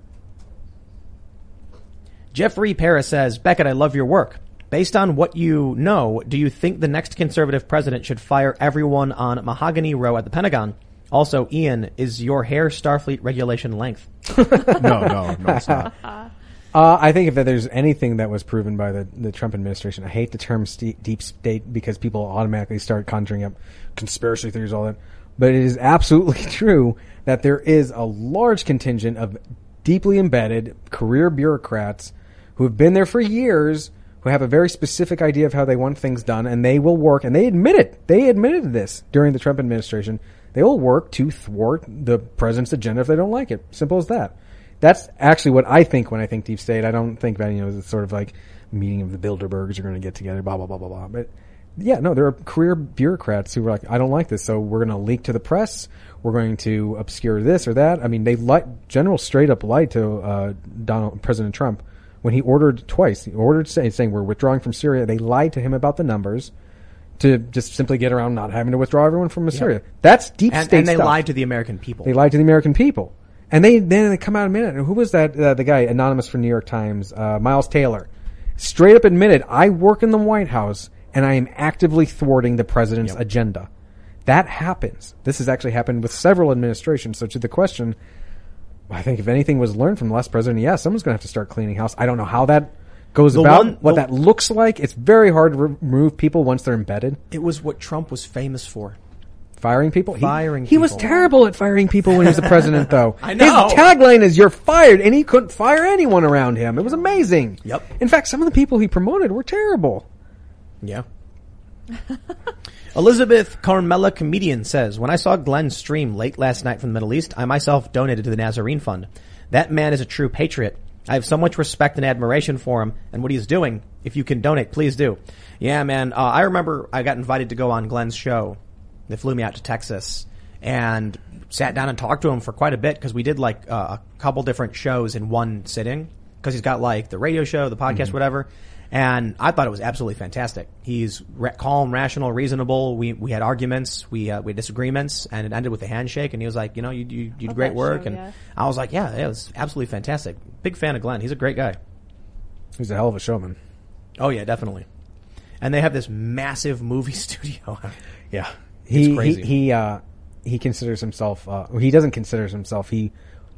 Jeffrey Paris says, Becket, I love your work. Based on what you know, do you think the next conservative president should fire everyone on Mahogany Row at the Pentagon? Also, Ian, is your hair Starfleet regulation length? no, no, no, it's not. Uh, I think if there's anything that was proven by the, the Trump administration, I hate the term st- deep state because people automatically start conjuring up conspiracy theories, all that. But it is absolutely true that there is a large contingent of deeply embedded career bureaucrats who have been there for years, who have a very specific idea of how they want things done, and they will work, and they admit it. They admitted this during the Trump administration. They will work to thwart the president's agenda if they don't like it. Simple as that. That's actually what I think when I think deep state. I don't think that, you know, it's sort of like meeting of the Bilderbergs are going to get together, blah, blah, blah, blah, blah. But yeah, no, there are career bureaucrats who are like, I don't like this, so we're going to leak to the press. We're going to obscure this or that. I mean, they lied, General straight up lied to, uh, Donald, President Trump when he ordered twice. He ordered say, saying we're withdrawing from Syria. They lied to him about the numbers to just simply get around not having to withdraw everyone from Syria. That's deep And, state and they stuff. lied to the American people. They lied to the American people. And they then they come out a minute. And who was that? Uh, the guy anonymous for New York Times, uh, Miles Taylor, straight up admitted, "I work in the White House and I am actively thwarting the president's agenda." That happens. This has actually happened with several administrations. So to the question, I think if anything was learned from the last president, yeah, someone's going to have to start cleaning house. I don't know how that goes The about, one- what the- that looks like. It's very hard to remove people once they're embedded. It was what Trump was famous for. Firing people? He- Firing He was terrible at firing people when he was the president, though. I know. His tagline is "You're fired," and he couldn't fire anyone around him. It was amazing. Yep. In fact, some of the people he promoted were terrible. Yeah. Elizabeth Carmela comedian says, when I saw Glenn stream late last night from the Middle East, I myself donated to the Nazarene Fund. That man is a true patriot. I have so much respect and admiration for him and what he's doing. If you can donate, please do. Yeah, man. Uh, I remember I got invited to go on Glenn's show. They flew me out to Texas and sat down and talked to him for quite a bit because we did like uh, a couple different shows in one sitting because he's got like the radio show, the podcast, whatever. And I thought it was absolutely fantastic. He's ra- calm, rational, reasonable. We we had arguments, we uh, we had disagreements, and it ended with a handshake. And he was like, you know, you you, you did Love great work. show, and yeah. I was like, yeah, it was absolutely fantastic. Big fan of Glenn. He's a great guy. He's a hell of a showman. Oh yeah, definitely. And they have this massive movie studio. Yeah. It's He he he uh he considers himself uh he doesn't consider himself he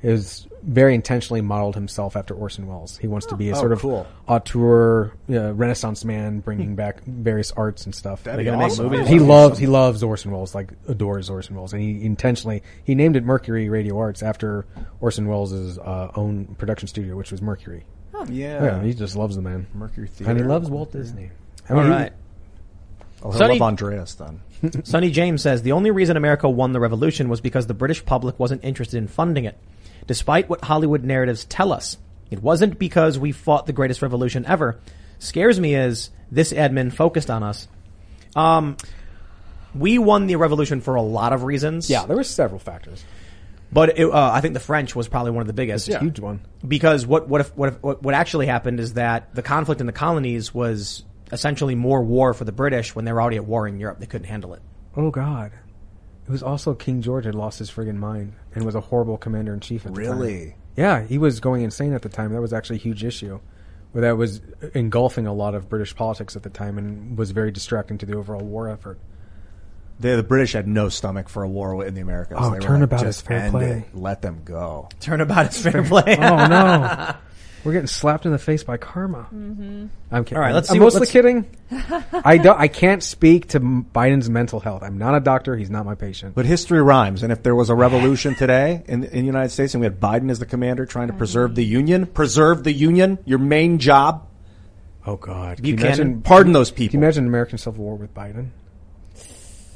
is very intentionally modeled himself after Orson Welles. He wants to be a Oh, sort of cool. auteur, uh, Renaissance man, bringing back various arts and stuff. That'd be gonna make movies? he loves he loves Orson Welles, like adores Orson Welles, and he intentionally he named it Mercury Radio Arts after Orson Welles' uh, own production studio, which was Mercury. Oh. Yeah. Yeah, he just loves the man, Mercury Theater. and he loves Walt Disney. I All mean, right. Oh, he'll Sonny- love Andreas then. Sonny James says the only reason America won the revolution was because the British public wasn't interested in funding it. Despite what Hollywood narratives tell us, it wasn't because we fought the greatest revolution ever. Scares me is this admin focused on us. Um, we won the revolution for a lot of reasons. yeah, there were several factors. But it, uh, I think the French was probably one of the biggest. A huge one. Because what what if, what if, what what actually happened is that the conflict in the colonies was essentially more war for the British when they were already at war in Europe. They couldn't handle it. Oh God. It was also King George had lost his friggin' mind and was a horrible commander in chief at the time. Really? Yeah, he was going insane at the time. That was actually a huge issue. Where that was engulfing a lot of British politics at the time and was very distracting to the overall war effort. They, the British had no stomach for a war in the Americas. Oh, they were turnabout like, is just fair end play. it. Let them go. Turnabout is fair play. oh no. We're getting slapped in the face by karma. Mm-hmm. I'm kidding. All right, let's I'm see what- mostly let's- kidding. I don't. I can't speak to M- Biden's mental health. I'm not a doctor. He's not my patient. But history rhymes, and if there was a revolution today in, in the United States, and we had Biden as the commander trying to preserve the union, preserve the union, your main job. Oh God! Can You you can imagine- pardon those people. Can you imagine an American Civil War with Biden?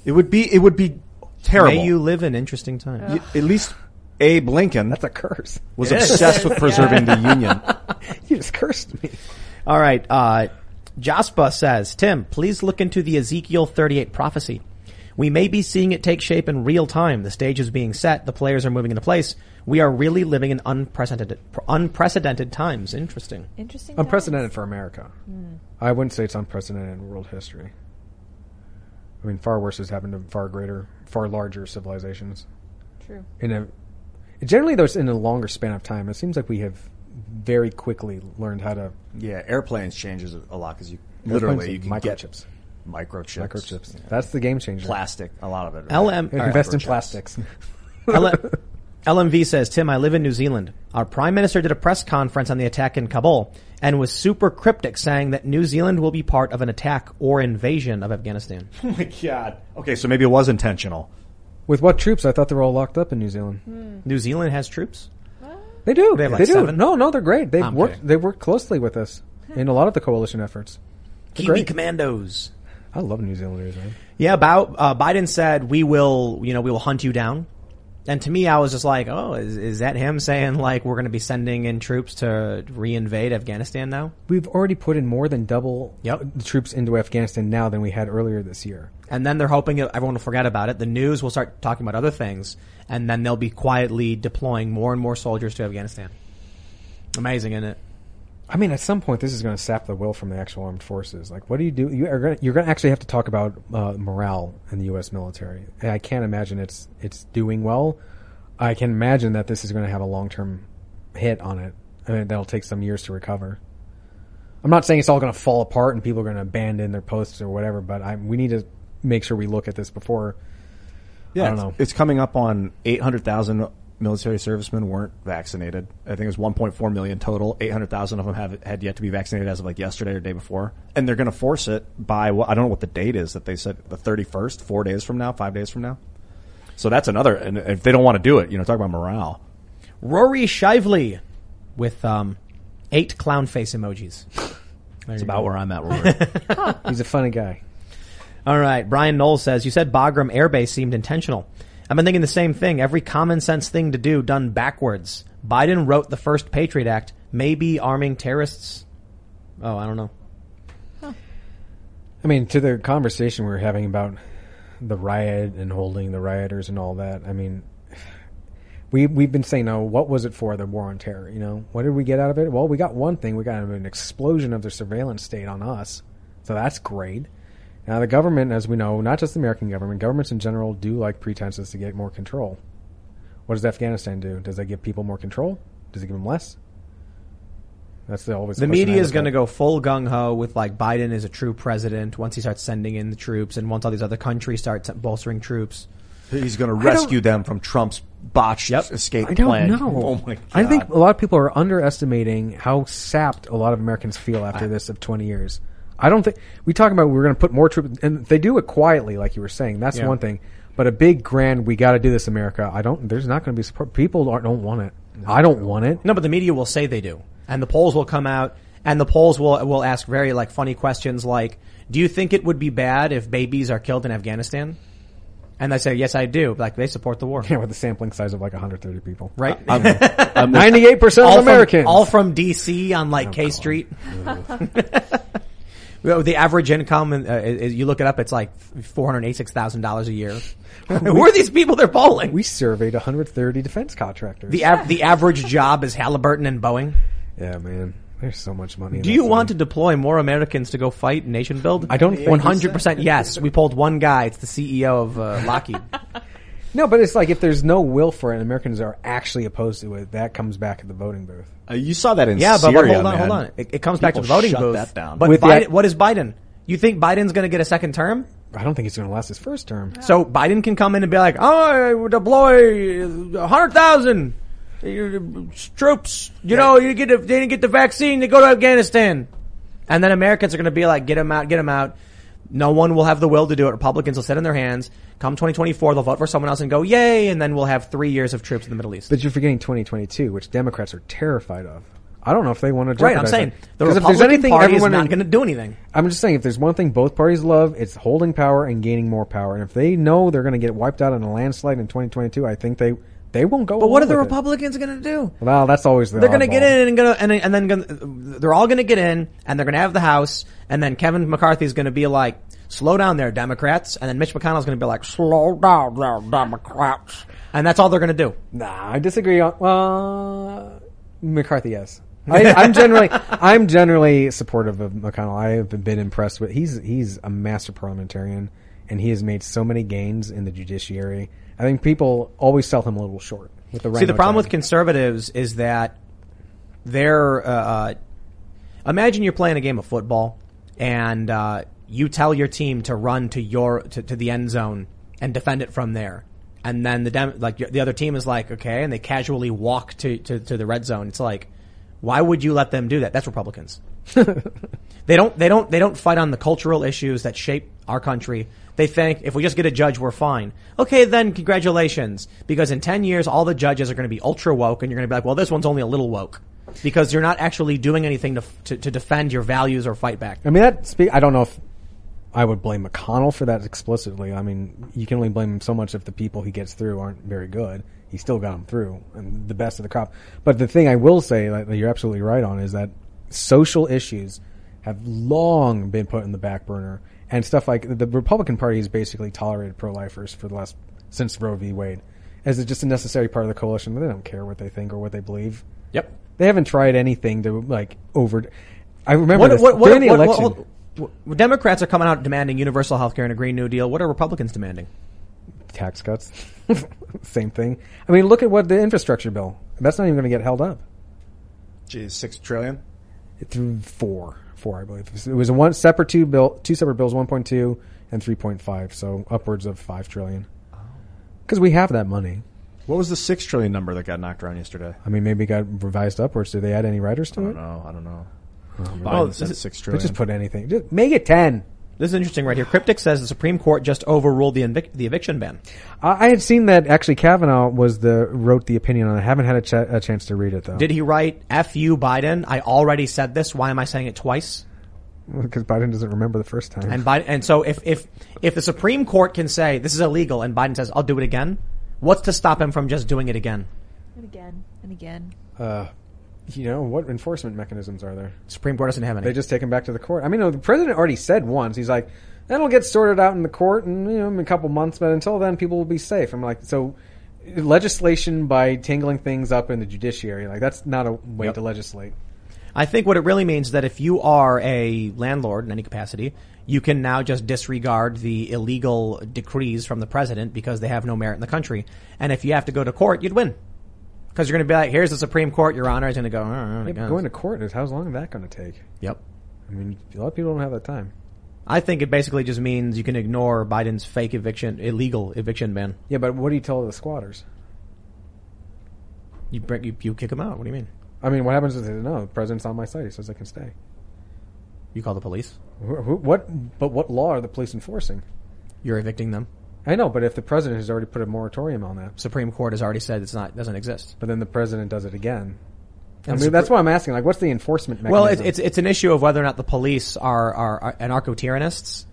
It would be it would be terrible. May you live in interesting times. Y- At least Abe Lincoln. That's a curse. Was It is. obsessed with preserving the union. You just cursed me. All right. Uh, Jaspa says, Tim, please look into the Ezekiel 38 prophecy. We may be seeing it take shape in real time. The stage is being set. The players are moving into place. We are really living in unprecedented, unprecedented times. Interesting. Interesting. Unprecedented for America. Hmm. I wouldn't say it's unprecedented in world history. I mean, far worse has happened to far greater, far larger civilizations. True. In a generally, though, it's in a longer span of time. It seems like we have very quickly learned how to Yeah, airplanes changes a lot because you literally you can microchips. get microchips. Microchips. That's the game changer. Plastic, a lot of it. LM, all right. Invest in Microchips. plastics. L- LMV says, Tim, I live in New Zealand. Our prime minister did a press conference on the attack in Kabul and was super cryptic saying that New Zealand will be part of an attack or invasion of Afghanistan. Oh my god. Okay, so maybe it was intentional. With what troops? I thought they were all locked up in New Zealand. New Zealand has troops? They do. They have like they do. seven? No, no, they're great. They've I'm worked. kidding. They've worked closely with us in a lot of the coalition efforts. They're Kiwi great. commandos. I love New Zealanders, man. Yeah, about, uh, Biden said, we will, you know, we will hunt you down. And to me, I was just like, oh, is, is that him saying like we're going to be sending in troops to reinvade Afghanistan now? We've already put in more than double Yep. the troops into Afghanistan now than we had earlier this year. And then they're hoping that everyone will forget about it. The news will start talking about other things, and then they'll be quietly deploying more and more soldiers to Afghanistan. Amazing, isn't it? I mean, at some point, this is going to sap the will from the actual armed forces. Like, what do you do? You are going to, you're going to actually have to talk about uh, morale in the U.S. military. And I can't imagine it's it's doing well. I can imagine that this is going to have a long term hit on it. I mean, that'll take some years to recover. I'm not saying it's all going to fall apart and people are going to abandon their posts or whatever, but I, we need to make sure we look at this before. Yeah, I don't it's- know. It's coming up on 800,000 military servicemen weren't vaccinated. I think it was 1.4 million total. 800,000 of them have had yet to be vaccinated as of like yesterday or day before. And they're going to force it by what I don't know what the date is that they said the 31st, 4 days from now, 5 days from now. So that's another and if they don't want to do it, you know, talk about morale. Rory Shively with um, eight clown face emojis. That's about where I'm at, Rory. He's a funny guy. All right. Brian Knowles says, you said Bagram Air Base seemed intentional. I've been thinking the same thing. Every common sense thing to do done backwards. Biden wrote the first Patriot Act, maybe arming terrorists. Oh, I don't know. I mean, to the conversation we were having about the riot and holding the rioters and all that. I mean, we we've been saying, "No, what was it for? The war on terror? You know, what did we get out of it? Well, we got one thing. We got an explosion of the surveillance state on us, so that's great. Now, the government, as we know, not just the American government, governments in general do like pretenses to get more control. What does Afghanistan do? Does that give people more control? Does it give them less? That's the always The media is going to go full gung ho with like Biden is a true president once he starts sending in the troops and once all these other countries start bolstering troops. He's going to rescue them from Trump's botched escape I don't plan. know. Oh my god. I think a lot of people are underestimating how sapped a lot of Americans feel after this of 20 years. I don't think we talk about we're going to put more troops, and they do it quietly, like you were saying. That's Yeah. one thing. But a big grand, we got to do this, America. I don't. There's not going to be support. People aren't, don't want it. I don't want it. No, but the media will say they do, and the polls will come out, and the polls will will ask very like funny questions like, "Do you think it would be bad if babies are killed in Afghanistan?" And they say, "Yes, I do." Like they support the war, Yeah, with a sampling size of like 130 people. right? I'm 98 percent all of Americans. from, all from DC on like oh, K Street. Well, the average income, uh, is, you look it up, it's like four hundred eighty-six thousand dollars a year. Who are these people they're polling? we surveyed 130 defense contractors. The av- the average job is Halliburton and Boeing. yeah, man. There's so much money. Do that you city. want to deploy more Americans to go fight nation build? I don't think One hundred percent yes. We pulled one guy. It's the CEO of uh, Lockheed. No, but it's like if there's no will for it, and Americans are actually opposed to it, that comes back at the voting booth. Uh, you saw that in yeah, but, Syria, but hold on, man. hold on. It, it comes back to People the voting shut booth. that down. But With the- Biden, what is Biden? You think Biden's going to get a second term? I don't think he's going to last his first term. So Biden can come in and be like, "Oh, I would deploy a hundred thousand troops. You know, you get the, they didn't get the vaccine. They go to Afghanistan, and then Americans are going to be like, "Get them out, get them out." No one will have the will to do it. Republicans will sit in their hands. Come 2024, they'll vote for someone else and go, "Yay!" And then we'll have three years of troops in the Middle East. But you're forgetting 2022, which Democrats are terrified of. I don't know if they want to. Right, I'm saying the if Republican there's anything Party is not going to do anything. I'm just saying, if there's one thing both parties love, it's holding power and gaining more power. And if they know they're going to get wiped out in a landslide in 2022, I think they they won't go. But what are the. Republicans going to do? Well, that's always the. they're going to get in and gonna and, and then gonna, they're all going to get in and they're going to have the House and then Kevin McCarthy is going to be like, "Slow down there, Democrats," and then Mitch McConnell's going to be like, "Slow down there, Democrats," and that's all they're going to do. Nah, I disagree on. Uh, McCarthy, yes. I, I'm generally, I'm generally supportive of McConnell. I have been impressed with. He's he's a master parliamentarian, and he has made so many gains in the judiciary. I think people always sell him a little short with the. See, the problem tag. with conservatives is that they're. Uh, uh, imagine you're playing a game of football, and uh, you tell your team to run to your to, to the end zone and defend it from there, and then the dem- like the other team is like, okay, and they casually walk to, to, to the red zone. It's like, why would you let them do that? That's Republicans. they don't they don't they don't fight on the cultural issues that shape our country. They think if we just get a judge, we're fine. Okay, then congratulations, because in ten years, all the judges are going to be ultra woke, and you're going to be like, well, this one's only a little woke, because you're not actually doing anything to to, to defend your values or fight back. I mean, that speak. I don't know if I would blame McConnell for that explicitly. I mean, you can only blame him so much if the people he gets through aren't very good. He still got them through, and the best of the crop. But the thing I will say that you're absolutely right on is that social issues have long been put in the back burner, and stuff like the Republican Party has basically tolerated pro-lifers for the last since Roe v. Wade as it's just a necessary part of the coalition. They don't care what they think or what they believe. Yep. They haven't tried anything to like over. I remember What, this, what, what, during the what- election. what- what- Democrats are coming out demanding universal health care and a Green New Deal. What are Republicans demanding? tax cuts. Same thing. I mean, look at what the infrastructure bill. That's not even going to get held up. Geez, six trillion. It's four, four, I believe. It was a one separate two bill, two separate bills, one point two and three point five, so upwards of five trillion. Oh. Because we have that money. What was the six trillion number that got knocked around yesterday? I mean, maybe it got revised upwards. Did they add any riders to I it? don't know. I don't know. Oh, Biden Well, said this is- six They trillion. just put anything. Just make it ten. This is interesting right here. Cryptic says the Supreme Court just overruled the, evic- the eviction ban. I I had seen that actually Kavanaugh was the wrote the opinion on it. I haven't had a, ch- a chance to read it though. Did he write "F you, Biden"? I already said this. Why am I saying it twice? Because Biden doesn't remember the first time. And Biden, and so if if if the Supreme Court can say this is illegal, and Biden says I'll do it again, what's to stop him from just doing it again? And again and again. uh, you know, what enforcement mechanisms are there? Supreme Court doesn't have any. They just take him back to the court. I mean, the president already said once. He's like, "That'll get sorted out in the court, and you know, in a couple months. But until then, people will be safe." I'm like, so legislation by tangling things up in the judiciary, like that's not a way Yep. to legislate. I think what it really means is that if you are a landlord in any capacity, you can now just disregard the illegal decrees from the president because they have no merit in the country. And if you have to go to court, you'd win. Because you're going to be like, here's the Supreme Court, Your Honor is going to go, "Uh, uh, Yeah, going to court is how long is that going to take? Yep. I mean, a lot of people don't have that time. I think it basically just means you can ignore Biden's fake eviction, illegal eviction ban. Yeah, but what do you tell the squatters? You bring, you, you kick them out. What do you mean? I mean, what happens if they say, no, the president's on my side. He says I can stay. You call the police. Wh- wh- What? But what law are the police enforcing? You're evicting them. I know, but if the president has already put a moratorium on that, Supreme Court has already said it's not doesn't exist. but then the president does it again. I And mean, Supre- that's why I'm asking. Like, what's the enforcement mechanism? Well, it's, it's it's an issue of whether or not the police are are, are anarcho tyrannists,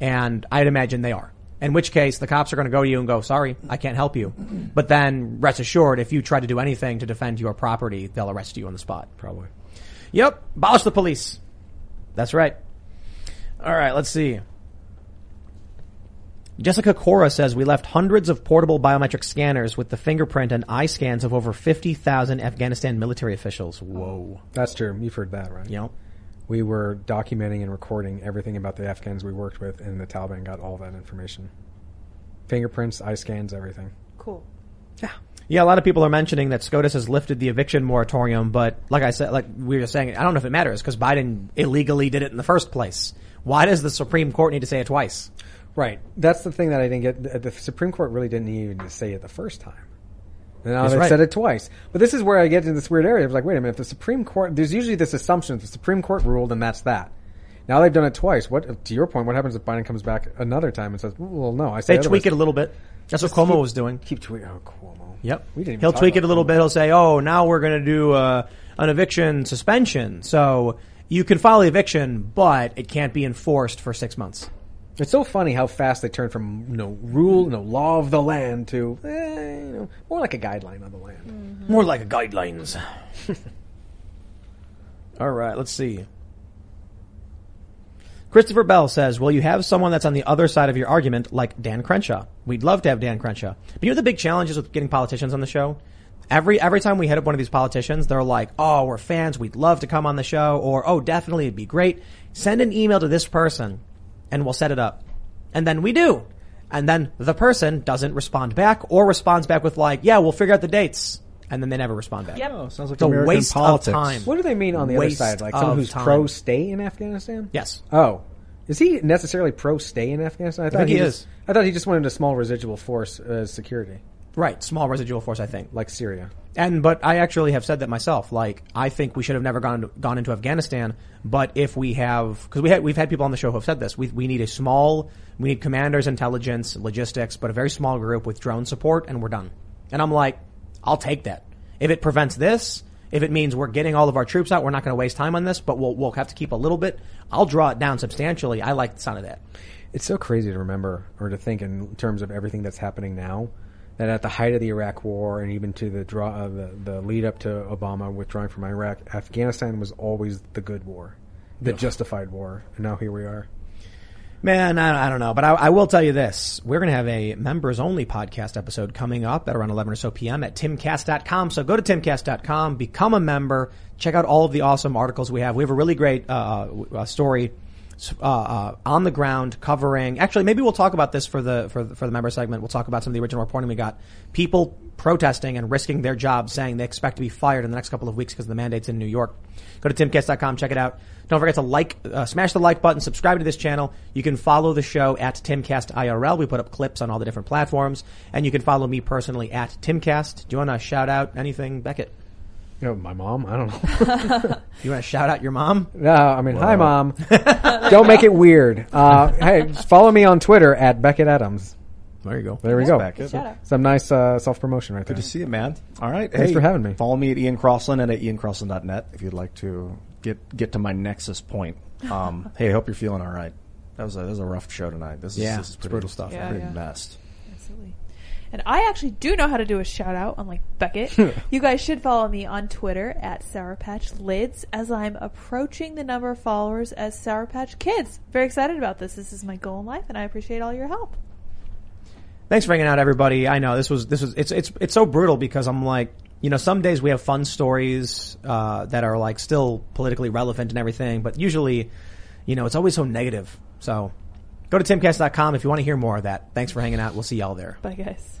and I'd imagine they are. In which case, the cops are going to go to you and go, "Sorry, I can't help you." But then, rest assured, if you try to do anything to defend your property, they'll arrest you on the spot. probably. Yep, abolish the police. That's right. All right, let's see. Jessica Cora says we left hundreds of portable biometric scanners with the fingerprint and eye scans of over 50,000 Afghanistan military officials. Whoa. That's true. You've heard that, right? Yep. We were documenting and recording everything about the Afghans we worked with, and the Taliban got all that information. Fingerprints, eye scans, everything. Cool. Yeah, Yeah, a lot of people are mentioning that SCOTUS has lifted the eviction moratorium, but like I said, like we were saying, I don't know if it matters because Biden illegally did it in the first place. Why does the Supreme Court need to say it twice? Right. That's the thing that I didn't get. The, Supreme Court really didn't even say it the first time. And now That's they right. said it twice. But this is where I get into this weird area. I was like, wait a minute, if the Supreme Court, there's usually this assumption if the Supreme Court ruled and that's that. Now they've done it twice. What, to your point, what happens if Biden comes back another time and says, well, no, I say They tweak it a little bit. That's what Cuomo keep- was doing. Keep tweaking. Oh, Cuomo. Yep. We didn't He'll tweak it a little Cuomo. bit. He'll say, "Oh, now we're going to do uh, an eviction suspension." So you can file the eviction, but it can't be enforced for six months. It's so funny how fast they turn from you know rule, you know, law of the land to eh, you know more like a guideline on the land. More like a guidelines. All right, let's see. Christopher Bell says, "Will you have someone that's on the other side of your argument, like Dan Crenshaw? We'd love to have Dan Crenshaw. But you know the big challenges with getting politicians on the show. Every every time we hit up one of these politicians, they're like, "Oh, we're fans. We'd love to come on the show," or "Oh, definitely, it'd be great. Send an email to this person, and we'll set it up." And then we do, and then the person doesn't respond back, or responds back with like, "Yeah, we'll figure out the dates." And then they never respond back. Yep. Oh, sounds like It's a American waste politics. of time. What do they mean on the Waste other side? Like someone who's time. pro stay in Afghanistan? Yes. Oh, is he necessarily pro stay in Afghanistan? I thought think he just- is. I thought he just wanted a small residual force as security, Right, small residual force, I think. like Syria. And but I actually have said that myself. Like I think we should have never gone gone into Afghanistan. But if we have, because we had we've had people on the show who have said this, we we need a small, we need commanders, intelligence, logistics, but a very small group with drone support, and we're done. And I'm like, I'll take that if it prevents this. If it means we're getting all of our troops out, we're not going to waste time on this, but we'll we'll have to keep a little bit. I'll draw it down substantially. I like the sound of that. It's so crazy to remember or to think in terms of everything that's happening now. That at the height of the Iraq War and even to the draw uh, the the lead up to Obama withdrawing from Iraq, Afghanistan was always the good war, the justified war, and now here we are. Man, I, I don't know, but I, I will tell you this. We're going to have a members only podcast episode coming up at around 11 or so PM at timcast.com. So go to timcast.com, become a member, check out all of the awesome articles we have. We have a really great, uh, uh, story, uh, uh, on the ground covering, actually, maybe we'll talk about this for the, for the, for the member segment. We'll talk about some of the original reporting we got. People protesting and risking their jobs saying they expect to be fired in the next couple of weeks because of the mandates in New York. Go to timcast.com, check it out. Don't forget to like, uh, smash the like button, subscribe to this channel. You can follow the show at Timcast IRL. We put up clips on all the different platforms. And you can follow me personally at Timcast. Do you want to shout out anything, Becket? You know, my mom. I don't know. You want to shout out your mom? No, I mean, hi, mom. Don't make it weird. Uh, hey, follow me on Twitter at Becket Adams. There you go. There we go. Becket. Shout. Some nice uh, self promotion right there. Good to see you, man. All right. Thanks hey, for having me. Follow me at Ian Crossland and at iancrossland.net if you'd like to get get to my nexus point. Um, hey, I hope you're feeling all right. That was a that was a rough show tonight. This is Yeah, this is it's pretty, brutal stuff. Yeah, Pretty yeah. messed. Absolutely. And I actually do know how to do a shout out, unlike Becket. you guys should follow me on Twitter at Sour Patch Lids as I'm approaching the number of followers as Sour Patch Kids. Very excited about this. This is my goal in life, and I appreciate all your help. Thanks for hanging out, everybody. I know this was this was it's it's it's so brutal because I'm like, you know, some days we have fun stories uh, that are like still politically relevant and everything, but usually, you know, it's always so negative. So, go to timcast.com if you want to hear more of that. Thanks for hanging out. We'll see y'all there. Bye, guys.